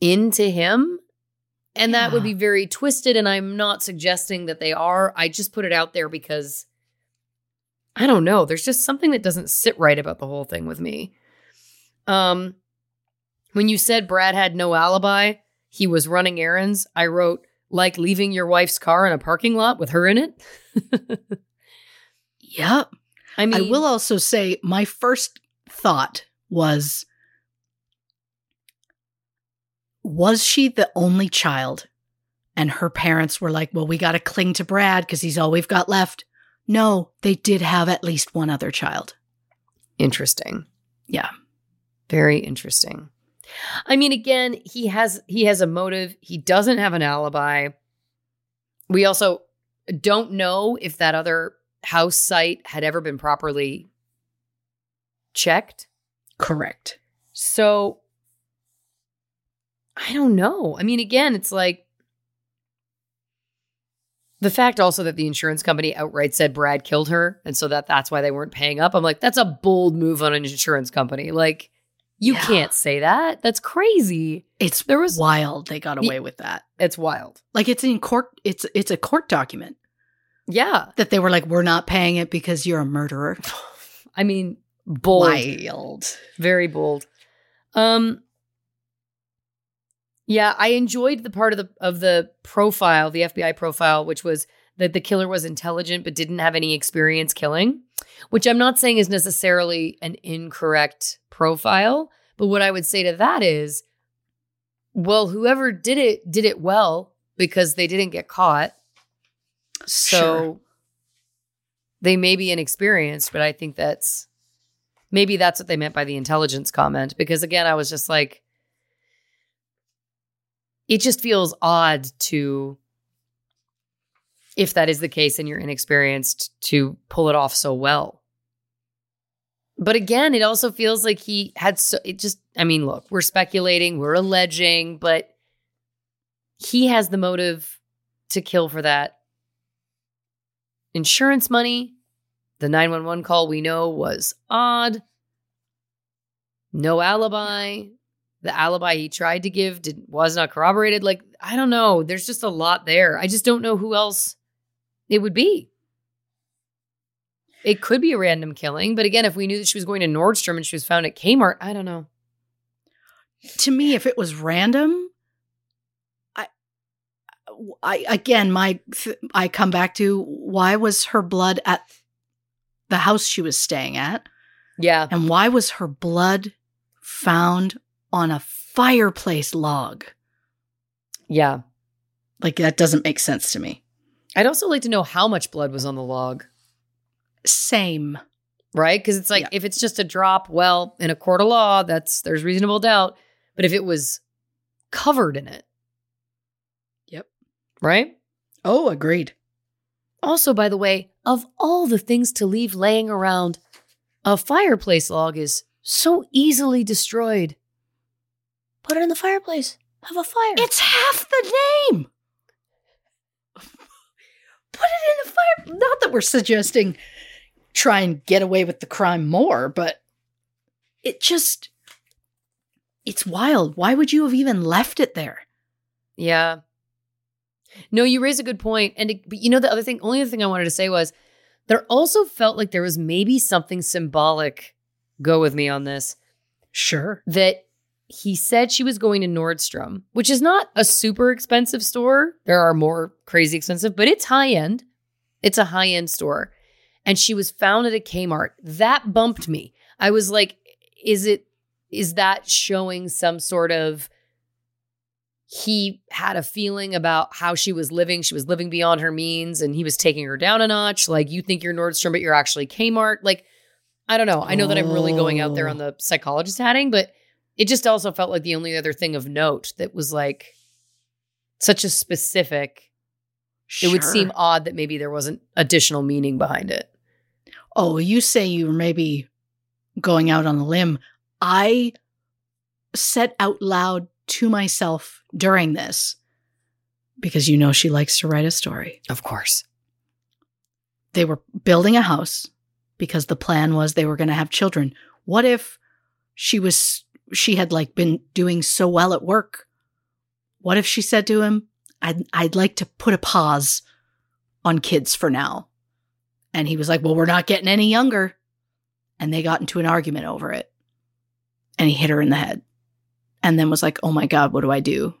[SPEAKER 1] into him. And that would be very twisted. And I'm not suggesting that they are. I just put it out there because I don't know. There's just something that doesn't sit right about the whole thing with me. Um, when you said Brad had no alibi, he was running errands. I wrote, like leaving your wife's car in a parking lot with her in it.
[SPEAKER 2] Yep.
[SPEAKER 1] I mean,
[SPEAKER 2] I will also say my first thought was was she the only child and her parents were like, "Well, we got to cling to Brad cuz he's all we've got left." No, they did have at least one other child.
[SPEAKER 1] interesting.
[SPEAKER 2] Yeah.
[SPEAKER 1] Very interesting. I mean, again, he has he has a motive. He doesn't have an alibi. We also don't know if that other house site had ever been properly checked.
[SPEAKER 2] Correct.
[SPEAKER 1] So I don't know. I mean, again, it's like the fact also that the insurance company outright said Brad killed her, and so that that's why they weren't paying up. I'm like, that's a bold move on an insurance company. Like, you
[SPEAKER 2] Yeah.
[SPEAKER 1] can't say that. That's crazy.
[SPEAKER 2] It's
[SPEAKER 1] There was-
[SPEAKER 2] wild they got away with that.
[SPEAKER 1] It's wild.
[SPEAKER 2] Like it's in court it's it's a court document
[SPEAKER 1] Yeah.
[SPEAKER 2] that they were like we're not paying it because you're a murderer.
[SPEAKER 1] I mean, bold.
[SPEAKER 2] Wild.
[SPEAKER 1] very bold um yeah i enjoyed the part of the of the profile the fbi profile which was that the killer was intelligent but didn't have any experience killing which i'm not saying is necessarily an incorrect profile but what i would say to that is well whoever did it did it well because they didn't get caught so
[SPEAKER 2] Sure.
[SPEAKER 1] they may be inexperienced but i think that's maybe that's what they meant by the intelligence comment because again i was just like it just feels odd to if that is the case and you're inexperienced to pull it off so well but again it also feels like he had so it just i mean look we're speculating we're alleging but he has the motive to kill for that insurance money the 911 call we know was odd. No alibi. The alibi he tried to give did was not corroborated. Like, I don't know. There's just a lot there. I just don't know who else it would be. It could be a random killing, but again, if we knew that she was going to Nordstrom and she was found at Kmart, I don't know.
[SPEAKER 2] to me if it was random i again my th- i come back to why was her blood at the house she was staying at
[SPEAKER 1] Yeah.
[SPEAKER 2] and why was her blood found on a fireplace log
[SPEAKER 1] Yeah.
[SPEAKER 2] like that doesn't make sense to me
[SPEAKER 1] I'd also like to know how much blood was on the log.
[SPEAKER 2] same
[SPEAKER 1] right? Because it's like
[SPEAKER 2] Yeah.
[SPEAKER 1] if it's just a drop, well, in a court of law, that's there's reasonable doubt. But if it was covered in it. Right?
[SPEAKER 2] oh agreed
[SPEAKER 1] Also, by the way, of all the things to leave laying around, a fireplace log is so easily destroyed. Put it in the fireplace. Have a fire.
[SPEAKER 2] it's half the name put it in the fire not that we're suggesting try and get away with the crime more but it just it's wild why would you have even left it there
[SPEAKER 1] Yeah. No, you raise a good point. And it, but you know the other thing, only other thing I wanted to say was there also felt like there was maybe something symbolic go with me on this
[SPEAKER 2] sure
[SPEAKER 1] that he said she was going to Nordstrom, which is not a super expensive store. There are more crazy expensive, but it's high end. It's a high end store. And she was found at a Kmart. That bumped me. I was like, is it is that showing some sort of he had a feeling about how she was living. She was living beyond her means and he was taking her down a notch. Like, you think you're Nordstrom, but you're actually Kmart. Like, I don't know. I know that I'm really going out there on oh. the psychologist hatting, but it just also felt like the only other thing of note that was like such a specific. It would seem odd that maybe there wasn't additional meaning behind it.
[SPEAKER 2] oh you say you were maybe going out on a limb. I said out loud to myself during this, because you know she likes to write a story.
[SPEAKER 1] Of course.
[SPEAKER 2] They were building a house because the plan was they were going to have children. What if she was she had like been doing so well at work? What if she said to him, "I'd I'd like to put a pause on kids for now." And he was like, "Well, we're not getting any younger." And they got into an argument over it. And he hit her in the head. And then was like, "Oh my god, what do I do?"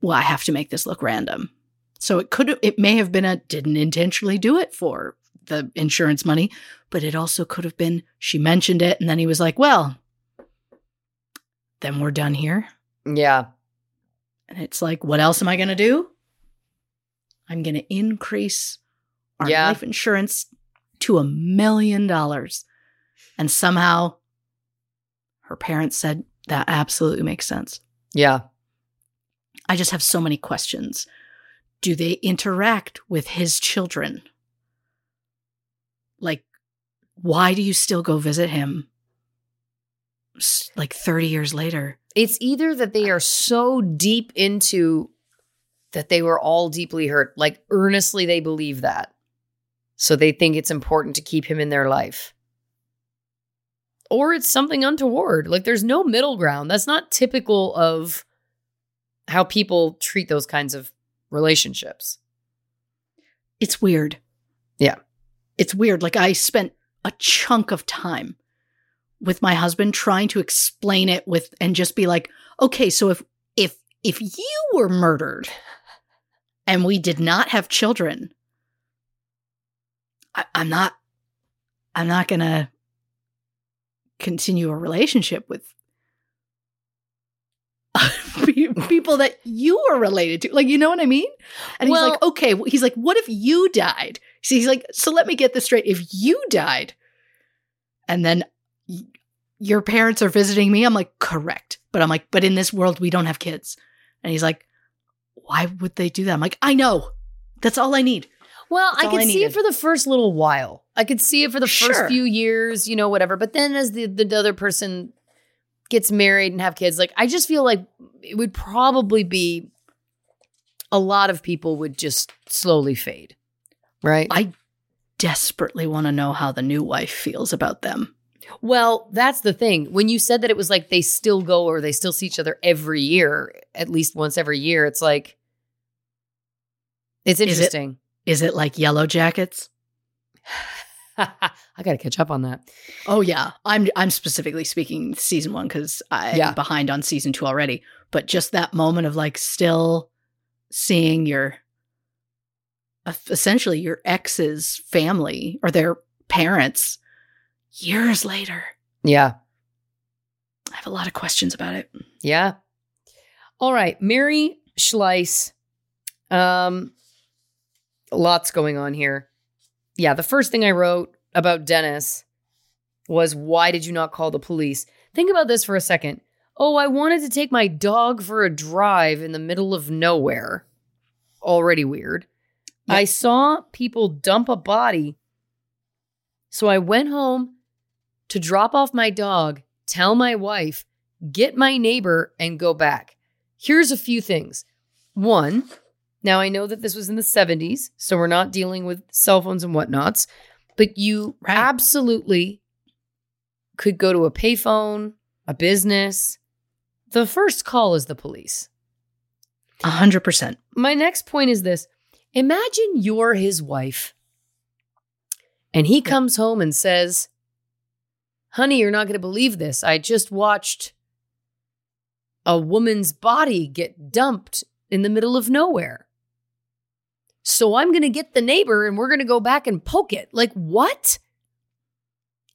[SPEAKER 2] Well, I have to make this look random. So it could it may have been a didn't intentionally do it for the insurance money, but it also could have been she mentioned it and then he was like, "Well, then we're done here."
[SPEAKER 1] Yeah.
[SPEAKER 2] And it's like, what else am I going to do? I'm going to increase our
[SPEAKER 1] Yeah.
[SPEAKER 2] life insurance to a million dollars. And somehow her parents said that absolutely makes sense.
[SPEAKER 1] Yeah.
[SPEAKER 2] I just have so many questions. Do they interact with his children? Like, why do you still go visit him like 30 years later?
[SPEAKER 1] It's either that they are so deep into that they were all deeply hurt, like earnestly they believe that. So they think it's important to keep him in their life. Or it's something untoward. Like there's no middle ground. That's not typical of how people treat those kinds of relationships.
[SPEAKER 2] It's weird.
[SPEAKER 1] Yeah.
[SPEAKER 2] It's weird. Like I spent a chunk of time with my husband trying to explain it with and just be like, okay, so if if if you were murdered and we did not have children, I, I'm not I'm not gonna continue a relationship with people that you are related to. Like, you know what I mean? And he's like, okay. He's like, what if you died? So he's like, so let me get this straight. If you died, and then y- your parents are visiting me, I'm like, correct. But I'm like, but in this world, we don't have kids. And he's like, why would they do that? I'm like, I know. That's all I need.
[SPEAKER 1] Well,
[SPEAKER 2] That's
[SPEAKER 1] I could
[SPEAKER 2] I
[SPEAKER 1] see it for the first little while. I could see it for the first few years, you know, whatever. But then as the, the other person gets married and have kids, like I just feel like it would probably be a lot of people would just slowly fade. Right?
[SPEAKER 2] I desperately want to know how the new wife feels about them.
[SPEAKER 1] well, that's the thing. When you said that it was like they still go or they still see each other every year, at least once every year, it's like it's
[SPEAKER 2] it-
[SPEAKER 1] interesting.
[SPEAKER 2] Is it like yellow jackets?
[SPEAKER 1] I got to catch up on that.
[SPEAKER 2] Oh yeah, I'm I'm specifically speaking season one because I'm
[SPEAKER 1] Yeah.
[SPEAKER 2] behind on season two already. But just that moment of like still seeing your uh, essentially your ex's family or their parents years later.
[SPEAKER 1] Yeah.
[SPEAKER 2] I have a lot of questions about it.
[SPEAKER 1] Yeah. All right. Mary Schlais. Um, lots going on here. Yeah. The first thing I wrote about Dennis was why did you not call the police? Think about this for a second. Oh, I wanted to take my dog for a drive in the middle of nowhere. Already weird. I saw people dump a body. So I went home to drop off my dog, tell my wife, get my neighbor, and go back. Here's a few things. One, now I know that this was in the 70s, so we're not dealing with cell phones and whatnots, but you
[SPEAKER 2] Right.
[SPEAKER 1] absolutely could go to a payphone, a business. The first call is the police.
[SPEAKER 2] A hundred percent.
[SPEAKER 1] My next point is this Imagine you're his wife, and he comes home and says, Honey, you're not going to believe this. I just watched a woman's body get dumped in the middle of nowhere. So I'm going to get the neighbor and we're going to go back and poke it. Like, what?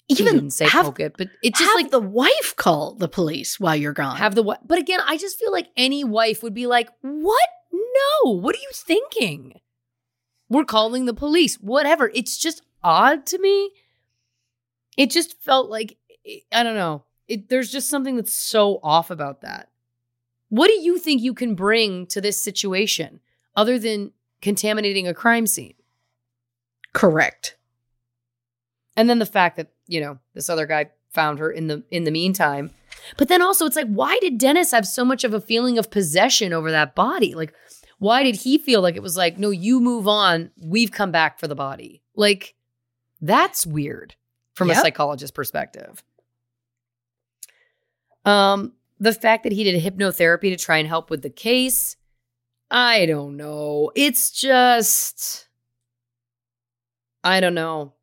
[SPEAKER 2] Even
[SPEAKER 1] say
[SPEAKER 2] have,
[SPEAKER 1] poke it, but it's just like
[SPEAKER 2] the wife call the police while you're gone.
[SPEAKER 1] have the what? But again, I just feel like any wife would be like, "What? No. What are you thinking? We're calling the police. Whatever." It's just odd to me. It just felt like eh, I don't know. It, there's just something that's so off about that. What do you think you can bring to this situation other than contaminating a crime scene?
[SPEAKER 2] correct.
[SPEAKER 1] And then the fact that, you know, this other guy found her in the in the meantime. But then also it's like why did Dennis have so much of a feeling of possession over that body? Like why did he feel like it was like, no, you move on, we've come back for the body? Like that's weird from a
[SPEAKER 2] Yep.
[SPEAKER 1] psychologist perspective. Um the fact that he did hypnotherapy to try and help with the case, I don't know. It's just I don't know.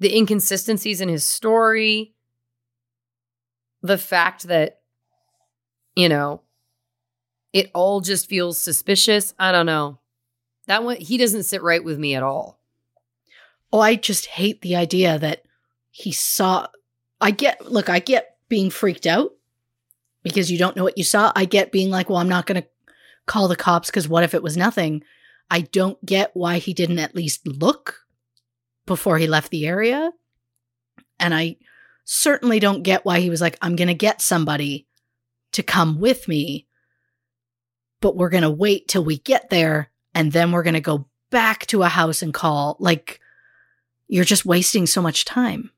[SPEAKER 1] The inconsistencies in his story, the fact that, you know, it all just feels suspicious. I don't know. That one, he doesn't sit right with me at all.
[SPEAKER 2] Oh, I just hate the idea that he saw. I get, look, I get being freaked out because you don't know what you saw. I get being like, well, I'm not going to call the cops because what if it was nothing? I don't get why he didn't at least look before he left the area. And I certainly don't get why he was like, I'm going to get somebody to come with me, but we're going to wait till we get there and then we're going to go back to a house and call. Like, you're just wasting so much time.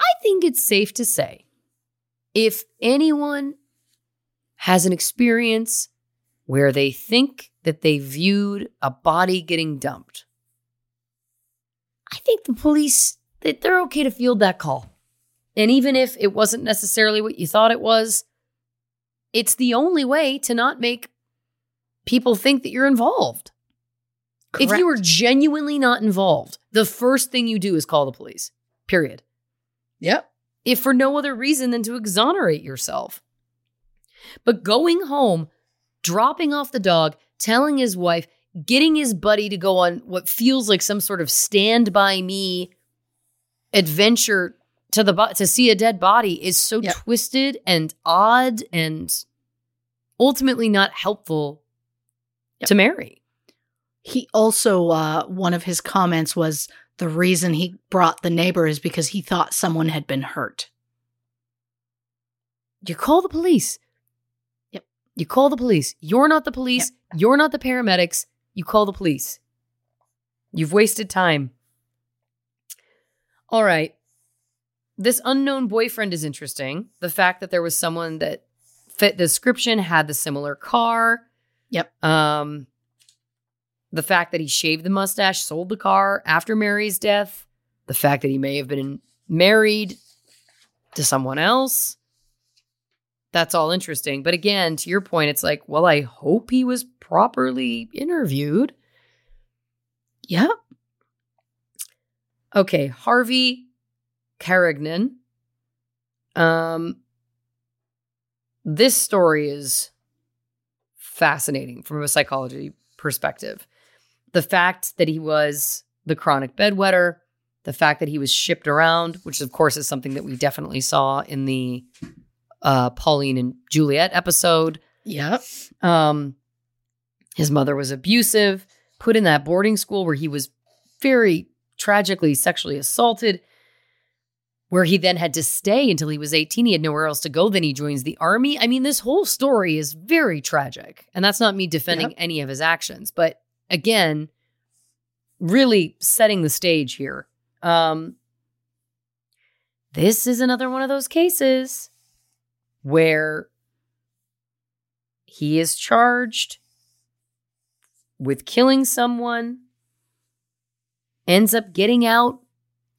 [SPEAKER 1] I think it's safe to say if anyone has an experience where they think that they viewed a body getting dumped, I think the police that they're okay to field that call. And even if it wasn't necessarily what you thought it was, it's the only way to not make people think that you're involved. If you were genuinely not involved, the first thing you do is call the police. Period
[SPEAKER 2] Yep.
[SPEAKER 1] if for no other reason than to exonerate yourself. But going home, dropping off the dog, telling his wife, getting his buddy to go on what feels like some sort of stand by me adventure to the bo- to see a dead body is so
[SPEAKER 2] Yep.
[SPEAKER 1] twisted and odd and ultimately not helpful
[SPEAKER 2] Yep.
[SPEAKER 1] to Mary.
[SPEAKER 2] He also, uh, one of his comments was the reason he brought the neighbor is because he thought someone had been hurt.
[SPEAKER 1] You call the police. You call the police. You're not the police. You're not the paramedics. You call the police. You've wasted time. All right. This unknown boyfriend is interesting. The fact that there was someone that fit the description, had the similar car.
[SPEAKER 2] Yep.
[SPEAKER 1] Um, the fact that he shaved the mustache, sold the car after Mary's death. The fact that he may have been married to someone else. That's all interesting. But again, to your point, it's like, well, I hope he was properly interviewed.
[SPEAKER 2] Yep.
[SPEAKER 1] Okay, Harvey Carignan. Um, this story is fascinating from a psychology perspective. The fact that he was the chronic bedwetter, the fact that he was shipped around, which of course is something that we definitely saw in the uh, Pauline and Juliet episode.
[SPEAKER 2] Yep.
[SPEAKER 1] Um, his mother was abusive, put in that boarding school where he was very tragically sexually assaulted, where he then had to stay until he was 18. He had nowhere else to go. Then he joins the army. I mean, this whole story is very tragic. And that's not me defending
[SPEAKER 2] Yep.
[SPEAKER 1] any of his actions, but again, really setting the stage here. Um, this is another one of those cases where he is charged with killing someone, ends up getting out,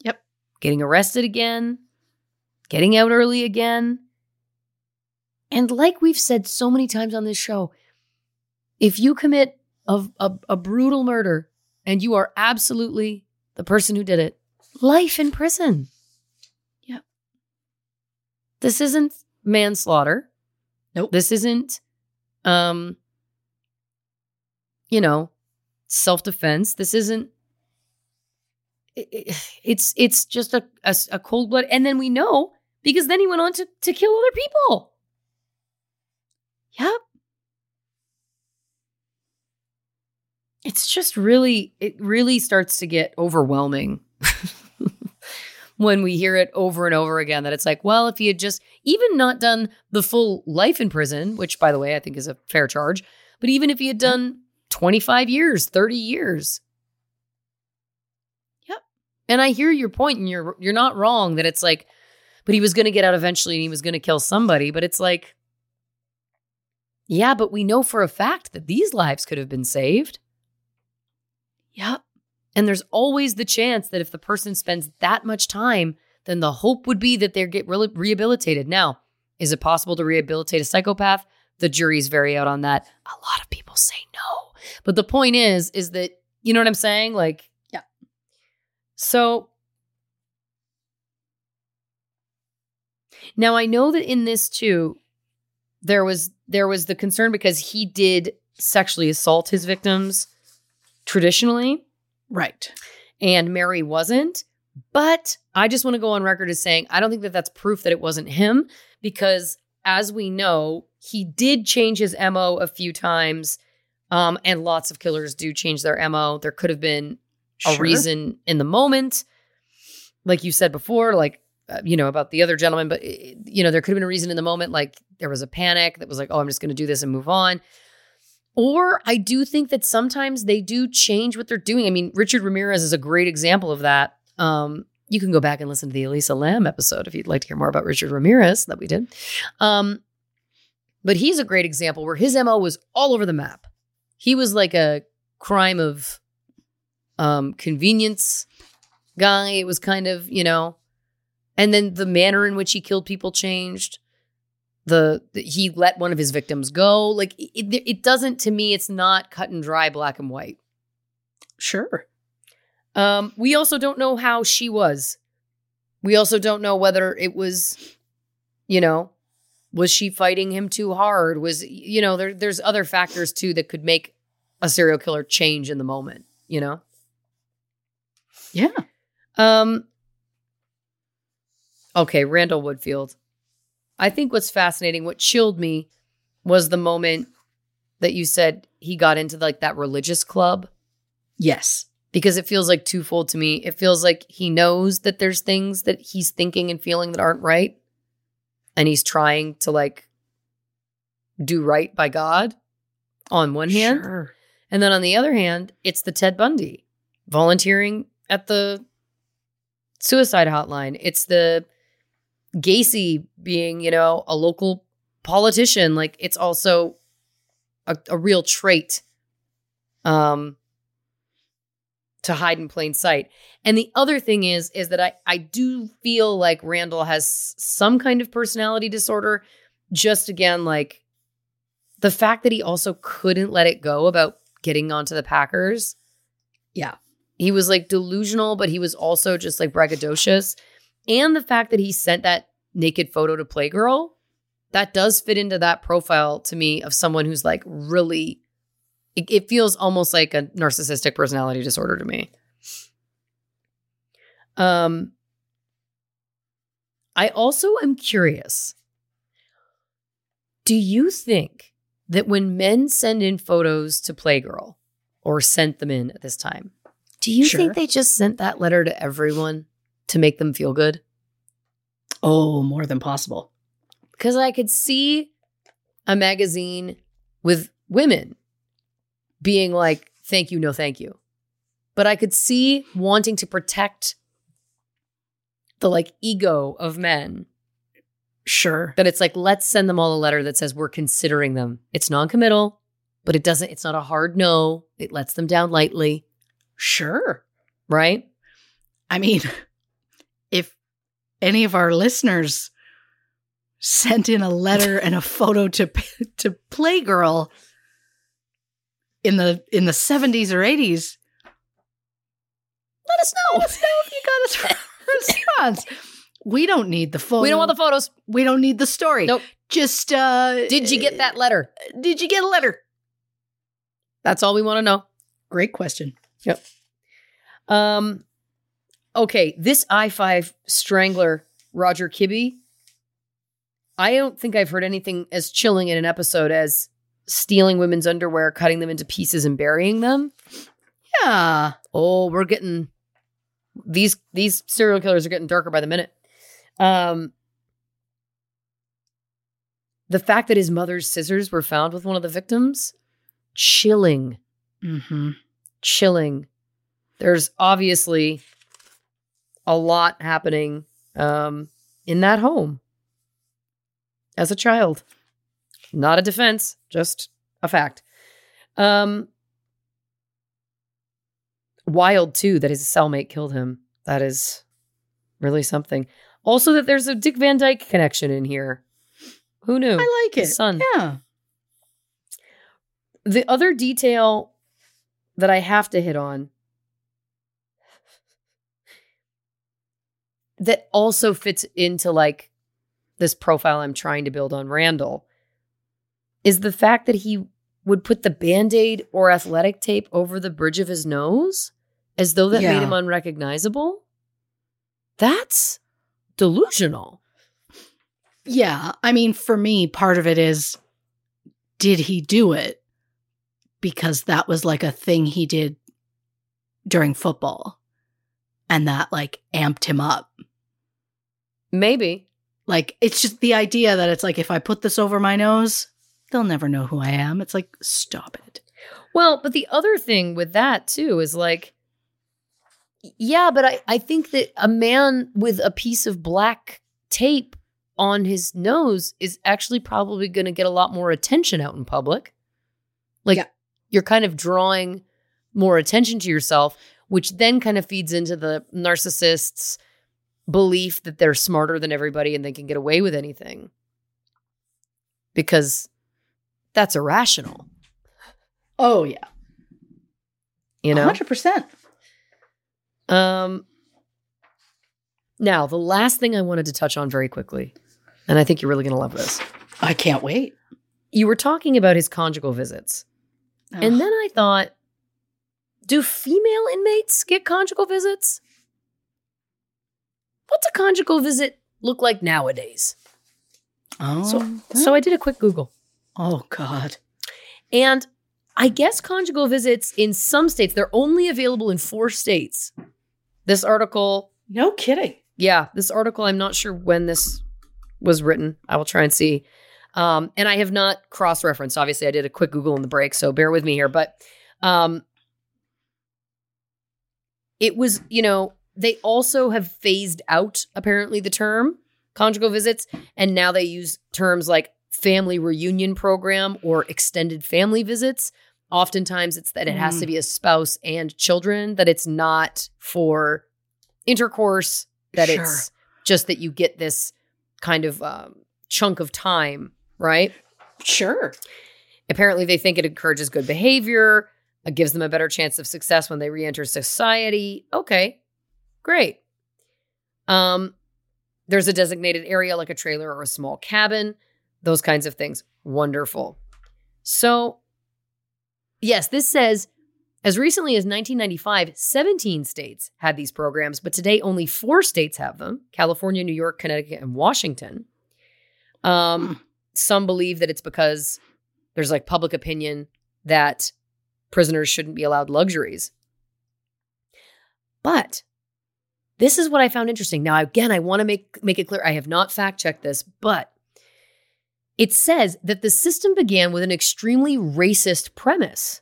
[SPEAKER 2] Yep.
[SPEAKER 1] getting arrested again, getting out early again. And like we've said so many times on this show, if you commit a, a, a brutal murder and you are absolutely the person who did it, life in prison.
[SPEAKER 2] Yep.
[SPEAKER 1] This isn't manslaughter.
[SPEAKER 2] Nope.
[SPEAKER 1] This isn't um you know, self-defense. This isn't it's it's just a, a, a cold blood and then we know because then he went on to to kill other people.
[SPEAKER 2] Yep.
[SPEAKER 1] it's just really it really starts to get overwhelming when we hear it over and over again that it's like well if he had just even not done the full life in prison which by the way i think is a fair charge but even if he had done 25 years 30 years
[SPEAKER 2] Yep.
[SPEAKER 1] And I hear your point, and you're you're not wrong that it's like, but he was going to get out eventually, and he was going to kill somebody. But it's like, yeah, but we know for a fact that these lives could have been saved.
[SPEAKER 2] Yep.
[SPEAKER 1] And there's always the chance that if the person spends that much time, then the hope would be that they get re- rehabilitated. Now, is it possible to rehabilitate a psychopath? The jury's very out on that. A lot of people say no. But the point is, is that, you know what I'm saying? Like,
[SPEAKER 2] Yeah.
[SPEAKER 1] So now I know that in this too, there was there was the concern because he did sexually assault his victims traditionally
[SPEAKER 2] Right.
[SPEAKER 1] and Mary wasn't. But I just want to go on record as saying I don't think that that's proof that it wasn't him because, as we know, he did change his MO a few times. Um, and lots of killers do change their MO. There could have been a
[SPEAKER 2] Sure.
[SPEAKER 1] reason in the moment, like you said before, like, uh, you know, about the other gentleman, but, uh, you know, there could have been a reason in the moment, like there was a panic that was like, oh, I'm just going to do this and move on. Or I do think that sometimes they do change what they're doing. I mean, Richard Ramirez is a great example of that. Um, you can go back and listen to the Elisa Lam episode if you'd like to hear more about Richard Ramirez that we did. Um, but he's a great example where his MO was all over the map. He was like a crime of um, convenience guy. It was kind of, you know, and then the manner in which he killed people changed. The, the- he let one of his victims go. Like it, it, it doesn't to me. It's not cut and dry, black and white.
[SPEAKER 2] Sure.
[SPEAKER 1] Um, we also don't know how she was. We also don't know whether it was, you know, was she fighting him too hard? Was you know, there there's other factors too that could make a serial killer change in the moment, you know?
[SPEAKER 2] Yeah.
[SPEAKER 1] Um Okay, Randall Woodfield. I think what's fascinating, what chilled me was the moment that you said he got into like that religious club
[SPEAKER 2] Yes.
[SPEAKER 1] because it feels like twofold to me. It feels like he knows that there's things that he's thinking and feeling that aren't right. And he's trying to like do right by God on one hand.
[SPEAKER 2] Sure.
[SPEAKER 1] And then on the other hand, it's the Ted Bundy volunteering at the suicide hotline. It's the Gacy being, you know, a local politician. Like it's also a, a real trait um to hide in plain sight. And the other thing is is that I I do feel like Randall has some kind of personality disorder just again like the fact that he also couldn't let it go about getting onto the Packers.
[SPEAKER 2] Yeah.
[SPEAKER 1] He was like delusional, but he was also just like braggadocious. And the fact that he sent that naked photo to Playgirl, that does fit into that profile to me of someone who's like really, it, it feels almost like a narcissistic personality disorder to me. Um, I also am curious. Do you think that when men send in photos to Playgirl or sent them in at this time, do you
[SPEAKER 2] Sure.
[SPEAKER 1] think they just sent that letter to everyone to make them feel good?
[SPEAKER 2] Oh, more than possible.
[SPEAKER 1] Because I could see a magazine with women being like, thank you, no thank you. But I could see wanting to protect the like ego of men
[SPEAKER 2] Sure.
[SPEAKER 1] that it's like, let's send them all a letter that says we're considering them. It's non committal, but it doesn't, it's not a hard no. It lets them down lightly,
[SPEAKER 2] Sure.
[SPEAKER 1] right?
[SPEAKER 2] I mean, any of our listeners sent in a letter and a photo to to Playgirl in the in the 70s or 80s, let us know. Let us know if you got a response. We don't need the photo.
[SPEAKER 1] We don't want the photos.
[SPEAKER 2] We don't need the story.
[SPEAKER 1] Nope.
[SPEAKER 2] Just uh
[SPEAKER 1] Did you get that letter?
[SPEAKER 2] Did you get a letter?
[SPEAKER 1] That's all we want to know.
[SPEAKER 2] Great question. Yep.
[SPEAKER 1] Um, okay, this I five strangler, Roger Kibbe. I don't think I've heard anything as chilling in an episode as stealing women's underwear, cutting them into pieces, and burying them.
[SPEAKER 2] Yeah.
[SPEAKER 1] Oh, we're getting these these serial killers are getting darker by the minute. Um, the fact that his mother's scissors were found with one of the victims, chilling
[SPEAKER 2] Mm-hmm.
[SPEAKER 1] chilling. There's obviously a lot happening um, in that home as a child. Not a defense, just a fact. Um, wild too that his cellmate killed him. That is really something. Also, that there's a Dick Van Dyke connection in here. Who knew?
[SPEAKER 2] I like it.
[SPEAKER 1] His son.
[SPEAKER 2] Yeah.
[SPEAKER 1] The other detail that I have to hit on that also fits into like this profile I'm trying to build on Randall is the fact that he would put the band aid or athletic tape over the bridge of his nose as though that
[SPEAKER 2] Yeah.
[SPEAKER 1] made him unrecognizable. That's delusional.
[SPEAKER 2] Yeah. I mean, for me, part of it is did he do it because that was like a thing he did during football and that like amped him up?
[SPEAKER 1] Maybe.
[SPEAKER 2] Like, it's just the idea that it's like, if I put this over my nose, they'll never know who I am. It's like, stop it.
[SPEAKER 1] Well, but the other thing with that too is like, yeah, but I, I think that a man with a piece of black tape on his nose is actually probably going to get a lot more attention out in public. Like,
[SPEAKER 2] Yeah.
[SPEAKER 1] you're kind of drawing more attention to yourself, which then kind of feeds into the narcissist's belief that they're smarter than everybody and they can get away with anything. Because that's irrational,
[SPEAKER 2] Oh, yeah.
[SPEAKER 1] you know?
[SPEAKER 2] 100%.
[SPEAKER 1] Um, now, the last thing I wanted to touch on very quickly, and I think you're really going to love this.
[SPEAKER 2] I can't wait.
[SPEAKER 1] You were talking about his conjugal visits. And then I thought, do female inmates get conjugal visits? What's a conjugal visit look like nowadays?
[SPEAKER 2] oh,
[SPEAKER 1] So, so I did a quick Google.
[SPEAKER 2] oh, God.
[SPEAKER 1] And I guess conjugal visits in some states, they're only available in four states. This article
[SPEAKER 2] No kidding.
[SPEAKER 1] yeah, this article, I'm not sure when this was written. I will try and see. Um, and I have not cross referenced. Obviously, I did a quick Google in the break, so bear with me here. But um, it was, you know, they also have phased out apparently the term conjugal visits, and now they use terms like family reunion program or extended family visits. Oftentimes, it's that it has to be a spouse and children, that it's not for intercourse, that
[SPEAKER 2] Sure.
[SPEAKER 1] it's just that you get this kind of um, chunk of time, right?
[SPEAKER 2] Sure.
[SPEAKER 1] Apparently, they think it encourages good behavior, it gives them a better chance of success when they reenter society. Okay, great. Um, there's a designated area like a trailer or a small cabin, those kinds of things. Wonderful. So, yes, this says as recently as 1995, 17 states had these programs, but today only four states have them California, New York, Connecticut, and Washington. Um, Some believe that it's because there's like public opinion that prisoners shouldn't be allowed luxuries. But this is what I found interesting. Now, again, I want to make, make it clear I have not fact checked this, but it says that the system began with an extremely racist premise.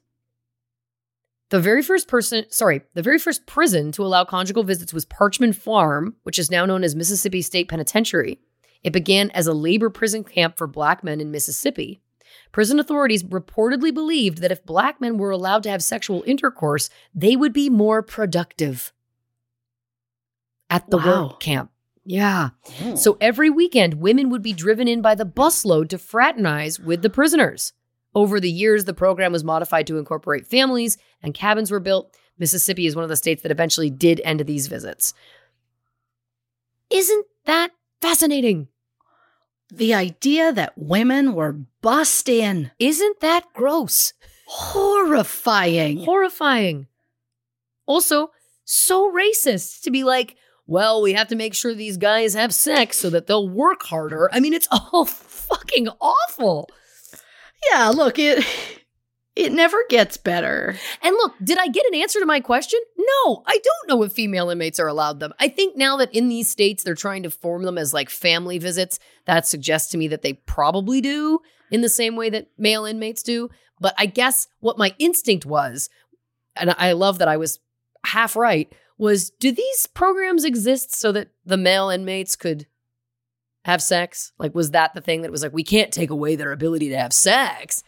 [SPEAKER 1] The very first person, sorry, the very first prison to allow conjugal visits was Parchman Farm, which is now known as Mississippi State Penitentiary. It began as a labor prison camp for black men in Mississippi. Prison authorities reportedly believed that if black men were allowed to have sexual intercourse, they would be more productive at the
[SPEAKER 2] Wow.
[SPEAKER 1] work camp. Yeah. Oh. So every weekend, women would be driven in by the busload to fraternize with the prisoners. Over the years, the program was modified to incorporate families and cabins were built. Mississippi is one of the states that eventually did end these visits. Isn't that fascinating?
[SPEAKER 2] The idea that women were bussed in,
[SPEAKER 1] Isn't that gross?
[SPEAKER 2] horrifying.
[SPEAKER 1] Horrifying. Also, so racist to be like, well, we have to make sure these guys have sex so that they'll work harder. I mean, it's all fucking awful.
[SPEAKER 2] yeah, look, it it never gets better.
[SPEAKER 1] And look, did I get an answer to my question? No, I don't know if female inmates are allowed them. I think now that in these states they're trying to form them as like family visits, that suggests to me that they probably do in the same way that male inmates do. But I guess what my instinct was, and I love that I was half right, was do these programs exist so that the male inmates could have sex? Like, was that the thing that was like, we can't take away their ability to have sex?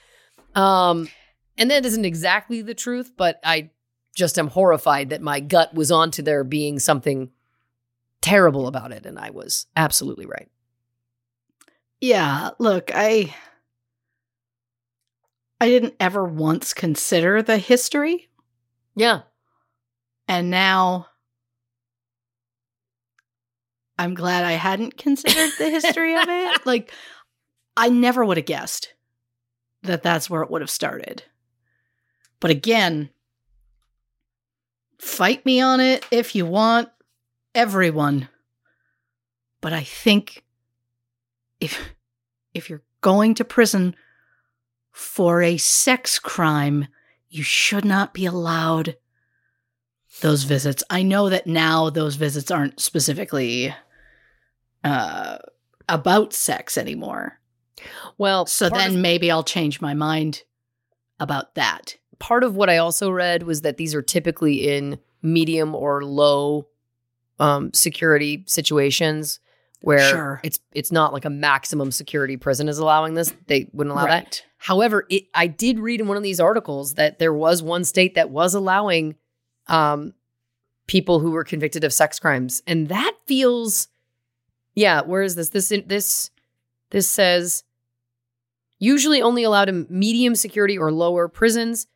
[SPEAKER 1] Um, and that isn't exactly the truth, but I just am horrified that my gut was onto there being something terrible about it. And I was absolutely right.
[SPEAKER 2] Yeah, look, I I didn't ever once consider the history,
[SPEAKER 1] Yeah.
[SPEAKER 2] And now I'm glad I hadn't considered the history of it. Like I never would have guessed that that's where it would have started. But again, fight me on it if you want, everyone. But I think if if you're going to prison for a sex crime, you should not be allowed those visits. I know that now those visits aren't specifically uh about sex anymore.
[SPEAKER 1] Well,
[SPEAKER 2] So then
[SPEAKER 1] of-
[SPEAKER 2] maybe I'll change my mind about that.
[SPEAKER 1] part of what I also read was that these are typically in medium or low um, security situations where
[SPEAKER 2] Sure.
[SPEAKER 1] it's it's not like a maximum security prison is allowing this. They wouldn't allow that. However, it, I did read in one of these articles that there was one state that was allowing um, people who were convicted of sex crimes, and that feels, yeah. Where is this? This this this says usually only allowed in medium security or lower prisons,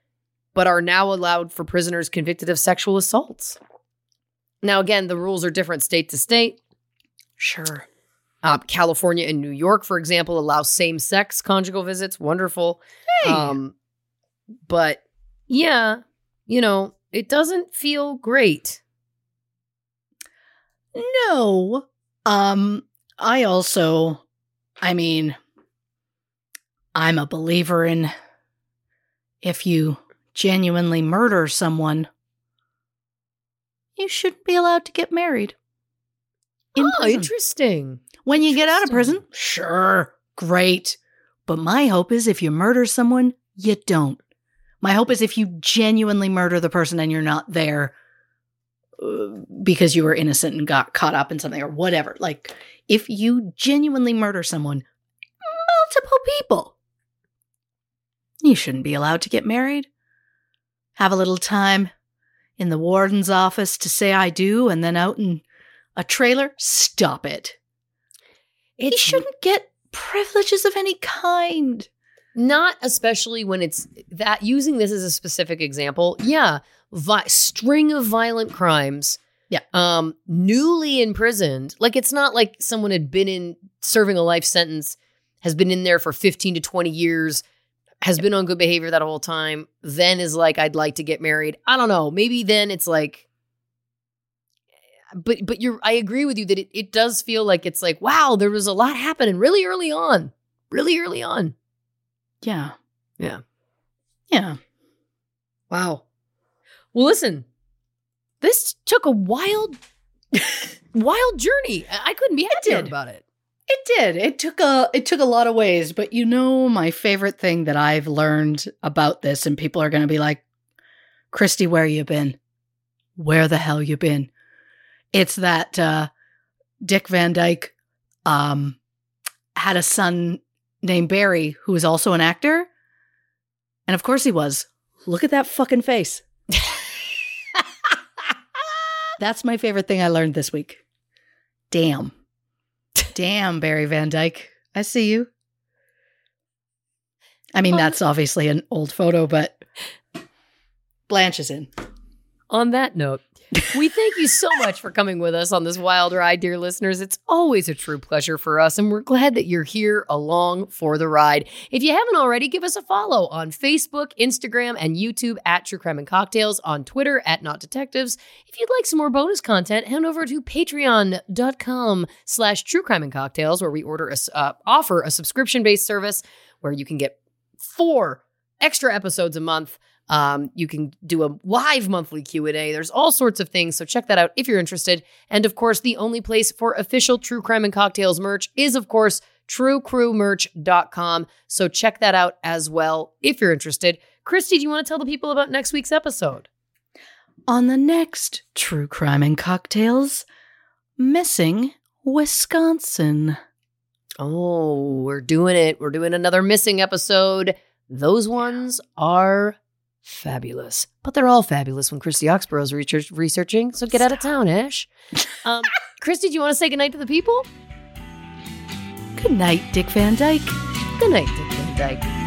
[SPEAKER 1] but are now allowed for prisoners convicted of sexual assaults. Now, again, the rules are different state to state.
[SPEAKER 2] Sure.
[SPEAKER 1] Uh, California and New York, for example, allow same sex conjugal visits. Wonderful.
[SPEAKER 2] Hey.
[SPEAKER 1] Um, but yeah, you know, it doesn't feel great.
[SPEAKER 2] No. Um I also I mean I'm a believer in if you genuinely murder someone you shouldn't be allowed to get married. In
[SPEAKER 1] oh,
[SPEAKER 2] prison.
[SPEAKER 1] interesting.
[SPEAKER 2] When you get out of prison, sure, great. But my hope is if you murder someone, you don't. My hope is if you genuinely murder the person and you're not there uh, because you were innocent and got caught up in something or whatever. Like, if you genuinely murder someone, multiple people, you shouldn't be allowed to get married. Have a little time in the warden's office to say I do and then out in a trailer. Stop it. He shouldn't get privileges of any kind.
[SPEAKER 1] Not especially when it's that using this as a specific example. Yeah, vi- string of violent crimes.
[SPEAKER 2] Yeah.
[SPEAKER 1] Um, newly imprisoned. Like it's not like someone had been in serving a life sentence, has been in there for 15 to 20 years, has been on good behavior that whole time, then is like, I'd like to get married. I don't know. Maybe then it's like but but you're I agree with you that it, it does feel like it's like, wow, there was a lot happening really early on. Really early on.
[SPEAKER 2] Yeah.
[SPEAKER 1] Yeah.
[SPEAKER 2] Yeah.
[SPEAKER 1] Wow. Well, listen, this took a wild, wild journey. I couldn't be happier about it.
[SPEAKER 2] It did. It took a it took a lot of ways, but you know my favorite thing that I've learned about this and people are going to be like, "Christy, where you been? Where the hell you been?" It's that uh Dick Van Dyke um had a son named Barry who was also an actor. And of course he was. Look at that fucking face. That's my favorite thing I learned this week. Damn. Damn, Barry Van Dyke. I see you. I mean, that's obviously an old photo, but Blanche is in.
[SPEAKER 1] On that note, we thank you so much for coming with us on this wild ride, dear listeners. It's always a true pleasure for us, and we're glad that you're here along for the ride. If you haven't already, give us a follow on Facebook, Instagram, and YouTube at True Crime and Cocktails, on Twitter at Not Detectives. If you'd like some more bonus content, head over to patreon.com slash True Crime and Cocktails, where we order a, uh, offer a subscription-based service where you can get four extra episodes a month. Um, you can do a live monthly Q&A. There's all sorts of things, so check that out if you're interested. And of course, the only place for official True Crime and Cocktails merch is of course truecrewmerch.com. So check that out as well if you're interested. Christy, do you want to tell the people about next week's episode?
[SPEAKER 2] On the next True Crime and Cocktails, Missing Wisconsin.
[SPEAKER 1] Oh, we're doing it. We're doing another missing episode. Those ones are fabulous, but they're all fabulous when Christy Oxborough's research- researching. So get out of town, Ash. Um, Christy, do you want to say goodnight to the people?
[SPEAKER 2] Good night, Dick Van Dyke.
[SPEAKER 1] Good night, Dick Van Dyke.